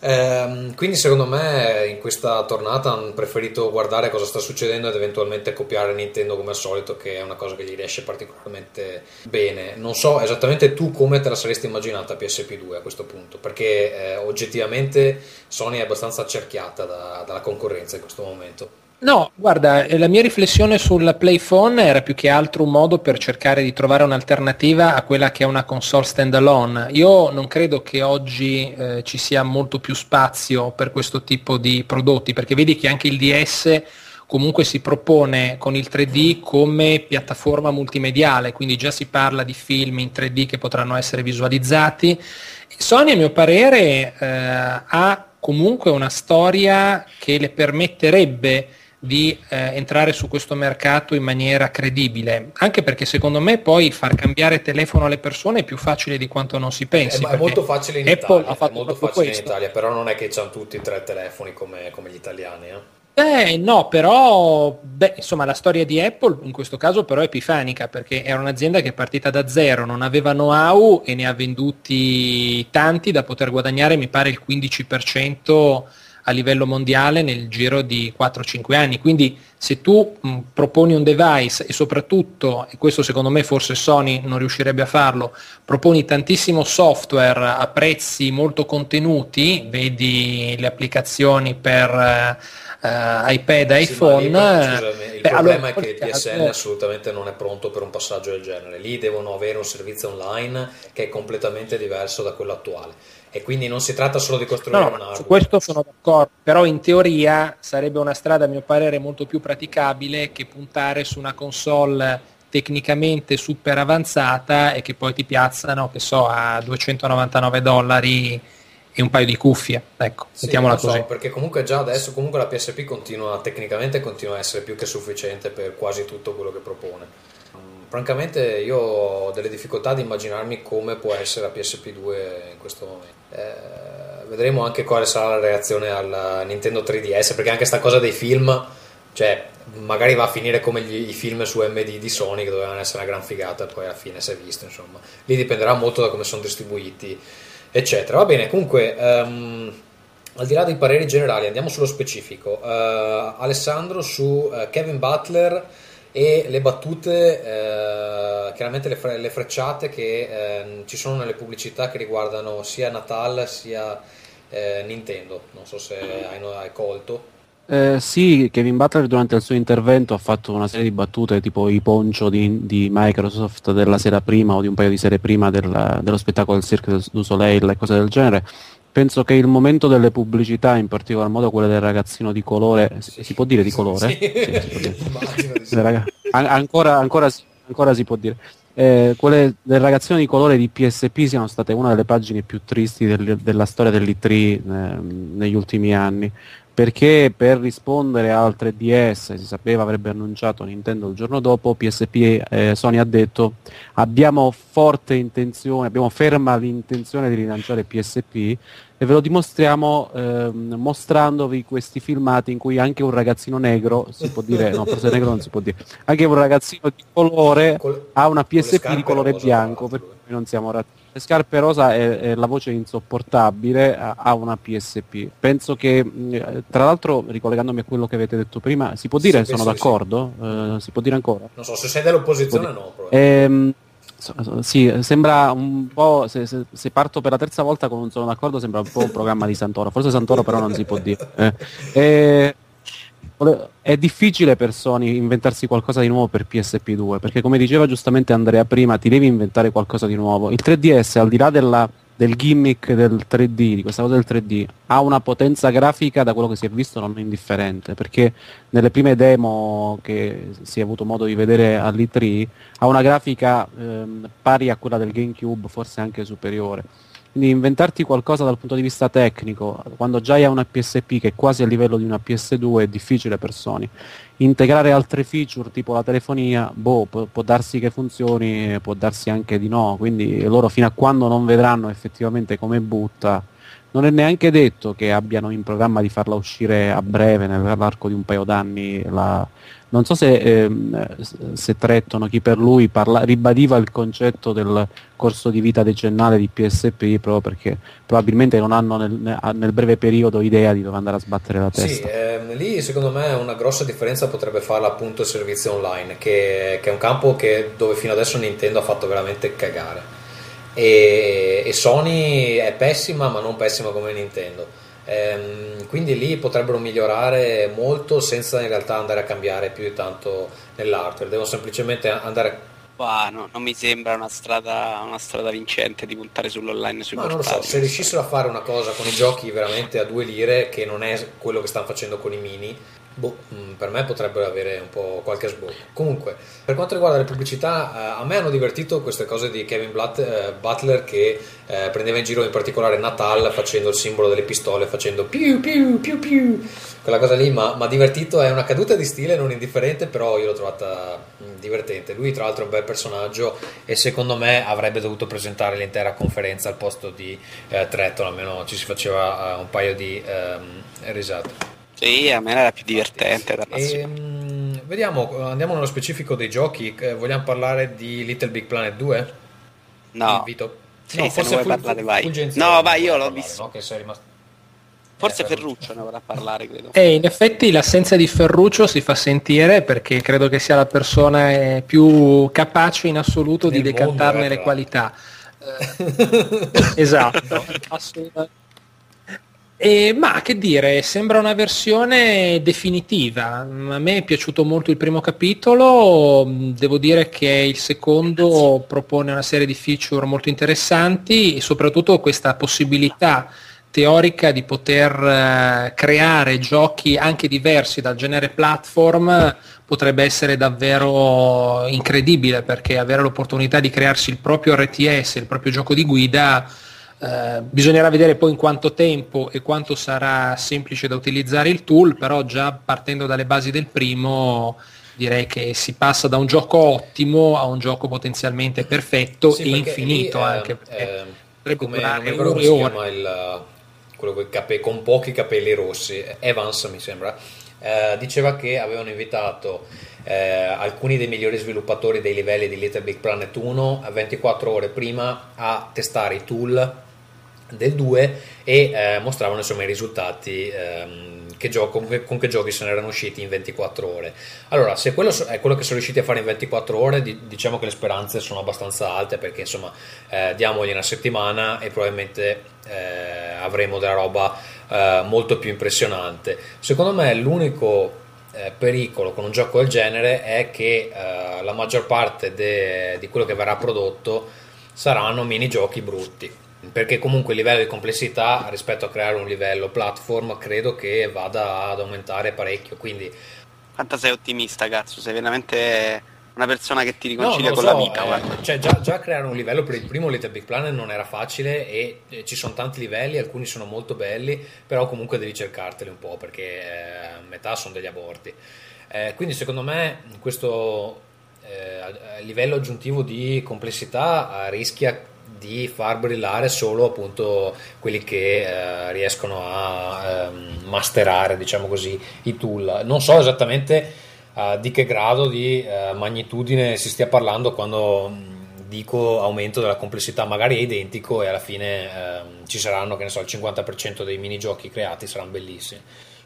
Ehm, quindi secondo me in questa tornata hanno preferito guardare cosa sta succedendo ed eventualmente copiare Nintendo come al solito che è una cosa che gli riesce particolarmente bene. Non so esattamente tu come te la saresti immaginata PSP2 a questo punto perché eh, oggettivamente Sony è abbastanza accerchiata da, dalla concorrenza in questo momento No, guarda, eh, la mia riflessione sul Playphone era più che altro un modo per cercare di trovare un'alternativa a quella che è una console standalone. Io non credo che oggi eh, ci sia molto più spazio per questo tipo di prodotti, perché vedi che anche il DS comunque si propone con il 3D come piattaforma multimediale, quindi già si parla di film in 3D che potranno essere visualizzati. Sony, a mio parere, eh, ha comunque una storia che le permetterebbe di eh, entrare su questo mercato in maniera credibile, anche perché secondo me poi far cambiare telefono alle persone è più facile di quanto non si pensi. Eh, è molto facile in Apple Italia, ha fatto molto facile in Italia, però non è che hanno tutti tre telefoni come, come gli italiani. Eh? Eh no, però beh, insomma la storia di Apple in questo caso però è epifanica perché era un'azienda che è partita da zero, non aveva know-how e ne ha venduti tanti da poter guadagnare mi pare il 15% a livello mondiale nel giro di 4-5 anni. Quindi se tu mh, proponi un device e soprattutto, e questo secondo me forse Sony non riuscirebbe a farlo, proponi tantissimo software a prezzi molto contenuti, vedi le applicazioni per uh, iPad, sì, iPhone... Lì, il beh, problema allora, è che il PSN assolutamente non è pronto per un passaggio del genere. Lì devono avere un servizio online che è completamente diverso da quello attuale e quindi non si tratta solo di costruire no, un. Su questo sono d'accordo, però in teoria sarebbe una strada a mio parere molto più praticabile che puntare su una console tecnicamente super avanzata e che poi ti piazzano, che so, a 299 dollari e un paio di cuffie, ecco, sì, mettiamola so, così. perché comunque già adesso comunque la PSP continua, tecnicamente continua a essere più che sufficiente per quasi tutto quello che propone francamente io ho delle difficoltà ad immaginarmi come può essere la PSP2 in questo momento. Eh, vedremo anche quale sarà la reazione al Nintendo 3DS, perché anche sta cosa dei film, cioè magari va a finire come gli, i film su MD di Sony che dovevano essere una gran figata e poi alla fine si è visto, insomma. Lì dipenderà molto da come sono distribuiti, eccetera. Va bene, comunque... Um, al di là dei pareri generali, andiamo sullo specifico. Uh, Alessandro su uh, Kevin Butler e le battute, eh, chiaramente le, fre- le, frecciate che eh, ci sono nelle pubblicità che riguardano sia Natal sia eh, Nintendo. Non so se hai, hai colto. Eh, sì, Kevin Butler durante il suo intervento ha fatto una serie di battute tipo i poncio di, di Microsoft della sera prima o di un paio di sere prima del, dello spettacolo del Cirque du Soleil e cose del genere penso che il momento delle pubblicità, in particolar modo quelle del ragazzino di colore, si, si può dire di colore? Sì. Sì, si Raga... An- ancora, ancora, ancora, si può dire. Eh, quelle del ragazzino di colore di PSP siano state una delle pagine più tristi del, della storia dell'E3 eh, negli ultimi anni perché per rispondere al 3DS si sapeva avrebbe annunciato Nintendo il giorno dopo, PSP eh, Sony ha detto abbiamo forte intenzione, abbiamo ferma l'intenzione di rilanciare PSP e ve lo dimostriamo eh, mostrandovi questi filmati in cui anche un ragazzino negro, si può dire, no forse negro non si può dire, anche un ragazzino di colore Col, ha una PSP di colore bianco, per cui non siamo razzisti scarpe rosa è, è, la voce insopportabile ha una PSP penso che tra l'altro ricollegandomi a quello che avete detto prima si può dire sì, sono d'accordo sì. uh, si può dire ancora non so se sei dell'opposizione no ehm, sì, sembra un po'. Se, se, se, parto per la terza volta con un sono d'accordo, sembra un po' un programma di Santoro. Forse Santoro, però, non si può dire. Eh, eh, è difficile per Sony inventarsi qualcosa di nuovo per PSP2, perché come diceva giustamente Andrea prima, ti devi inventare qualcosa di nuovo. Il 3DS, al di là della, del gimmick del 3D, di questa cosa del 3D, ha una potenza grafica da quello che si è visto non indifferente, perché nelle prime demo che si è avuto modo di vedere all'E3 ha una grafica ehm, pari a quella del GameCube, forse anche superiore quindi inventarti qualcosa dal punto di vista tecnico, quando già hai una PSP che è quasi a livello di una PS2, è difficile per Sony. Integrare altre feature tipo la telefonia, boh, può, può darsi che funzioni, può darsi anche di no. Quindi loro fino a quando non vedranno effettivamente come butta, non è neanche detto che abbiano in programma di farla uscire a breve, nell'arco di un paio d'anni, la, non so se, ehm, se Tretton, chi per lui, parla, ribadiva il concetto del corso di vita decennale di PSP proprio perché probabilmente non hanno nel, nel breve periodo idea di dove andare a sbattere la testa. Sì, ehm, lì secondo me una grossa differenza potrebbe farla appunto il servizio online, che, che, è un campo che, dove fino adesso Nintendo ha fatto veramente cagare. E, e Sony è pessima, ma non pessima come Nintendo. Ehm, quindi lì potrebbero migliorare molto senza in realtà andare a cambiare più di tanto nell'hardware, devono semplicemente andare Bah, no, non mi sembra una strada, una strada, vincente di puntare sull'online sui Ma non lo so, se riuscissero a fare una cosa con i giochi veramente a due lire, che non è quello che stanno facendo con i mini, boh, mm, per me potrebbero avere un po' qualche sbocco. Comunque, per quanto riguarda le pubblicità, eh, a me hanno divertito queste cose di Kevin Blatt, eh, Butler che eh, prendeva in giro in particolare Natal facendo il simbolo delle pistole, facendo più più più più, quella cosa lì, ma, ma divertito, è una caduta di stile non indifferente, però io l'ho trovata mm, divertente. Lui tra l'altro è un bel personaggio e secondo me avrebbe dovuto presentare l'intera conferenza al posto di eh, Tretton, almeno ci si faceva uh, un paio di um, risate. Sì, a me era più divertente. E, um, vediamo, andiamo nello specifico dei giochi. Eh, vogliamo parlare di Little Big Planet 2? No. Vito? Sì, no, se non vuoi fu- parlare, vai. No, vai, io l'ho visto. No? Che sei rimasto... Forse eh, Ferruccio ne vorrà parlare, credo. E in effetti l'assenza di Ferruccio si fa sentire perché credo che sia la persona eh, più capace in assoluto Nel di decantarne mondo, le qualità. esatto, assolutamente. E, ma che dire, sembra una versione definitiva. A me è piaciuto molto il primo capitolo, devo dire che il secondo propone una serie di feature molto interessanti e soprattutto questa possibilità teorica di poter eh, creare giochi anche diversi dal genere platform potrebbe essere davvero incredibile perché avere l'opportunità di crearsi il proprio RTS, il proprio gioco di guida eh, bisognerà vedere poi in quanto tempo e quanto sarà semplice da utilizzare il tool, però già partendo dalle basi del primo direi che si passa da un gioco ottimo a un gioco potenzialmente perfetto sì, e infinito lì, eh, anche perché eh, come, non ore si chiama il, quello con, cape, con, pochi capelli rossi Evans mi sembra eh, diceva che avevano invitato eh, alcuni dei migliori sviluppatori dei livelli di Little Big Planet 1 a 24 ore prima a testare i tool del 2 e eh, mostravano insomma i risultati ehm, che gioco, con che giochi se ne erano usciti in 24 ore. Allora, se quello è quello che sono riusciti a fare in 24 ore, diciamo che le speranze sono abbastanza alte perché insomma eh, diamogli una settimana e probabilmente eh, avremo della roba eh, molto più impressionante. Secondo me l'unico eh, pericolo con un gioco del genere è che eh, la maggior parte de, di quello che verrà prodotto saranno minigiochi brutti perché comunque il livello di complessità rispetto a creare un livello platform credo che vada ad aumentare parecchio quindi quanto sei ottimista cazzo sei veramente una persona che ti riconcilia no, con so, l'amica eh, cioè già, già, creare un livello per il primo Little Big Planet non era facile e eh, ci sono tanti livelli alcuni sono molto belli però comunque devi cercarteli un po' perché eh, metà sono degli aborti. Eh, quindi secondo me questo eh, livello aggiuntivo di complessità rischia di far brillare solo appunto quelli che eh, riescono a eh, masterare diciamo così i tool. Non so esattamente eh, di che grado di eh, magnitudine si stia parlando quando dico aumento della complessità magari è identico e alla fine ehm, ci saranno che ne so il 50% dei minigiochi creati saranno bellissimi.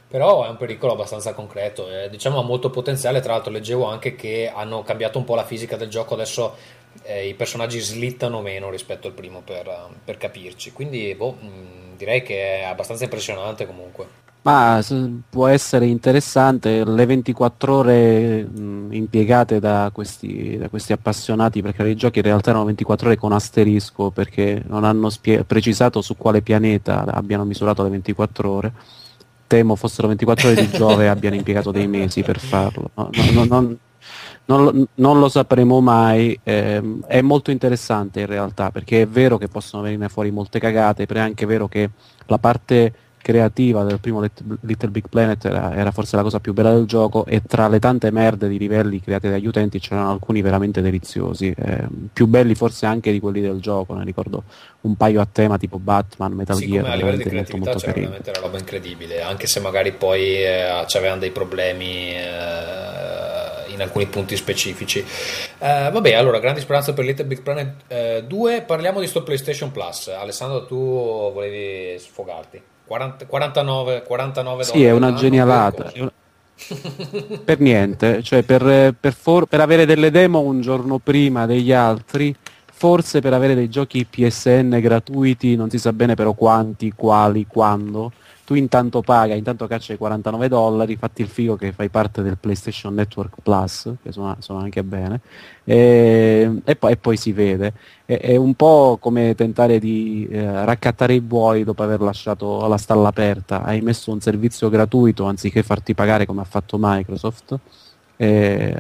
Però è un pericolo abbastanza concreto eh, diciamo ha molto potenziale. Tra l'altro leggevo anche che hanno cambiato un po' la fisica del gioco. Adesso eh, i personaggi slittano meno rispetto al primo per, per capirci. Quindi boh, mh, direi che è abbastanza impressionante comunque. Ma può essere interessante le 24 ore mh, impiegate da questi, da questi, appassionati perché i giochi in realtà erano 24 ore con asterisco perché non hanno spie- precisato su quale pianeta abbiano misurato le 24 ore. Temo fossero 24 ore di Giove e abbiano impiegato dei mesi per farlo. No, no, no, non, non, lo sapremo mai. Ehm, è molto interessante in realtà perché è vero che possono venire fuori molte cagate, però è anche vero che la parte creativa del primo Little Big Planet era, era, forse la cosa più bella del gioco e tra le tante merde di livelli creati dagli utenti c'erano alcuni veramente deliziosi, eh, più belli forse anche di quelli del gioco, ne ricordo un paio a tema tipo Batman, Metal sì, Gear. a livello di creatività molto, molto c'era veramente una roba incredibile, anche se magari poi eh, c'avevano dei problemi eh, in alcuni punti specifici. Eh, vabbè, allora, grandi speranze per Little Big Planet 2, eh, parliamo di sto PlayStation Plus. Alessandro, tu volevi sfogarti? 40, 49, 49 sì, è una genialata. per niente, cioè per, per, for- per avere delle demo un giorno prima degli altri, forse per avere dei giochi PSN gratuiti, non si sa bene però quanti, quali, quando tu intanto paga, intanto caccia i 49 dollari, fatti il figo che fai parte del PlayStation Network Plus, che sono, sono anche bene, e, e, poi, e, poi, si vede. È, è, un po' come tentare di eh, raccattare i buoi dopo aver lasciato la stalla aperta, hai messo un servizio gratuito anziché farti pagare come ha fatto Microsoft e,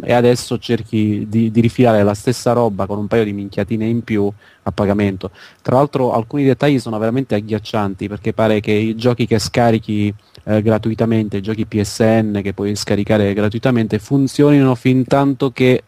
e adesso cerchi di, di, rifilare la stessa roba con un paio di minchiatine in più a pagamento. Tra l'altro alcuni dettagli sono veramente agghiaccianti perché pare che i giochi che scarichi eh, gratuitamente, i giochi PSN che puoi scaricare gratuitamente, funzionino fin tanto che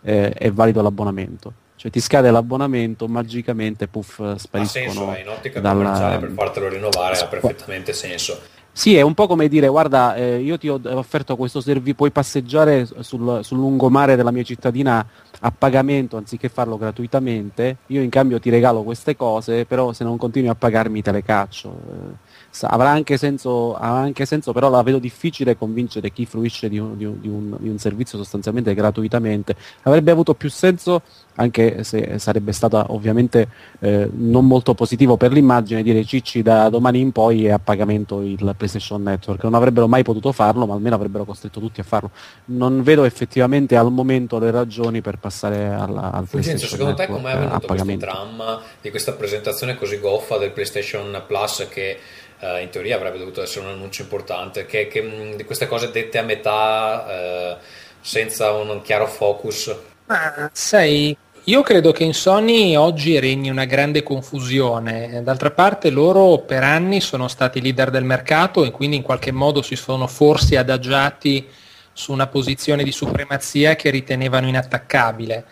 eh, è valido l'abbonamento. Cioè ti scade l'abbonamento, magicamente puff spariscono. Ha senso, in ottica dalla... commerciale per fartelo rinnovare ha perfettamente senso. Sì, è un po' come dire, guarda, eh, io ti ho offerto questo servizio, puoi passeggiare sul, sul, lungomare della mia cittadina a pagamento anziché farlo gratuitamente, io in cambio ti regalo queste cose, però se non continui a pagarmi te le caccio. Eh, avrà anche, senso, avrà anche senso, però la vedo difficile convincere chi fruisce di un, di, un, di, un, servizio sostanzialmente gratuitamente. Avrebbe avuto più senso, anche se sarebbe stata ovviamente eh, non molto positivo per l'immagine, dire cicci da domani in poi è a pagamento il PlayStation Network. Non avrebbero mai potuto farlo, ma almeno avrebbero costretto tutti a farlo. Non vedo effettivamente al momento le ragioni per passare alla, al Fulgenzo, secondo te com'è venuto questo dramma di questa presentazione così goffa del PlayStation Plus che Uh, in teoria avrebbe dovuto essere un annuncio importante, che, che mh, di queste cose dette a metà, uh, senza un chiaro focus. Ah, sai, io credo che in Sony oggi regni una grande confusione, d'altra parte loro per anni sono stati leader del mercato e quindi in qualche modo si sono forse adagiati su una posizione di supremazia che ritenevano inattaccabile.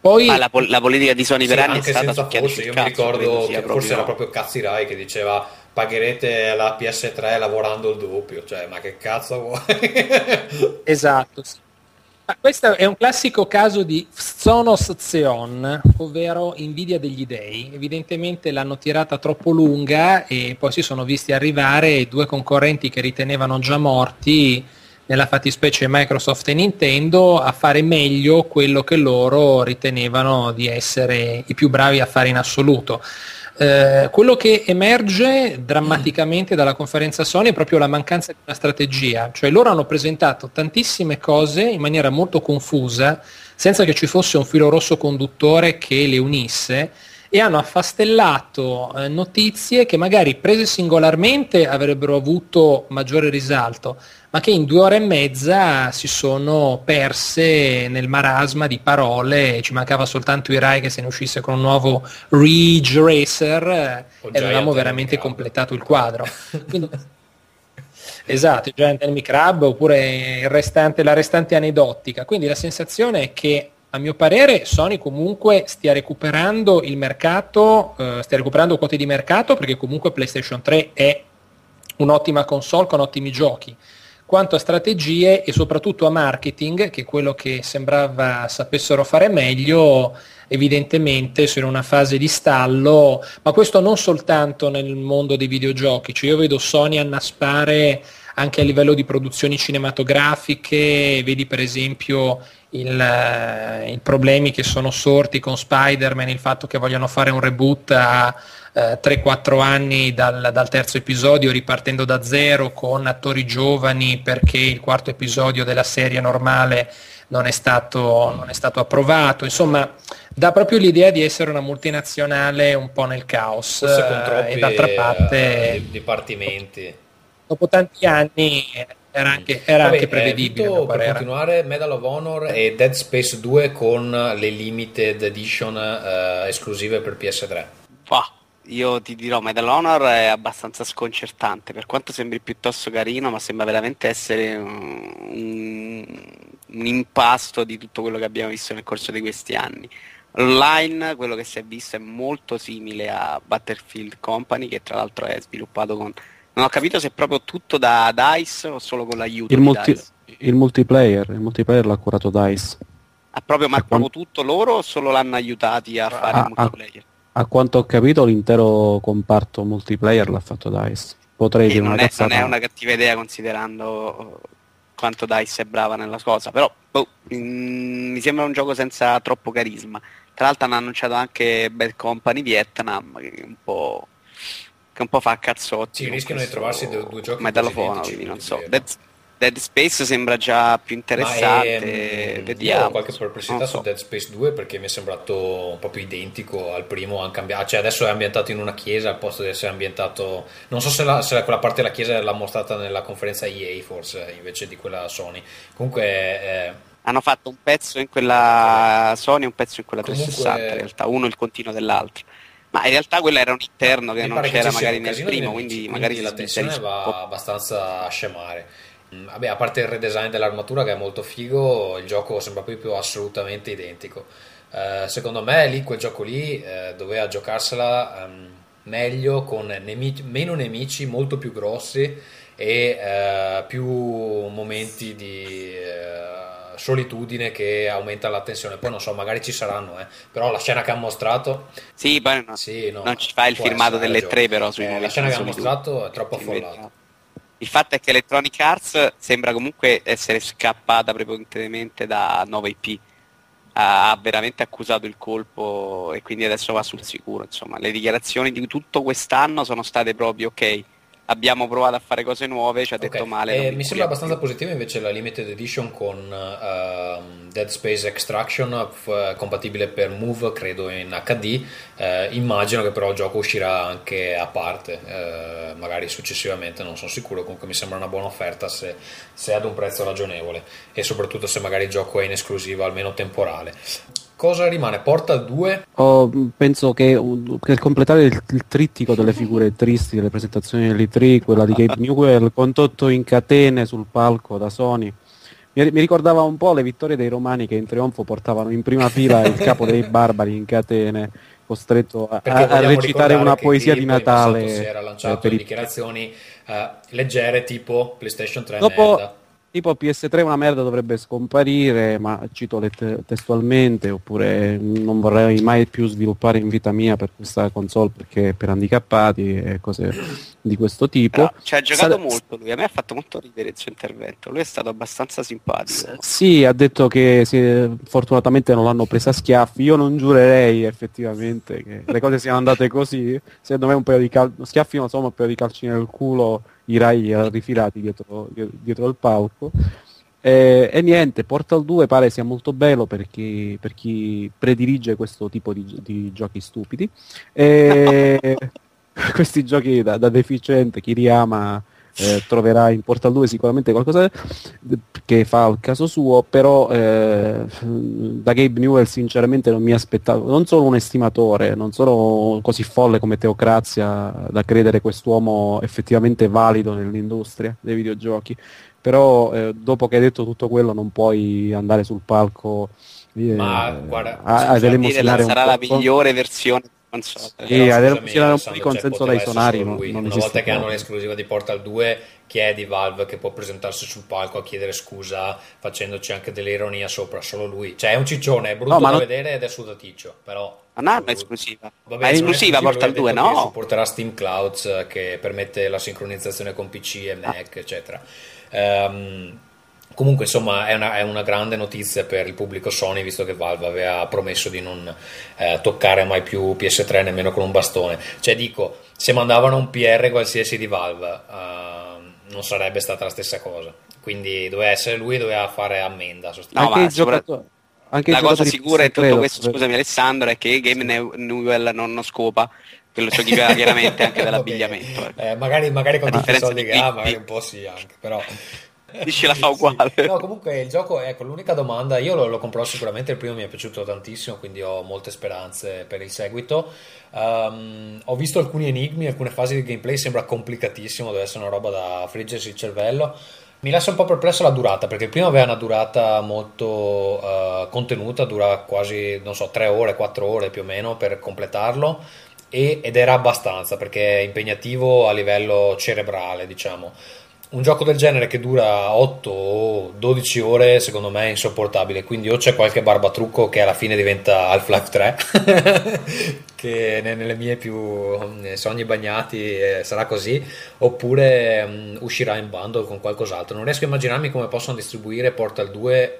Poi, ah, la, pol- la, politica di Sony sì, per anni è stata forse, io mi ricordo che proprio... forse era proprio Cazzirai che diceva pagherete la PS3 lavorando il doppio, cioè ma che cazzo vuoi? esatto. Sì. questo è un classico caso di Zonos Zeon, ovvero invidia degli dei. Evidentemente l'hanno tirata troppo lunga e poi si sono visti arrivare due concorrenti che ritenevano già morti, nella fattispecie Microsoft e Nintendo, a fare meglio quello che loro ritenevano di essere i più bravi a fare in assoluto. Eh, quello che emerge drammaticamente dalla conferenza Sony è proprio la mancanza di una strategia, cioè loro hanno presentato tantissime cose in maniera molto confusa, senza che ci fosse un filo rosso conduttore che le unisse e hanno affastellato eh, notizie che magari prese singolarmente avrebbero avuto maggiore risalto, ma che in due ore e mezza si sono perse nel marasma di parole, ci mancava soltanto i Rai che se ne uscisse con un nuovo Ridge Racer eh, e avevamo veramente completato il quadro. Quindi, esatto, Giant Enemy Crab oppure restante, la restante aneddotica. Quindi la sensazione è che a mio parere Sony comunque stia recuperando il mercato, eh, stia recuperando quote di mercato perché comunque PlayStation 3 è un'ottima console con ottimi giochi. Quanto a strategie e soprattutto a marketing, che è quello che sembrava sapessero fare meglio, evidentemente sono in una fase di stallo, ma questo non soltanto nel mondo dei videogiochi, cioè io vedo Sony annaspare anche a livello di produzioni cinematografiche, vedi per esempio il, eh, i problemi che sono sorti con Spider-Man, il fatto che vogliono fare un reboot a eh, 3-4 anni dal, dal, terzo episodio ripartendo da zero con attori giovani perché il quarto episodio della serie normale non è stato, non è stato approvato, insomma dà proprio l'idea di essere una multinazionale un po' nel caos eh, e d'altra parte eh, dipartimenti. Dopo tanti anni era anche, era Vabbè, anche prevedibile. Eh, per continuare, Medal of Honor e Dead Space 2 con le limited edition eh, esclusive per PS3. Bah, io ti dirò, Medal of Honor è abbastanza sconcertante, per quanto sembri piuttosto carino, ma sembra veramente essere un, un impasto di tutto quello che abbiamo visto nel corso di questi anni. Online, quello che si è visto è molto simile a Battlefield Company, che tra l'altro è sviluppato con... Non ho capito se è proprio tutto da DICE o solo con l'aiuto il, multi- il multiplayer, il multiplayer l'ha curato DICE. Ha proprio, ma proprio tutto loro o solo l'hanno aiutati a fare a, il multiplayer? A, a, quanto ho capito l'intero comparto multiplayer l'ha fatto DICE. Potrei dire non una è, cazzata. non è una cattiva idea considerando quanto DICE è brava nella cosa, però boh, mm, mi sembra un gioco senza troppo carisma. Tra l'altro hanno annunciato anche Bad Company Vietnam, che un po', che un po fa cazzotti. Sì, rischiano di trovarsi due, due giochi Medalofono, quindi non so. Dead, Dead, Space sembra già più interessante. Ma, ehm, vediamo. Io ho qualche perplessità su so. Dead Space 2 perché mi è sembrato un po' più identico al primo, hanno cambiato, cioè adesso è ambientato in una chiesa al posto di essere ambientato, non so se, la, se quella parte della chiesa l'ha mostrata nella conferenza EA forse invece di quella Sony. Comunque eh, hanno fatto un pezzo in quella Sony e un pezzo in quella 360 Comunque... in realtà, uno il continuo dell'altro. Ma in realtà quello era un interno che Mi non c'era magari nel primo, quindi, quindi magari la tensione va abbastanza a scemare. Mm, vabbè, a parte il redesign dell'armatura che è molto figo, il gioco sembra proprio assolutamente identico. Uh, secondo me lì quel gioco lì uh, doveva giocarsela um, meglio con nemici, meno nemici molto più grossi e uh, più momenti di solitudine che aumenta la tensione. Poi non so, magari ci saranno, eh. però la scena che ha mostrato. Sì, poi no, sì, no, non ci fa il filmato delle tre, però. Sui eh, la scena che ha mostrato è troppo affollata. Il fatto è che Electronic Arts sembra comunque essere scappata prepotentemente da 9IP. Ha veramente accusato il colpo e quindi adesso va sul sicuro. Insomma, le dichiarazioni di tutto quest'anno sono state proprio ok abbiamo provato a fare cose nuove, ci ha okay. detto male. Eh, mi sembra abbastanza più. positiva invece la limited edition con uh, Dead Space Extraction f- compatibile per Move, credo in HD. Uh, immagino che però il gioco uscirà anche a parte, uh, magari successivamente, non sono sicuro. Comunque mi sembra una buona offerta se, se ad un prezzo ragionevole e soprattutto se magari il gioco è in esclusiva almeno temporale. Cosa rimane? Portal 2? Oh, penso che per completare il, il, trittico delle figure tristi delle presentazioni dell'E3, quella di Gabe Newell condotto in catene sul palco da Sony, mi, mi, ricordava un po' le vittorie dei romani che in trionfo portavano in prima fila il capo dei barbari in catene costretto a, a recitare una poesia di Natale. Si era lanciato eh, in dichiarazioni uh, leggere tipo PlayStation 3 Dopo, merda tipo PS3 una merda dovrebbe scomparire, ma cito let- testualmente, oppure non vorrei mai più sviluppare in vita mia per questa console perché per handicappati e cose di questo tipo. Però ci ha giocato Sa- molto lui, a me ha fatto molto ridere il suo intervento, lui è stato abbastanza simpatico. S- sì, ha detto che si, fortunatamente non l'hanno presa a schiaffi, io non giurerei effettivamente che le cose siano andate così, secondo me un paio di cal- schiaffi non sono un paio di calci nel culo i rai rifilati dietro, dietro il palco. E, e, niente, Portal 2 pare sia molto bello per chi, per chi predilige questo tipo di, di giochi stupidi. E, questi giochi da, da deficiente, chi li ama eh, troverà in Portal 2 sicuramente qualcosa che fa al caso suo, però eh, da Gabe Newell sinceramente non mi aspettavo, non sono un estimatore, non sono così folle come Teocrazia da credere quest'uomo effettivamente valido nell'industria dei videogiochi, però eh, dopo che hai detto tutto quello non puoi andare sul palco eh, ma guarda, a, a dire, sarà la migliore versione Sì, funzionare un po' di cioè, consenso poteva dai sonari non- non Una volta che hanno l'esclusiva di Portal 2, chi è di Valve che può presentarsi sul palco a chiedere scusa facendoci anche dell'ironia sopra? Solo lui. Cioè è un ciccione, è brutto No, ma da non- vedere ed è sudaticcio, però... Non hanno solo lui. esclusiva. Vabbè, Ma è non esclusiva Portal detto 2, che no? Supporterà Steam Clouds eh, che permette la sincronizzazione con PC e Mac, eccetera. Ehm, comunque, insomma, è una, è una grande notizia per il pubblico Sony, visto che Valve aveva promesso di non eh, toccare mai più PS3 nemmeno con un bastone. Cioè, dico, se mandavano un PR qualsiasi di Valve, ehm, non sarebbe stata la stessa cosa. Quindi doveva essere lui, doveva fare ammenda. No, sostanzialmente. anche ma i sopra- giocatori, anche i La cosa sicura PS3 tutto lo- questo, scusami Alessandro, è che Game New- Newell non, non scopa, che lo giochi chiaramente anche dell'abbigliamento. ecco. Eh, magari, magari con tutti i differenza soldi di che ha, magari un po' sì anche, però... Dici la fa uguale. Sì. No, comunque il gioco, ecco, l'unica domanda, io lo, lo comprò sicuramente, il primo mi è piaciuto tantissimo, quindi ho molte speranze per il seguito. Um, ho visto alcuni enigmi, alcune fasi di gameplay, sembra complicatissimo, deve essere una roba da friggersi il cervello. Mi lascia un po' perplesso la durata, perché il primo aveva una durata molto eh, contenuta, dura quasi, non so, 3 ore, 4 ore più o meno per completarlo, e- ed era abbastanza, perché è impegnativo a livello cerebrale, diciamo. Un gioco del genere che dura 8 o 12 ore, secondo me è insopportabile. Quindi, o c'è qualche barbatrucco che alla fine diventa Half-Life 3, che ne- nelle mie più eh, sogni bagnati eh, sarà così, oppure mm, uscirà in bundle con qualcos'altro. Non riesco a immaginarmi come possono distribuire Portal 2,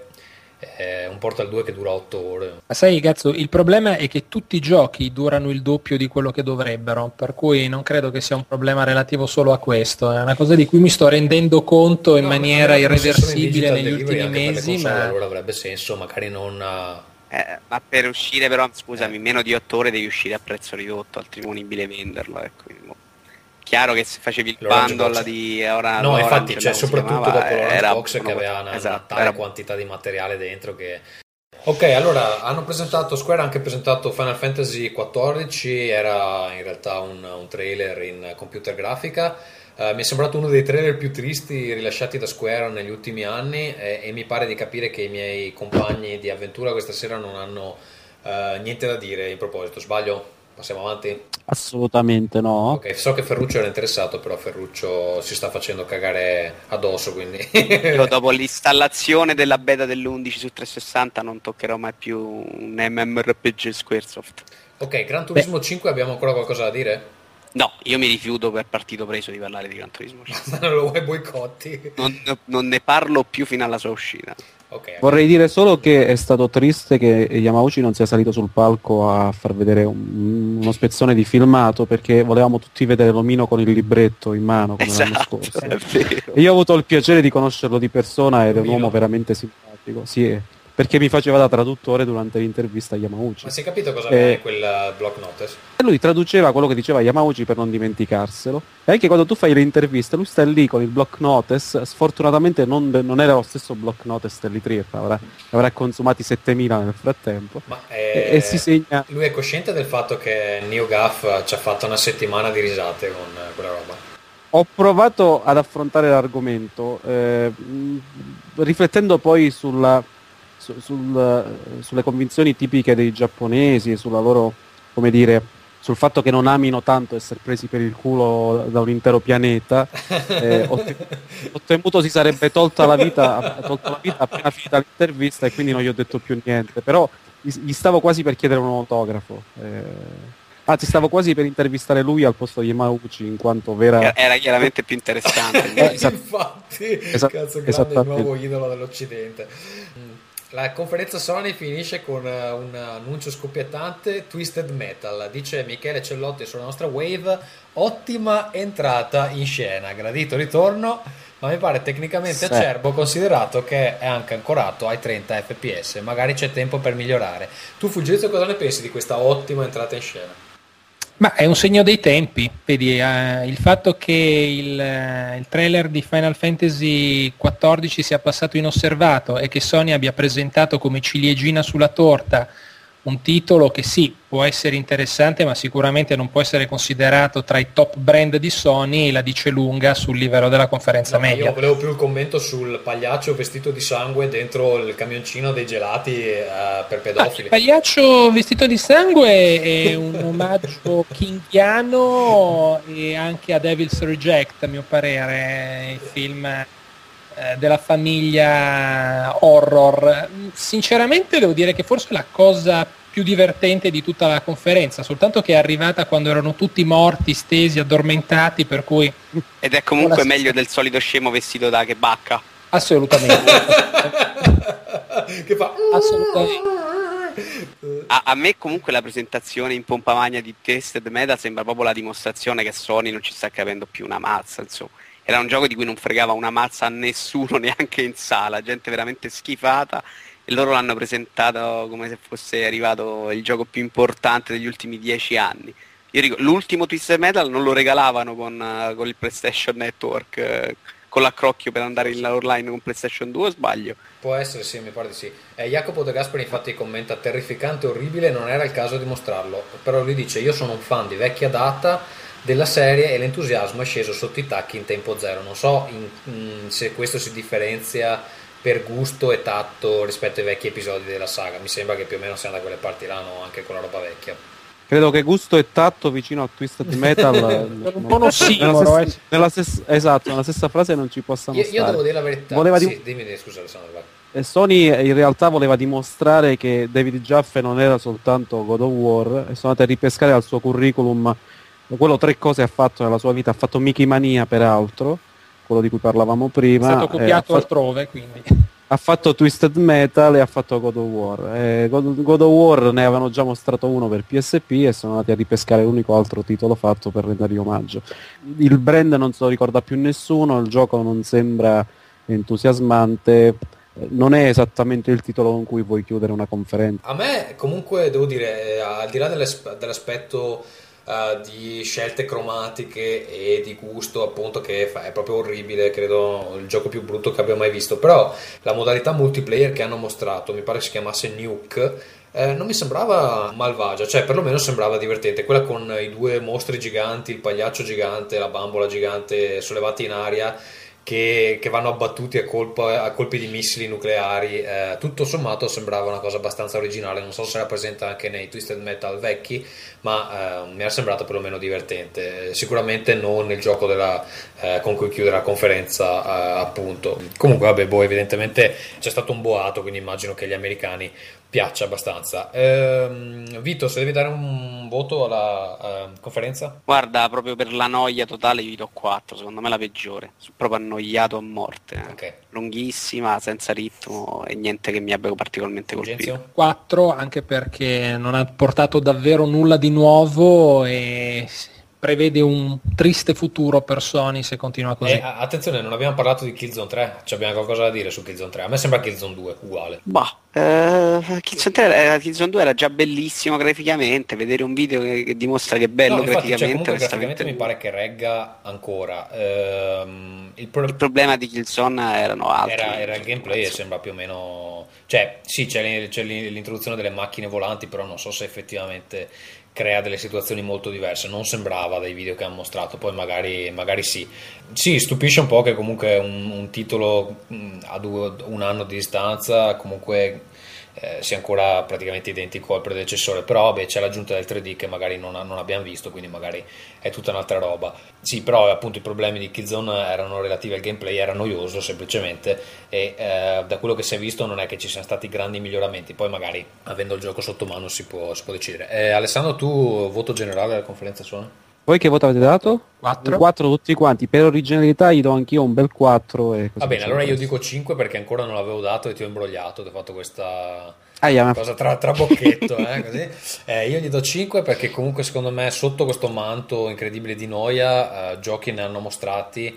eh, un Portal 2 che dura 8 ore. Ma sai, cazzo, il problema è che tutti i giochi durano il doppio di quello che dovrebbero, per cui non credo che sia un problema relativo solo a questo. È una cosa di cui mi sto rendendo conto in No, maniera irreversibile negli ultimi mesi, console, ma allora avrebbe senso, magari non... eh, Eh, ma per uscire però, scusami, Eh. meno di 8 ore devi uscire a prezzo ridotto, altrimenti è imponibile venderlo. Ecco. Chiaro che se facevi il L'Orange bundle Box. di ora No, infatti, cioè, soprattutto chiamava, dopo l'Orange era Box che aveva una, esatto, una tale era- quantità di materiale dentro che... Ok, allora hanno presentato, Square ha anche presentato Final Fantasy XIV, era in realtà un, un trailer in computer grafica, Eh, mi è sembrato uno dei trailer più tristi rilasciati da Square negli ultimi anni e, e mi pare di capire che i miei compagni di avventura questa sera non hanno eh, niente da dire in proposito, sbaglio? Passiamo avanti? Assolutamente no. Ok, so che Ferruccio era interessato, però Ferruccio si sta facendo cagare addosso, quindi... Io dopo l'installazione della beta dell'11 su 360 non toccherò mai più un MMORPG Squaresoft. ok, Gran Turismo 5 abbiamo ancora qualcosa da dire? No, io mi rifiuto per partito preso di parlare di Gran Turismo 5. non lo vuoi boicotti? Non, non ne parlo più fino alla sua uscita. Ok, Vorrei dire solo che è stato triste che Yamauchi non sia salito sul palco a far vedere un- uno spezzone di filmato perché volevamo tutti vedere l'omino con il libretto in mano come l'anno Esatto, scorso. vero. E io ho avuto il piacere di conoscerlo di persona ed è un uomo veramente simpatico. Sì, perché mi faceva da traduttore durante l'intervista a Yamauchi. ma si è capito cosa aveva in quel eh, block notice? E lui traduceva quello che diceva Yamauchi per non dimenticarselo. E anche quando tu fai le interviste, lui sta lì con il block notice. Sfortunatamente non, non era lo stesso block notice dell'I3, avrà, avrà consumati 7000 nel frattempo. Ma E, eh, e si segna. lui è cosciente del fatto che NeoGAF ci ha fatto una settimana di risate con eh, quella roba? Ho provato ad affrontare l'argomento, eh, riflettendo poi sulla, su- sul- sulle convinzioni tipiche dei giapponesi e sulla loro, come dire, sul fatto che non amino tanto essere presi per il culo da un intero pianeta. Eh, temuto si sarebbe tolta la vita, tolta la vita appena finita l'intervista e quindi non gli ho detto più niente. Però gli, gli stavo quasi per chiedere un autografo. eh. anzi, stavo quasi per intervistare lui al posto di Yamauchi in quanto vera. Era, era chiaramente più interessante. Eh, esatto. Infatti, Esat- cazzo grande nuovo idolo dell'Occidente. La conferenza Sony finisce con eh, un annuncio scoppiettante, Twisted Metal. Dice Michele Cellotti sulla nostra Wave, ottima entrata in scena, gradito ritorno, ma mi pare tecnicamente Sì. acerbo considerato che è anche ancorato ai 30 fps, magari c'è tempo per migliorare. Tu Fulgenzio cosa ne pensi di questa ottima entrata in scena? Ma è un segno dei tempi, vedi, eh, il fatto che il, eh, il trailer di Final Fantasy XIV sia passato inosservato e che Sony abbia presentato come ciliegina sulla torta un titolo che sì, può essere interessante, ma sicuramente non può essere considerato tra i top brand di Sony, la dice lunga sul livello della conferenza No, media. Io volevo più il commento sul pagliaccio vestito di sangue dentro il camioncino dei gelati eh, per Ah, pedofili. il pagliaccio vestito di sangue è un omaggio kinghiano e anche a Devil's Reject, a mio parere, il film eh, della famiglia horror. Sinceramente devo dire che forse la cosa più divertente di tutta la conferenza, soltanto che è arrivata quando erano tutti morti, stesi, addormentati, per cui Ed è comunque meglio del solito scemo vestito da che bacca. assolutamente, che fa assolutamente. A, a me comunque la presentazione in pompa magna di Tested Metal sembra proprio la dimostrazione che Sony non ci sta capendo più una mazza, insomma. Era un gioco di cui non fregava una mazza a nessuno, neanche in sala, gente veramente schifata e loro l'hanno presentato come se fosse arrivato il gioco più importante degli ultimi dieci anni. Dico, l'ultimo Twisted Metal non lo regalavano con, eh, con il PlayStation Network, eh, con l'accrocchio per andare in online con PlayStation 2 o sbaglio? Può essere, sì, mi pare di sì. Eh, Jacopo De Gasperi infatti commenta terrificante, orribile, non era il caso di mostrarlo. Però lui dice io sono un fan di vecchia data della serie e l'entusiasmo è sceso sotto i tacchi in tempo zero. Non so in- in- se questo si differenzia per gusto e tatto rispetto ai vecchi episodi della saga. Mi sembra che più o meno siamo da quelle parti là, no? anche con la roba vecchia. Credo che gusto e tatto vicino a Twisted Metal eh, Un non- po' un ossimoro, nella eh. stessa- nella stessa- esatto, nella stessa frase non ci possano Io, io stare. devo dire la verità. Voleva sì, di- dimmi, scusa Alessandro, vai. E Sony in realtà voleva dimostrare che David Jaffe non era soltanto God of War e sono andati a ripescare al suo curriculum quello tre cose ha fatto nella sua vita, ha fatto Mickey Mania peraltro, quello di cui parlavamo È prima, stato eh, copiato ha, fatto, altrove, quindi. ha fatto Twisted Metal e ha fatto God of War. Eh, God, God of War ne avevano già mostrato uno per PSP e sono andati a ripescare l'unico altro titolo fatto per rendergli omaggio. Il brand non se lo ricorda più nessuno, il gioco non sembra entusiasmante, eh, non è esattamente il titolo con cui puoi chiudere una conferenza. A me comunque devo dire, eh, al di là dell'as- dell'aspetto eh, di scelte cromatiche e di gusto appunto che è proprio orribile, credo il gioco più brutto che abbia mai visto, però la modalità multiplayer che hanno mostrato, mi pare si chiamasse Nuke, eh, non mi sembrava malvagia, cioè perlomeno sembrava divertente, quella con i due mostri giganti, il pagliaccio gigante, la bambola gigante sollevati in aria che, che vanno abbattuti a, colpa- a colpi di missili nucleari. eh, tutto sommato sembrava una cosa abbastanza originale. Non so se era presente anche nei Twisted Metal vecchi, ma eh, mi era sembrato perlomeno divertente. Sicuramente non nel gioco della, eh, con cui chiudere la conferenza, eh, appunto. Comunque, vabbè, boh, evidentemente c'è stato un boato, quindi immagino che gli americani piaccia abbastanza. Ehm, Vito, se devi dare un voto alla eh, conferenza? Guarda, proprio per la noia totale gli do 4, secondo me la peggiore. Sono proprio annoiato a morte. eh. Ok. Lunghissima, senza ritmo e niente che mi abbia particolarmente colpito. Genzio? 4 anche perché non ha portato davvero nulla di nuovo e prevede un triste futuro per Sony se continua così. Eh, attenzione, non abbiamo parlato di Killzone 3. Ci abbiamo qualcosa da dire su Killzone 3. A me sembra Killzone 2 uguale. Bah, eh, Killzone 3 era- Killzone 2 era già bellissimo graficamente, vedere un video che, che dimostra che è bello No, infatti, cioè, graficamente, comunque graficamente mi pare che regga ancora. Ehm, il, pro- il problema di Killzone erano altri. era, era il gameplay e sembra più o meno. Cioè, sì, c'è, l'in- c'è l'in- l'introduzione delle macchine volanti, però non so se effettivamente crea delle situazioni molto diverse. Non sembrava dai video che hanno mostrato, poi magari, magari sì. Sì, stupisce un po' che comunque un, un titolo mh, a due- un anno di distanza comunque eh, sia ancora praticamente identico al predecessore, però vabbè, c'è l'aggiunta del 3D che magari non, non abbiamo visto, quindi magari è tutta un'altra roba. Sì, però appunto i problemi di Killzone erano relativi al gameplay, era noioso semplicemente e eh, da quello che si è visto non è che ci siano stati grandi miglioramenti, poi magari avendo il gioco sotto mano si può, si può decidere. Eh, Alessandro, tu voto generale alla conferenza Sony? Voi che voto avete dato? 4? 4 tutti quanti, per originalità gli do anch'io un bel 4 e Va bene, allora io dico 5 perché ancora non l'avevo dato e ti ho imbrogliato, ti ho fatto questa ma- cosa tra, tra bocchetto, eh. Eh, io gli do 5 perché comunque secondo me sotto questo manto incredibile di noia eh, giochi ne hanno mostrati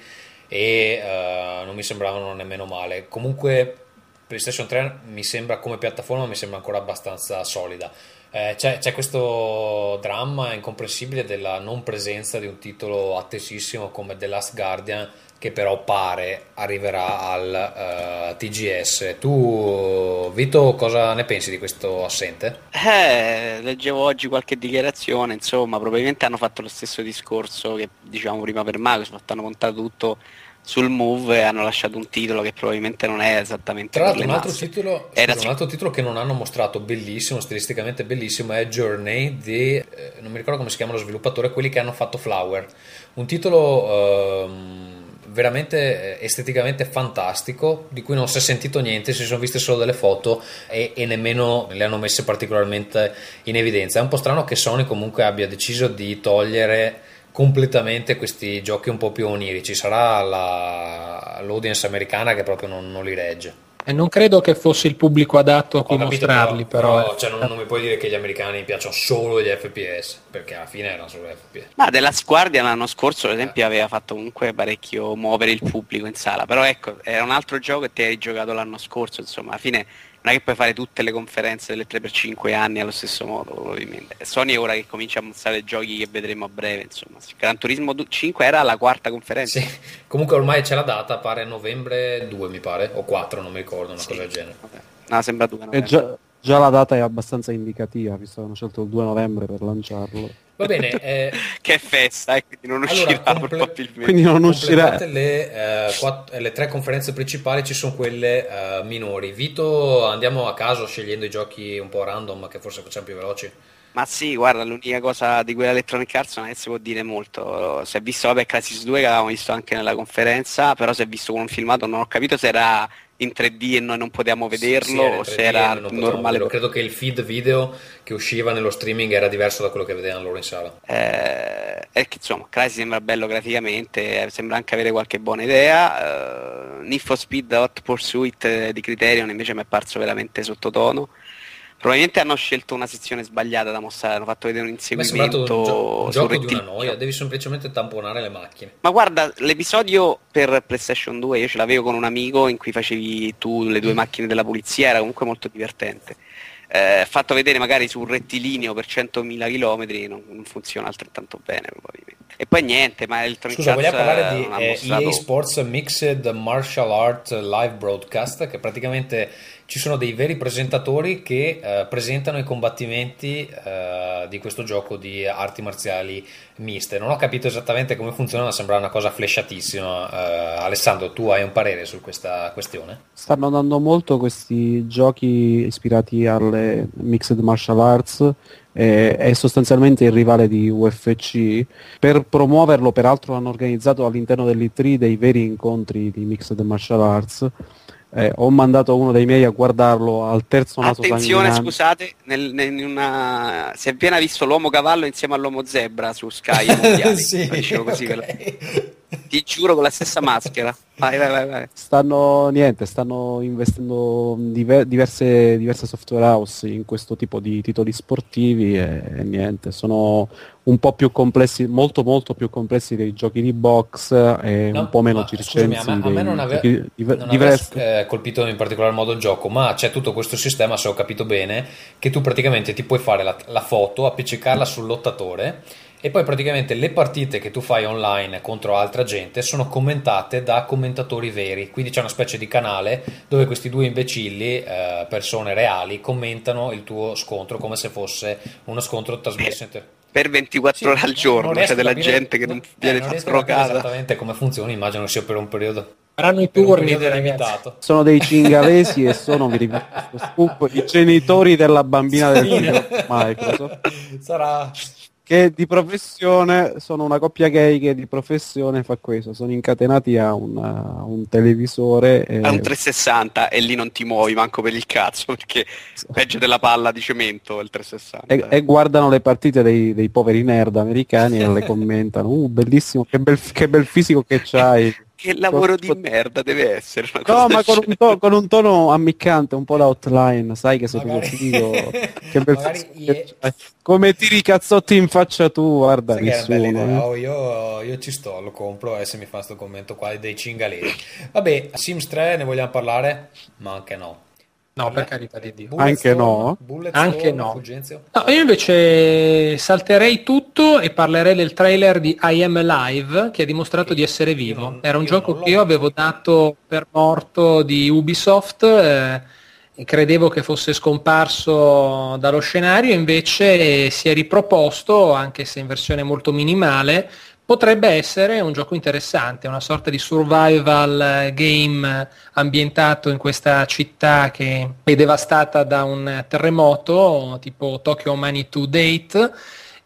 e eh, non mi sembravano nemmeno male. Comunque PlayStation 3 mi sembra come piattaforma mi sembra ancora abbastanza solida. Eh, c'è, c'è questo dramma incomprensibile della non presenza di un titolo attesissimo come The Last Guardian che però pare arriverà al eh, TGS. Tu, Vito, cosa ne pensi di questo assente? Eh, leggevo oggi qualche dichiarazione, insomma, probabilmente hanno fatto lo stesso discorso che dicevamo prima per Microsoft, hanno montato tutto sul Move hanno lasciato un titolo che probabilmente non è esattamente Tra l'altro un altro, titolo, Era scusa, un altro titolo che non hanno mostrato bellissimo, stilisticamente bellissimo, è Journey di, eh, non mi ricordo come si chiama lo sviluppatore, quelli che hanno fatto Flower. Un titolo ehm, veramente eh, esteticamente fantastico, di cui non si è sentito niente, si sono viste solo delle foto e, e nemmeno le hanno messe particolarmente in evidenza. È un po' strano che Sony comunque abbia deciso di togliere completamente questi giochi un po' più onirici. Sarà la- l'audience americana che proprio non, non li regge. E non credo che fosse il pubblico adatto a cui capito, mostrarli, però. cioè, non, non mi puoi dire che gli americani piacciono solo gli FPS, perché alla fine erano solo FPS. Ma della Guardian l'anno scorso, ad esempio, aveva fatto comunque parecchio muovere il pubblico in sala. Però ecco, era un altro gioco che ti hai giocato l'anno scorso, insomma, alla fine non è che puoi fare tutte le conferenze delle 3 per 5 anni allo stesso modo, probabilmente. Sony è ora che comincia a mostrare giochi che vedremo a breve, insomma. Gran Turismo 5 era la quarta conferenza. Sì, comunque ormai c'è la data, pare novembre 2 mi pare, o 4, non mi ricordo, una Sì. cosa del genere. Vabbè. No, sembra due E novembre. già, già la data è abbastanza indicativa, visto che hanno scelto il 2 novembre per lanciarlo. Va bene, eh, Che festa, eh, quindi non Allora, uscirà comple- probabilmente. Quindi non uscirà. le, eh, quatt- le tre conferenze principali, ci sono quelle eh, minori. Vito, andiamo a caso scegliendo i giochi un po' random che forse facciamo più veloci. Ma sì, guarda, l'unica cosa di quella Electronic Arts non è che si può dire molto. Si è visto, vabbè, Crisis 2 che avevamo visto anche nella conferenza, però si è visto con un filmato, non ho capito se era in 3D e noi non potevamo vederlo Sì, era in o 3D, se era normale. vederlo. Credo che il feed video che usciva nello streaming era diverso da quello che vedevano loro in sala. Eh, è che insomma, Crisis sembra bello graficamente, eh, sembra anche avere qualche buona idea. Eh, Need for Speed Hot Pursuit eh, di Criterion invece mi è parso veramente sottotono. Probabilmente hanno scelto una sezione sbagliata da mostrare, hanno fatto vedere un inseguimento gio- un gioco di una noia, devi semplicemente tamponare le macchine. Ma guarda, l'episodio per PlayStation 2 io ce l'avevo con un amico in cui facevi tu le due macchine della polizia, era comunque molto divertente. Eh, fatto vedere magari su un rettilineo per 100.000 km non, non funziona altrettanto bene probabilmente. E poi niente, ma Electronic Scusa, vogliamo parlare di eh, mostrato- EA Sports Mixed Martial Art Live Broadcast, che praticamente ci sono dei veri presentatori che eh, presentano i combattimenti eh, di questo gioco di arti marziali miste. Non ho capito esattamente come funziona, ma sembra una cosa flesciatissima. Eh, Alessandro, tu hai un parere su questa questione? Stanno dando molto questi giochi ispirati alle Mixed Martial Arts è sostanzialmente il rivale di UFC. Per promuoverlo, peraltro, hanno organizzato all'interno dell'E3 dei veri incontri di Mixed Martial Arts. Eh, ho mandato uno dei miei a guardarlo al terzo naso Attenzione, scusate, nel- nel- in una... si è appena visto l'uomo cavallo insieme all'uomo zebra su Sky. Sì, Dicevo così, ve lo- ok. Ti giuro con la stessa maschera. Vai, vai, vai, vai. Stanno, niente, stanno investendo diver- diverse, diverse software house in questo tipo di titoli sportivi e, e niente, sono un po' più complessi, molto molto più complessi dei giochi di box e No, un po' meno circensi scusami, a me, a me non aveva, giochi di- non di aveva, wrestling. eh, colpito in particolar modo il gioco, ma c'è tutto questo sistema, se ho capito bene, che tu praticamente ti puoi fare la, la foto, appiccicarla sul lottatore e poi praticamente le partite che tu fai online contro altra gente sono commentate da commentatori veri, quindi c'è una specie di canale dove questi due imbecilli, eh, persone reali, commentano il tuo scontro come se fosse uno scontro trasmesso in te- Per 24 Sì, ore al non giorno, c'è della a capire- gente che non eh, viene non riesco fatta a capire rocata. esattamente come funziona, immagino sia per un periodo, Faranno i turni. Sono dei cingalesi e sono, vi ripeto, i genitori della bambina del figlio Microsoft. Sarà che di professione sono una coppia gay che di professione fa questo, sono incatenati a un, a un televisore e È un 360 e lì non ti muovi manco per il cazzo perché peggio della palla di cemento il 360. e- e guardano le partite dei, dei poveri nerd americani e le commentano, uh bellissimo, che bel, che bel fisico che c'hai. Che lavoro di merda deve essere una No, ma con un, genere. to- con un tono ammiccante, un po' da outline, sai che sei Magari- figo, che bel magari. Come tiri i cazzotti in faccia tu, guarda, nessuno. eh. oh, io, io ci sto, lo compro e se mi fa sto commento qua dei cingalesi. Vabbè, Sims 3 ne vogliamo parlare? Ma anche no. No, per carità di Dio. Anche no? Anche no. no. Io invece salterei tutto e parlerei del trailer di I Am Alive che ha dimostrato di essere vivo. Non, Era un gioco che io avevo dato per morto di Ubisoft. Eh, credevo che fosse scomparso dallo scenario, invece si è riproposto, anche se in versione molto minimale, potrebbe essere un gioco interessante, una sorta di survival game ambientato in questa città che è devastata da un terremoto tipo Tokyo Money to Date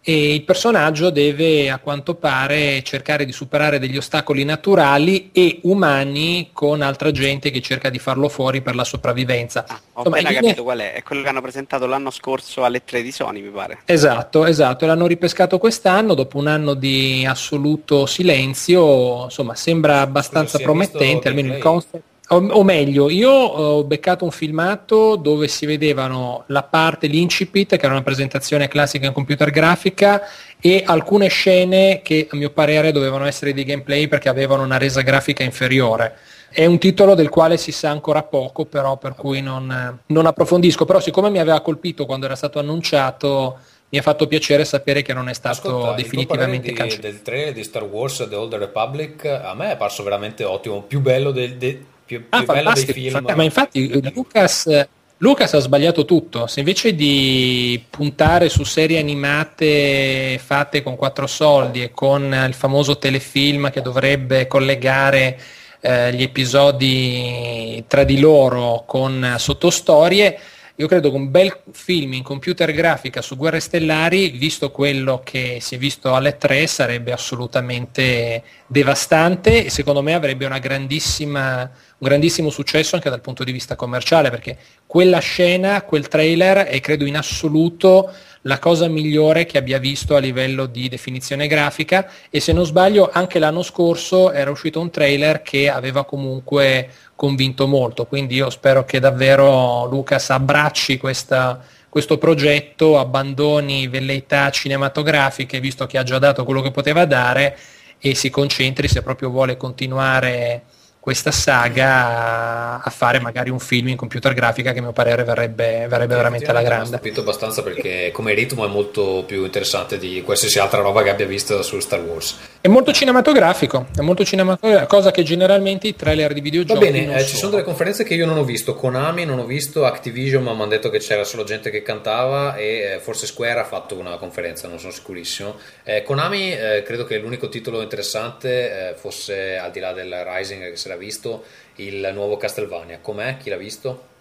e il personaggio deve a quanto pare cercare di superare degli ostacoli naturali e umani con altra gente che cerca di farlo fuori per la sopravvivenza. Ah, ho Insomma, appena capito qual è, è quello che hanno presentato l'anno scorso alle 3 di Sony mi pare. Esatto, esatto, l'hanno ripescato quest'anno dopo un anno di assoluto silenzio, insomma sembra abbastanza promettente, almeno il concept o, o, meglio, io ho beccato un filmato dove si vedevano la parte, l'incipit, che era una presentazione classica in computer grafica, e alcune scene che a mio parere dovevano essere di gameplay perché avevano una resa grafica inferiore. È un titolo del quale si sa ancora poco, però per cui non, non approfondisco. Però siccome mi aveva colpito quando era stato annunciato, mi ha fatto piacere sapere che non è stato Ascolta, definitivamente cancellato. del trailer di Star Wars The Old Republic a me è parso veramente ottimo, più bello del, del più, ah, più bello dei film. Ma infatti Lucas, Lucas ha sbagliato tutto. Se invece di puntare su serie animate fatte con quattro soldi e con il famoso telefilm che dovrebbe collegare eh, gli episodi tra di loro con sottostorie, io credo che un bel film in computer grafica su Guerre Stellari, visto quello che si è visto alle 3, sarebbe assolutamente devastante e secondo me avrebbe una grandissima grandissimo successo anche dal punto di vista commerciale, perché quella scena, quel trailer è credo in assoluto la cosa migliore che abbia visto a livello di definizione grafica. E se non sbaglio anche l'anno scorso era uscito un trailer che aveva comunque convinto molto, quindi io spero che davvero Lucas abbracci questa, questo progetto, abbandoni velleità cinematografiche, visto che ha già dato quello che poteva dare, e si concentri se proprio vuole continuare questa saga a fare magari un film in computer grafica che a mio parere verrebbe, verrebbe veramente alla grande. Mi ha stupito abbastanza perché come ritmo è molto più interessante di qualsiasi altra roba che abbia visto su Star Wars. È molto cinematografico, è molto cinematografico, cosa che generalmente i trailer di videogiochi Va bene, eh, ci sono delle conferenze che io non ho visto, Konami non ho visto, Activision ma mi hanno detto che c'era solo gente che cantava e eh, forse Square ha fatto una conferenza, non sono sicurissimo. Eh, Konami eh, credo che l'unico titolo interessante eh, fosse al di là del Rising che sarà l'ha visto il nuovo Castlevania. Com'è? Chi l'ha visto?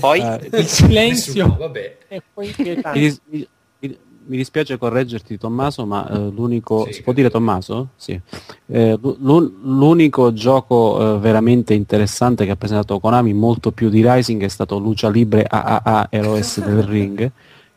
Poi uh, il silenzio. Nessuno, vabbè. Mi, mi, mi, dispiace correggerti Tommaso, ma uh, l'unico... Sì, si può dire Tommaso? Sì. Eh, l'unico gioco uh, veramente interessante che ha presentato Konami, molto più di Rising, è stato Lucia Libre AAA Eroes del Ring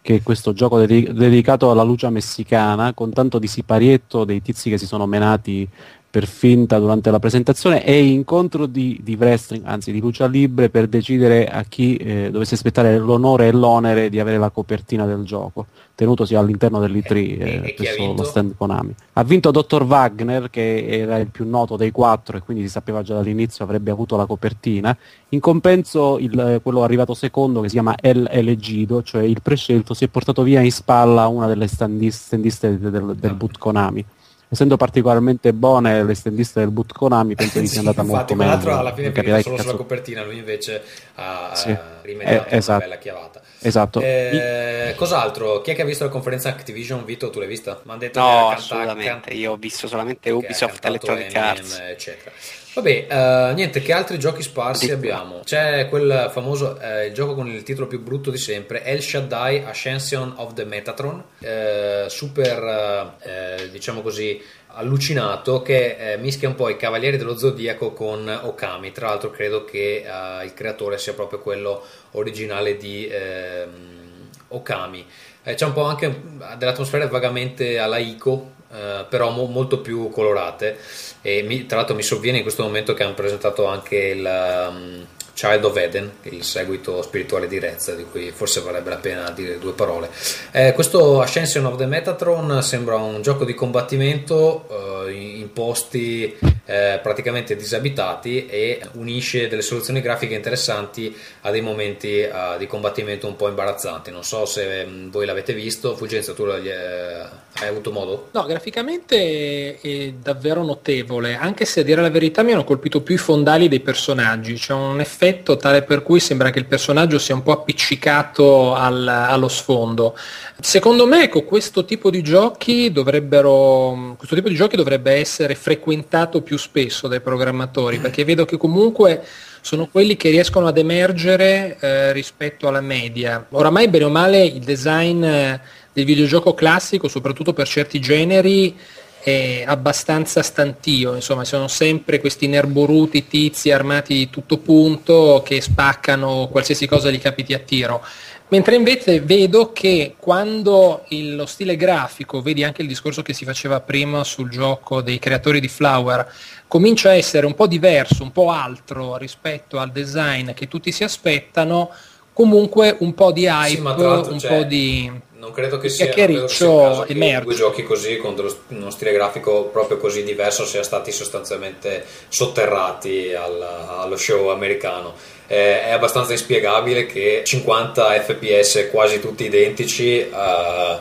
che è questo gioco dedicato alla luce messicana, con tanto di siparietto dei tizi che si sono menati per finta durante la presentazione e incontro di, di wrestling, anzi di lucia libre per decidere a chi eh, dovesse aspettare l'onore e l'onere di avere la copertina del gioco, tenutosi all'interno dell'E3 eh, presso lo stand Konami. Ha vinto Dr. Wagner che era il più noto dei quattro e quindi si sapeva già dall'inizio avrebbe avuto la copertina. In compenso il, eh, quello arrivato secondo che si chiama El Elegido, cioè il prescelto, si è portato via in spalla una delle standiste del, del, del boot Konami essendo particolarmente buone le stendiste del boot Konami penso di sia andata infatti, molto meglio l'altro alla fine veniva solo sulla copertina lui invece ha sì. rimediato eh, esatto. una bella chiavata esatto eh, cos'altro? chi è che ha visto la conferenza Activision Vito tu l'hai vista? Mi detto no assolutamente io ho visto solamente Ubisoft Electronic Arts eccetera Vabbè, uh, niente, che altri giochi sparsi abbiamo? C'è quel famoso, eh, gioco con il titolo più brutto di sempre, El Shaddai Ascension of the Metatron, eh, super, eh, diciamo così, allucinato che eh, mischia un po' i Cavalieri dello Zodiaco con Okami. Tra l'altro, credo che uh, il creatore sia proprio quello originale di ehm, Okami. Eh, c'è un po' anche delle atmosfere vagamente alla Ico, eh, però mo- molto più colorate. E mi, tra l'altro mi sovviene in questo momento che hanno presentato anche il um, Child of Eden, il seguito spirituale di Rez, di cui forse varrebbe la pena dire due parole. Eh, questo Ascension of the Metatron sembra un gioco di combattimento uh, in posti eh, praticamente disabitati e unisce delle soluzioni grafiche interessanti a dei momenti eh, di combattimento un po' imbarazzanti. Non so se mh, mm, voi l'avete visto, Fulgenza, tu hai avuto modo? No, graficamente è davvero notevole, anche se a dire la verità mi hanno colpito più i fondali dei personaggi, c'è un effetto tale per cui sembra che il personaggio sia un po' appiccicato al, allo sfondo. Secondo me ecco, questo tipo di giochi dovrebbero questo tipo di giochi dovrebbe essere frequentato più spesso dai programmatori, perché vedo che comunque sono quelli che riescono ad emergere eh, rispetto alla media. Oramai bene o male il design eh, del videogioco classico, soprattutto per certi generi, è abbastanza stantio, insomma, sono sempre questi nerboruti tizi armati di tutto punto che spaccano qualsiasi cosa gli capiti a tiro. Mentre invece vedo che quando il, lo stile grafico, vedi anche il discorso che si faceva prima sul gioco dei creatori di Flower, comincia a essere un po' diverso, un po' altro rispetto al design che tutti si aspettano, comunque un po' di hype, sì, un po' di non credo che sia, credo sia emerge. due giochi così con uno stile grafico proprio così diverso siano stati sostanzialmente sotterrati al, allo show americano. Eh, è abbastanza inspiegabile che 50 fps quasi tutti identici eh,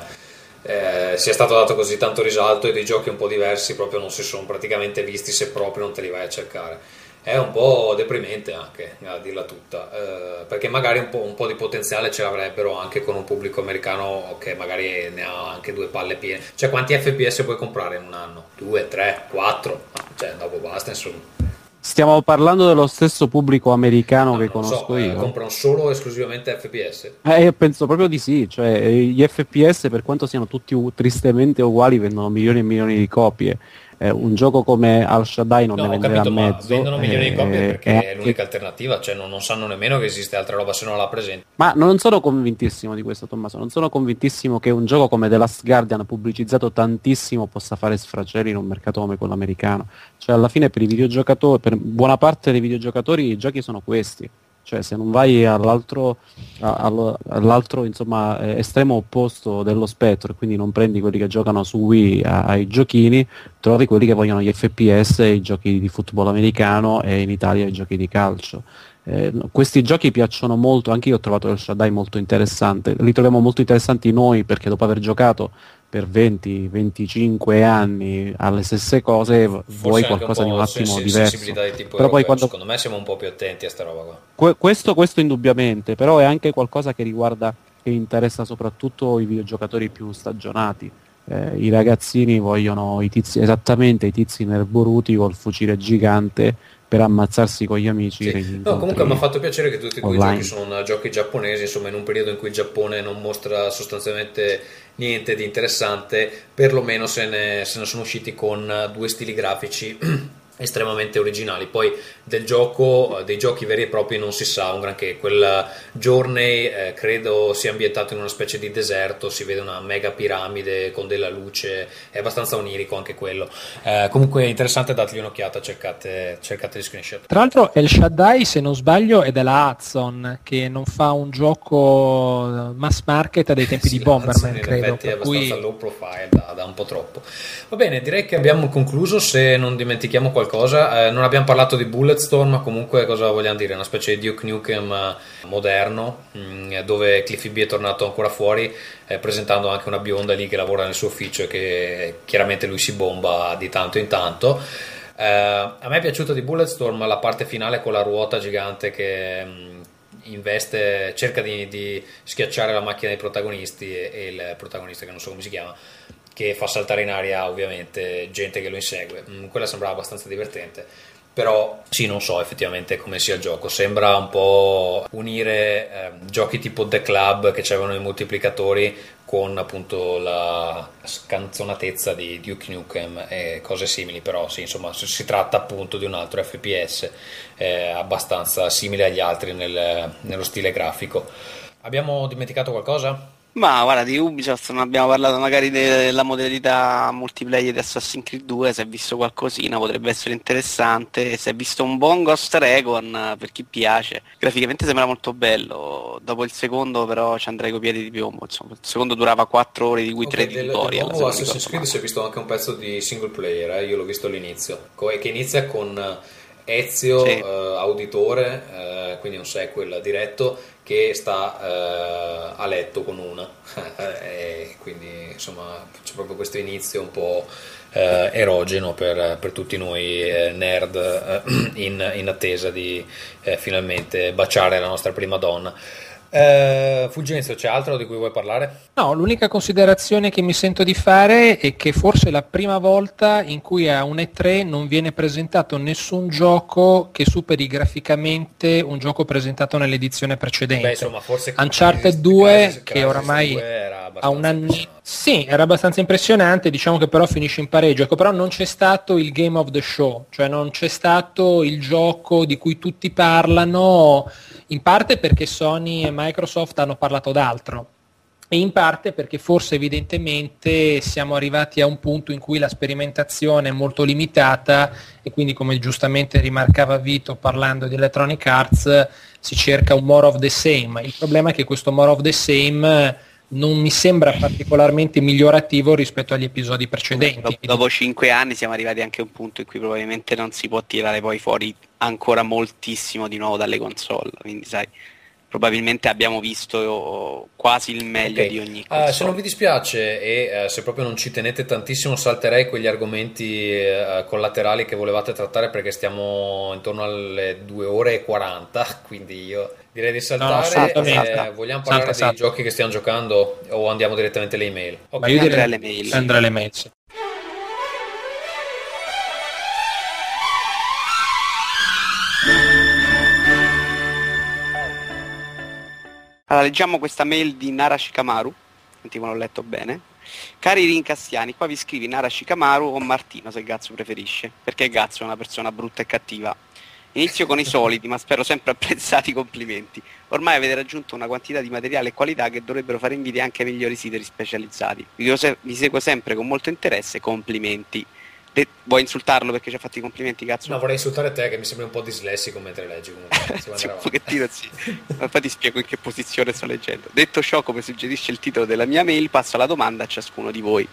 eh, sia stato dato così tanto risalto e dei giochi un po' diversi proprio non si sono praticamente visti se proprio non te li vai a cercare. È un po' deprimente anche a dirla tutta eh, perché magari un po', un po', di potenziale ce l'avrebbero anche con un pubblico americano che magari ne ha anche due palle piene. Cioè quanti fps puoi comprare in un anno? due, tre, quattro? Cioè dopo basta insomma Stiamo parlando dello stesso pubblico americano no, che conosco so, io. Eh, comprano solo esclusivamente FPS? Eh, io penso proprio di sì, cioè gli FPS per quanto siano tutti tristemente uguali vendono milioni e milioni di copie eh, un gioco come Al Shaddai non no, ne venderà capito, mezzo. vendono milioni di copie perché è, è l'unica alternativa, cioè non, non, sanno nemmeno che esiste altra roba se non la presenti. Ma non sono convintissimo di questo, Tommaso. Non sono convintissimo che un gioco come The Last Guardian, pubblicizzato tantissimo, possa fare sfracelli in un mercato come quello americano. Cioè, alla fine, per i videogiocatori, per buona parte dei videogiocatori, i giochi sono questi cioè se non vai all'altro, all'altro insomma, eh, estremo opposto dello spettro, quindi non prendi quelli che giocano su Wii ai giochini, trovi quelli che vogliono gli FPS, i giochi di football americano e in Italia i giochi di calcio. Eh, questi giochi piacciono molto, anche io ho trovato il Shaddai molto interessante, li troviamo molto interessanti noi perché dopo aver giocato per 20-25 anni alle stesse cose Forse vuoi qualcosa di un attimo diverso. di però europeo. poi quando... secondo me siamo un po' più attenti a sta roba qua. Que- questo, questo indubbiamente però è anche qualcosa che riguarda che interessa soprattutto i videogiocatori più stagionati. Eh, i ragazzini vogliono i tizi, esattamente i tizi nerboruti col fucile gigante per ammazzarsi con gli amici. Sì. No, comunque mi ha fatto piacere che tutti e due i giochi sono giochi giapponesi, insomma in un periodo in cui il Giappone non mostra sostanzialmente niente di interessante, perlomeno se ne, se ne sono usciti con due stili grafici estremamente originali. Poi del gioco, eh, dei giochi veri e propri non si sa un granché. Quel Journey eh, credo sia ambientato in una specie di deserto, si vede una mega piramide con della luce, è abbastanza onirico anche quello. Eh, comunque interessante, dategli un'occhiata, cercate, cercate gli screenshot. Tra l'altro El Shaddai, se non sbaglio, è della Hudson, che non fa un gioco mass market dei tempi sì, di Bomberman, Hudson, credo. In effetti è abbastanza cui... low profile, da, da un po' troppo. Va bene, direi che abbiamo concluso, se non dimentichiamo qualcosa. Eh, non abbiamo parlato di Ma comunque cosa vogliamo dire? Una specie di Duke Nukem eh, moderno, mm, dove Cliffy B è tornato ancora fuori, eh, presentando anche una bionda lì che lavora nel suo ufficio e che chiaramente lui si bomba di tanto in tanto. Eh, a me è piaciuto di Bulletstorm la parte finale con la ruota gigante che... Mm, investe, cerca di, di, schiacciare la macchina dei protagonisti e, e il protagonista che non so come si chiama che fa saltare in aria ovviamente gente che lo insegue. Mm, quella sembrava abbastanza divertente. Però sì, non so effettivamente come sia il gioco. Sembra un po' unire eh, giochi tipo The Club che avevano i moltiplicatori con appunto la scanzonatezza di Duke Nukem e cose simili. Però sì, insomma, si tratta appunto di un altro FPS eh, abbastanza simile agli altri nel, nello stile grafico. Abbiamo dimenticato qualcosa? Ma guarda, di Ubisoft non abbiamo parlato magari della modalità multiplayer di Assassin's Creed 2, se hai visto qualcosina potrebbe essere interessante, se hai visto un buon Ghost Recon per chi piace, graficamente sembra molto bello, dopo il secondo però ci andrei con piedi di piombo, insomma, il secondo durava 4 ore di cui 3 Okay, di tutorial. del se nuovo non Assassin's Creed si è visto anche un pezzo di single player, eh, io l'ho visto all'inizio, che inizia con Ezio, Sì. eh, auditore, eh, quindi un sequel diretto, che sta eh, a letto con una. quindi insomma c'è proprio questo inizio un po' eh, erogeno per, per tutti noi eh, nerd eh, in, in attesa di finalmente baciare la nostra prima donna. Eh, Fulgenzio, c'è altro di cui vuoi parlare? No, l'unica considerazione che mi sento di fare è che forse è la prima volta in cui a un E3 non viene presentato nessun gioco che superi graficamente un gioco presentato nell'edizione precedente. Beh, insomma, forse Uncharted Crysis- 2 Crysis- che oramai 2 era ha un anno impressionante. Sì era abbastanza impressionante diciamo che però finisce in pareggio ecco però non c'è stato il game of the show cioè non c'è stato il gioco di cui tutti parlano in parte perché Sony e Microsoft hanno parlato d'altro e in parte perché forse evidentemente siamo arrivati a un punto in cui la sperimentazione è molto limitata e quindi come giustamente rimarcava Vito parlando di Electronic Arts si cerca un more of the same. Il problema è che questo more of the same non mi sembra particolarmente migliorativo rispetto agli episodi precedenti. Dopo, dopo 5 anni siamo arrivati anche a un punto in cui probabilmente non si può tirare poi fuori ancora moltissimo di nuovo dalle console, quindi sai, probabilmente abbiamo visto quasi il meglio Ok. di ogni Eh, console. se non vi dispiace e eh, se proprio non ci tenete tantissimo, salterei quegli argomenti eh, collaterali che volevate trattare perché stiamo intorno alle 2 ore e 40. Quindi io direi di saltare. salta, Eh, salta. vogliamo parlare salta. dei giochi che stiamo giocando o andiamo direttamente alle email? Ok. Ma io direi alle mail. andrei alle mail. sì. Allora, leggiamo questa mail di Nara Shikamaru, sentiamo l'ho letto bene. Cari rincastiani, qua vi scrivi Nara Shikamaru o Martino se Gazzo preferisce, perché Gazzo è una persona brutta e cattiva. Inizio con i soliti, ma spero sempre apprezzati complimenti. Ormai avete raggiunto una quantità di materiale e qualità che dovrebbero fare invidia anche ai migliori siti specializzati. Vi, se- vi seguo sempre con molto interesse, complimenti. De- vuoi insultarlo perché ci ha fatto i complimenti, cazzo? No, vorrei insultare te che mi sembri un po' dislessico mentre leggi. Comunque. Sì, un pochettino sì. Ma Infatti spiego in che posizione sto leggendo. Detto ciò, come suggerisce il titolo della mia mail, passo alla domanda a ciascuno di voi.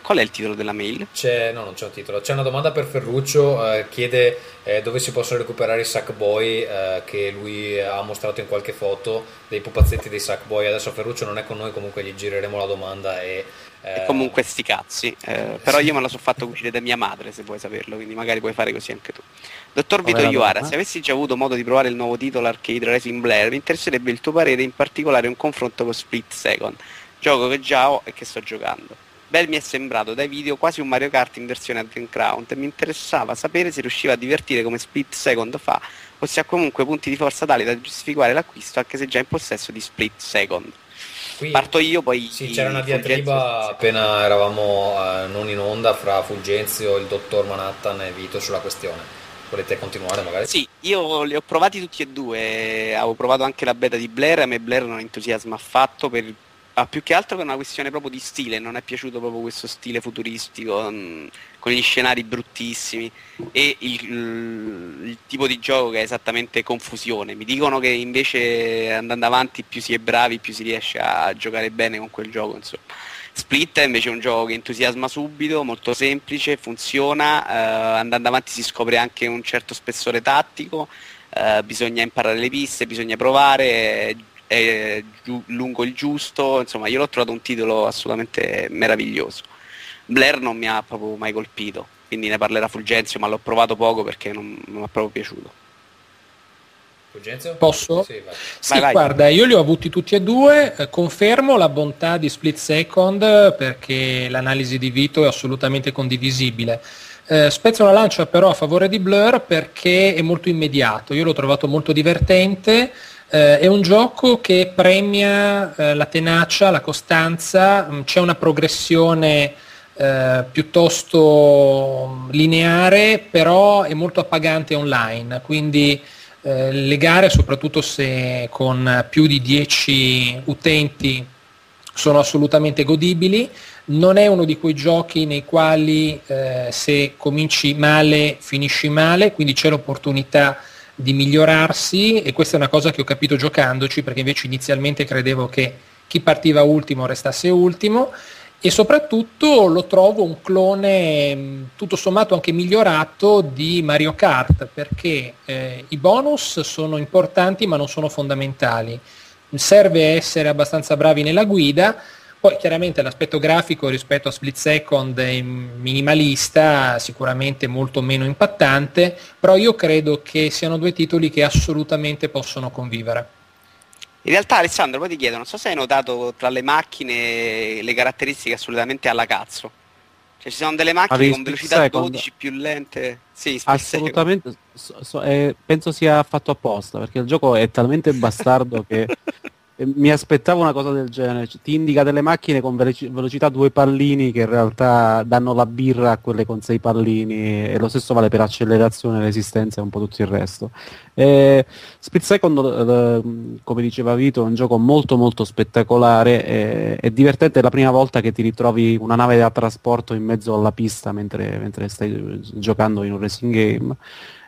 Qual è il titolo della mail? C'è, no, non c'è un titolo. C'è una domanda per Ferruccio. eh, chiede eh, dove si possono recuperare i Sackboy eh, che lui ha mostrato in qualche foto dei pupazzetti dei Sackboy. Adesso Ferruccio non è con noi, comunque gli gireremo la domanda e. eh, E comunque sti cazzi. Eh, però io me la so fatto cucire da mia madre, se vuoi saperlo, quindi magari puoi fare così anche tu. Dottor Vito Iuara, se avessi già avuto modo di provare il nuovo titolo Arcade Racing Blair, mi interesserebbe il tuo parere, in particolare un confronto con Split Second, gioco che già ho e che sto giocando. Bel mi è sembrato dai video quasi un Mario Kart in versione Advent Crown e mi interessava sapere se riusciva a divertire come Split Second fa o se ha comunque punti di forza tali da giustificare l'acquisto anche se già in possesso di Split Second. qui- Parto io, poi... Sì, c'era una diatriba appena eravamo eh, non in onda fra Fulgenzio, il dottor Manhattan e Vito sulla questione. Volete continuare magari? Sì, io li ho provati tutti e due, avevo provato anche la beta di Blair, a me Blair non entusiasma affatto, per, ah, più che altro per una questione proprio di stile, non è piaciuto proprio questo stile futuristico, mm, con gli scenari bruttissimi e il, il tipo di gioco che è esattamente confusione. Mi dicono che invece andando avanti più si è bravi, più si riesce a giocare bene con quel gioco, insomma. Split è invece un gioco che entusiasma subito, molto semplice, funziona, eh, andando avanti si scopre anche un certo spessore tattico, eh, bisogna imparare le piste, bisogna provare, è, è giu- lungo il giusto, insomma io l'ho trovato un titolo assolutamente meraviglioso. Blair non mi ha proprio mai colpito, quindi ne parlerà Fulgenzio, ma l'ho provato poco perché non non mi è proprio piaciuto. Fulgenzio? Posso? Sì, vai. Sì, Vai, vai. guarda, io li ho avuti tutti e due, eh, confermo la bontà di Split Second perché l'analisi di Vito è assolutamente condivisibile. Eh, spezzo una lancia però a favore di Blur perché è molto immediato, io l'ho trovato molto divertente, eh, è un gioco che premia eh, la tenacia, la costanza, mh, c'è una progressione eh, piuttosto mm, lineare, però è molto appagante online, quindi eh, le gare, soprattutto se con più di 10 utenti sono assolutamente godibili, non è uno di quei giochi nei quali eh, se cominci male finisci male, quindi c'è l'opportunità di migliorarsi e questa è una cosa che ho capito giocandoci perché invece inizialmente credevo che chi partiva ultimo restasse ultimo e soprattutto lo trovo un clone tutto sommato anche migliorato di Mario Kart perché eh, i bonus sono importanti ma non sono fondamentali. Serve essere abbastanza bravi nella guida, poi chiaramente l'aspetto grafico rispetto a Split Second è minimalista, sicuramente molto meno impattante, però io credo che siano due titoli che assolutamente possono convivere. In realtà Alessandro, poi ti chiedo, non so se hai notato tra le macchine le caratteristiche assolutamente alla cazzo. Cioè ci sono delle macchine con velocità second. 12 più lente. Sì, Assolutamente, so, so, eh, penso sia fatto apposta, perché il gioco è talmente bastardo che mi aspettavo una cosa del genere, ti indica delle macchine con veloci- velocità due pallini che in realtà danno la birra a quelle con sei pallini e lo stesso vale per accelerazione, resistenza e un po' tutto il resto. Eh, Split Second, eh, come diceva Vito, è un gioco molto molto spettacolare, eh, è divertente. La prima volta che ti ritrovi una nave da trasporto in mezzo alla pista mentre, mentre stai giocando in un racing game,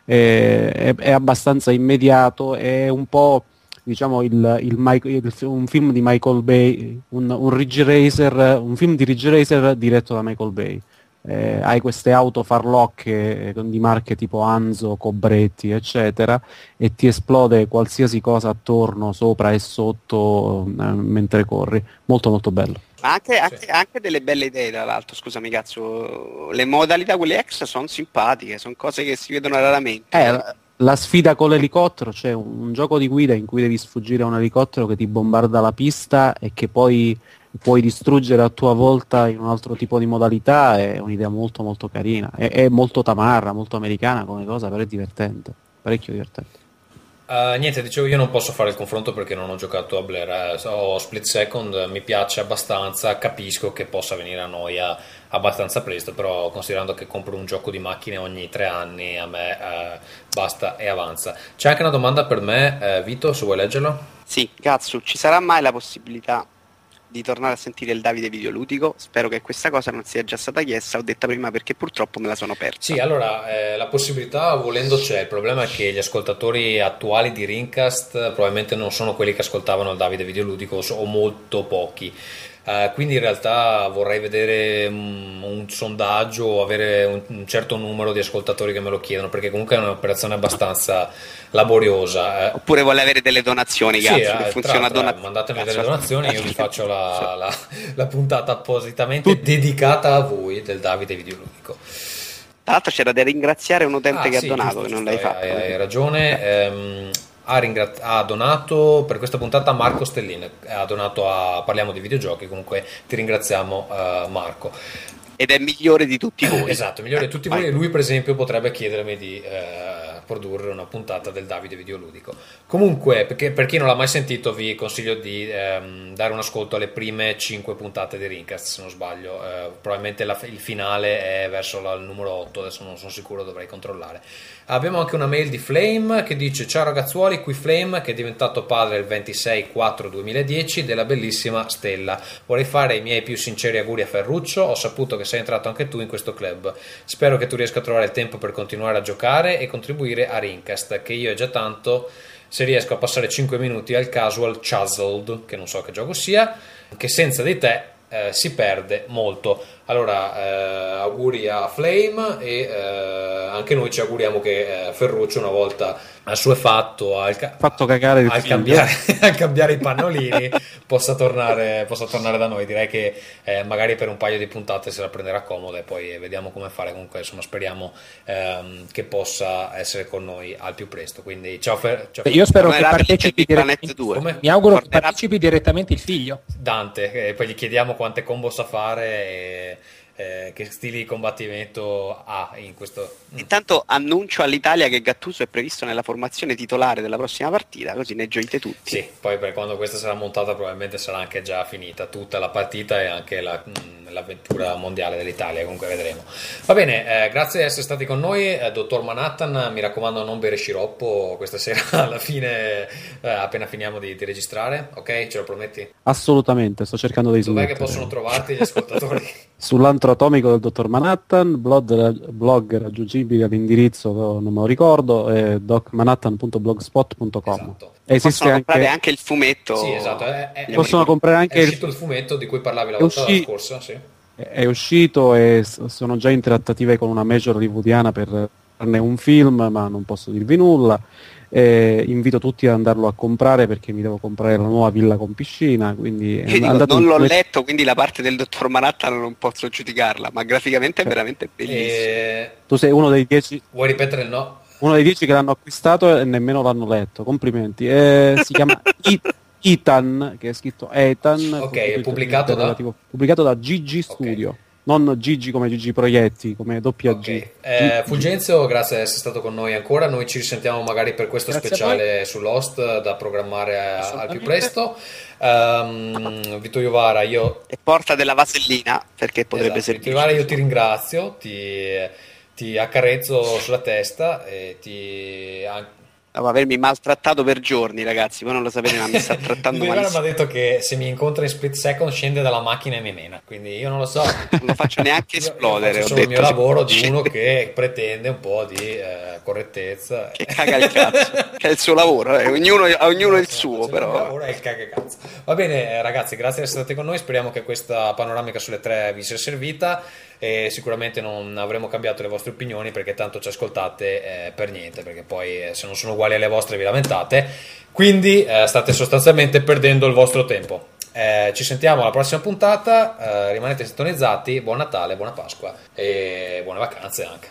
eh, è, è abbastanza immediato, è un po' diciamo il, il, il, un film di Michael Bay, un, un, Ridge Racer, un film di Ridge Racer diretto da Michael Bay. Eh, hai queste auto farlocche di marche tipo Anzo, Cobretti, eccetera, e ti esplode qualsiasi cosa attorno, sopra e sotto eh, mentre corri. Molto molto bello. Ma anche, anche, anche, delle belle idee, tra l'altro, scusami cazzo, le modalità quelle extra sono simpatiche, sono cose che si vedono raramente. Eh, la sfida con l'elicottero, cioè un, gioco di guida in cui devi sfuggire a un elicottero che ti bombarda la pista e che poi puoi distruggere a tua volta in un altro tipo di modalità, è un'idea molto molto carina. È, è molto tamarra, molto americana come cosa, però è divertente, parecchio divertente. Uh, niente, dicevo io non posso fare il confronto perché non ho giocato a Blair, eh, ho Split Second, mi piace abbastanza, capisco che possa venire a noia abbastanza presto, però considerando che compro un gioco di macchine ogni tre anni, a me uh, basta e avanza. C'è anche una domanda per me, uh, Vito, se vuoi leggerla? Sì, cazzo, ci sarà mai la possibilità di tornare a sentire il Davide videoludico. Spero che questa cosa non sia già stata chiesta, ho detta prima perché purtroppo me la sono persa. Sì, allora eh, la possibilità volendo c'è, il problema è che gli ascoltatori attuali di Rincast probabilmente non sono quelli che ascoltavano il Davide videoludico o molto pochi. Uh, quindi in realtà vorrei vedere un, un sondaggio o avere un, un, certo numero di ascoltatori che me lo chiedono, perché comunque è un'operazione abbastanza laboriosa. Eh. Oppure vuole avere delle donazioni, sì, cazzo, eh, funziona tra, donat- mandatemi delle donazioni, io vi faccio la, la, la puntata appositamente dedicata a voi del Davide Videoludico. Tra l'altro c'era da ringraziare un utente ah, che sì, ha donato, giusto, che non l'hai fatto. Hai, hai ragione. Ehm, ha, ringra- ha, donato per questa puntata Marco Stellini, ha donato a Parliamo di videogiochi, comunque ti ringraziamo uh, Marco. Ed è migliore di tutti voi. esatto, migliore di tutti voi. Lui per esempio potrebbe chiedermi di... Uh, produrre una puntata del Davide Videoludico. Comunque, perché, per chi non l'ha mai sentito, vi consiglio di ehm, dare un ascolto alle prime 5 puntate di Rincast, se non sbaglio. Eh, probabilmente la, il finale è verso la, il numero 8, adesso non sono sicuro, dovrei controllare. Abbiamo anche una mail di Flame che dice: Ciao ragazzuoli, qui Flame che è diventato padre il 26-4-2010 della bellissima Stella. Vorrei fare i miei più sinceri auguri a Ferruccio. Ho saputo che sei entrato anche tu in questo club. Spero che tu riesca a trovare il tempo per continuare a giocare e contribuire a Rincast, che io è già tanto se riesco a passare 5 minuti al casual Chuzzled, che non so che gioco sia, che senza di te eh, si perde molto. Allora, eh, auguri a Flame e eh, anche noi ci auguriamo che eh, Ferruccio una volta assuefatto al, ca- fatto cagare al, cambiare, al cambiare i pannolini possa, tornare, possa tornare da noi. Direi che eh, magari per un paio di puntate se la prenderà comoda e poi vediamo come fare. Comunque, insomma, speriamo ehm, che possa essere con noi al più presto. Quindi, ciao, Fer- ciao Io spero che partecipi direttamente. Mi auguro che partecipi direttamente il figlio Dante. E poi gli chiediamo quante combo sa fare. E eh, che stili di combattimento ha in questo... Mm. Intanto annuncio all'Italia che Gattuso è previsto nella formazione titolare della prossima partita, così ne gioite tutti. Sì, poi per quando questa sarà montata probabilmente sarà anche già finita tutta la partita e anche la, mm, l'avventura mondiale dell'Italia, comunque vedremo. Va bene, eh, grazie di essere stati con noi, eh, dottor Manhattan, mi raccomando non bere sciroppo questa sera alla fine, eh, appena finiamo di, di, registrare, ok? Ce lo prometti? Assolutamente, sto cercando di Dov'è che possono trovarti gli ascoltatori? Sull'antro atomico del dottor Manhattan, blog, blog raggiungibile all'indirizzo, non me lo ricordo, è docmanhattan.blogspot.com. Esatto. Esiste possono anche... comprare anche il fumetto. Sì, esatto. È, è, possono è, comprare anche il... il fumetto di cui parlavi la volta usci... scorsa, sì. È uscito e sono già in trattative con una major hollywoodiana per farne un film, ma non posso dirvi nulla. Eh, invito tutti ad andarlo a comprare perché mi devo comprare la nuova villa con piscina. Quindi dico, non l'ho come... letto, quindi la parte del dottor Manhattan non posso giudicarla, ma graficamente è veramente bellissima. E... Tu sei uno dei dieci. Vuoi ripetere il no? Uno dei dieci che l'hanno acquistato e nemmeno l'hanno letto. Complimenti. Eh, si chiama Ethan, che è scritto Ethan. Ok, è pubblicato da... pubblicato da Gigi Studio. Okay non Gigi come Gigi Proietti, come doppia okay. G. Eh, Fulgenzio, grazie di essere stato con noi ancora. Noi ci risentiamo magari per questo grazie speciale su Lost da programmare al più presto. Um, Vito Iovara, io. E porta della vasellina perché potrebbe esatto, Vito Iovara, io ti ringrazio, ti, ti accarezzo sulla testa e ti dopo avermi maltrattato per giorni, ragazzi. Voi non lo sapete, ma mi sta trattando male. mi ha detto che se mi incontra in split second scende dalla macchina e mi mena. Quindi io non lo so. non lo faccio neanche esplodere. Io, io il mio lavoro di uno che pretende un po' di eh, correttezza. Che caga il cazzo. che è il suo lavoro, eh. ognuno, ognuno il suo, però. Il lavoro è il caga cazzo. Va bene, ragazzi, grazie di essere stati con noi. Speriamo che questa panoramica sulle tre vi sia servita e sicuramente non avremo cambiato le vostre opinioni perché tanto ci ascoltate eh, per niente, perché poi eh, se non sono uguali alle vostre vi lamentate, quindi eh, state sostanzialmente perdendo il vostro tempo. Eh, ci sentiamo alla prossima puntata, eh, rimanete sintonizzati, buon Natale, buona Pasqua e buone vacanze anche.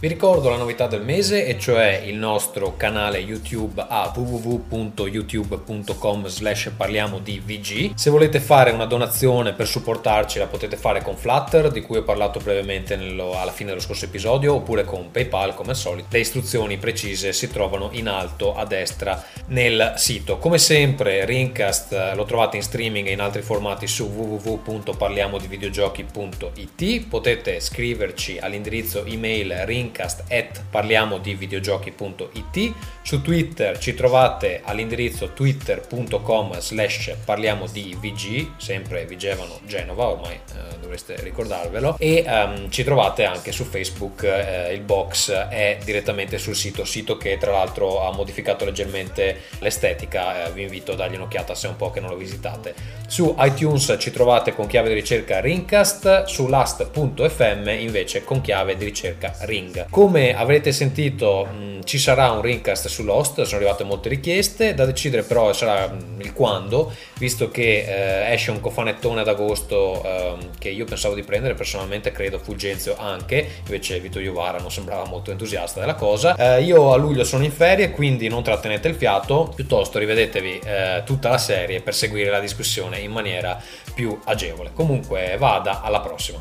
Vi ricordo la novità del mese e cioè il nostro canale YouTube a www.youtube.com slash parliamo di VG. Se volete fare una donazione per supportarci la potete fare con Flutter di cui ho parlato brevemente nello, alla fine dello scorso episodio oppure con PayPal come al solito. Le istruzioni precise si trovano in alto a destra nel sito. Come sempre Rincast lo trovate in streaming e in altri formati su www.parliamodivideogiochi.it. Potete scriverci all'indirizzo email rincast linkcast at parliamo di videogiochi.it su Twitter ci trovate all'indirizzo twitter.com slash parliamo di VG sempre Vigevano Genova ormai eh, dovreste ricordarvelo. E um, ci trovate anche su Facebook eh, il box è direttamente sul sito sito che tra l'altro ha modificato leggermente l'estetica eh, vi invito a dargli un'occhiata se è un po' che non lo visitate. Su iTunes ci trovate con chiave di ricerca Ringcast su last.fm invece con chiave di ricerca Ring come avrete sentito mh, ci sarà un Ringcast su Lost, sono arrivate molte richieste, da decidere però sarà mh, il quando, visto che eh, esce un cofanettone ad agosto eh, che io pensavo di prendere, personalmente credo Fulgenzio anche, invece Vito Iovara non sembrava molto entusiasta della cosa. Eh, io a luglio sono in ferie, quindi non trattenete il fiato, piuttosto rivedetevi eh, tutta la serie per seguire la discussione in maniera più agevole. Comunque vada, alla prossima.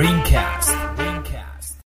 Ringcast.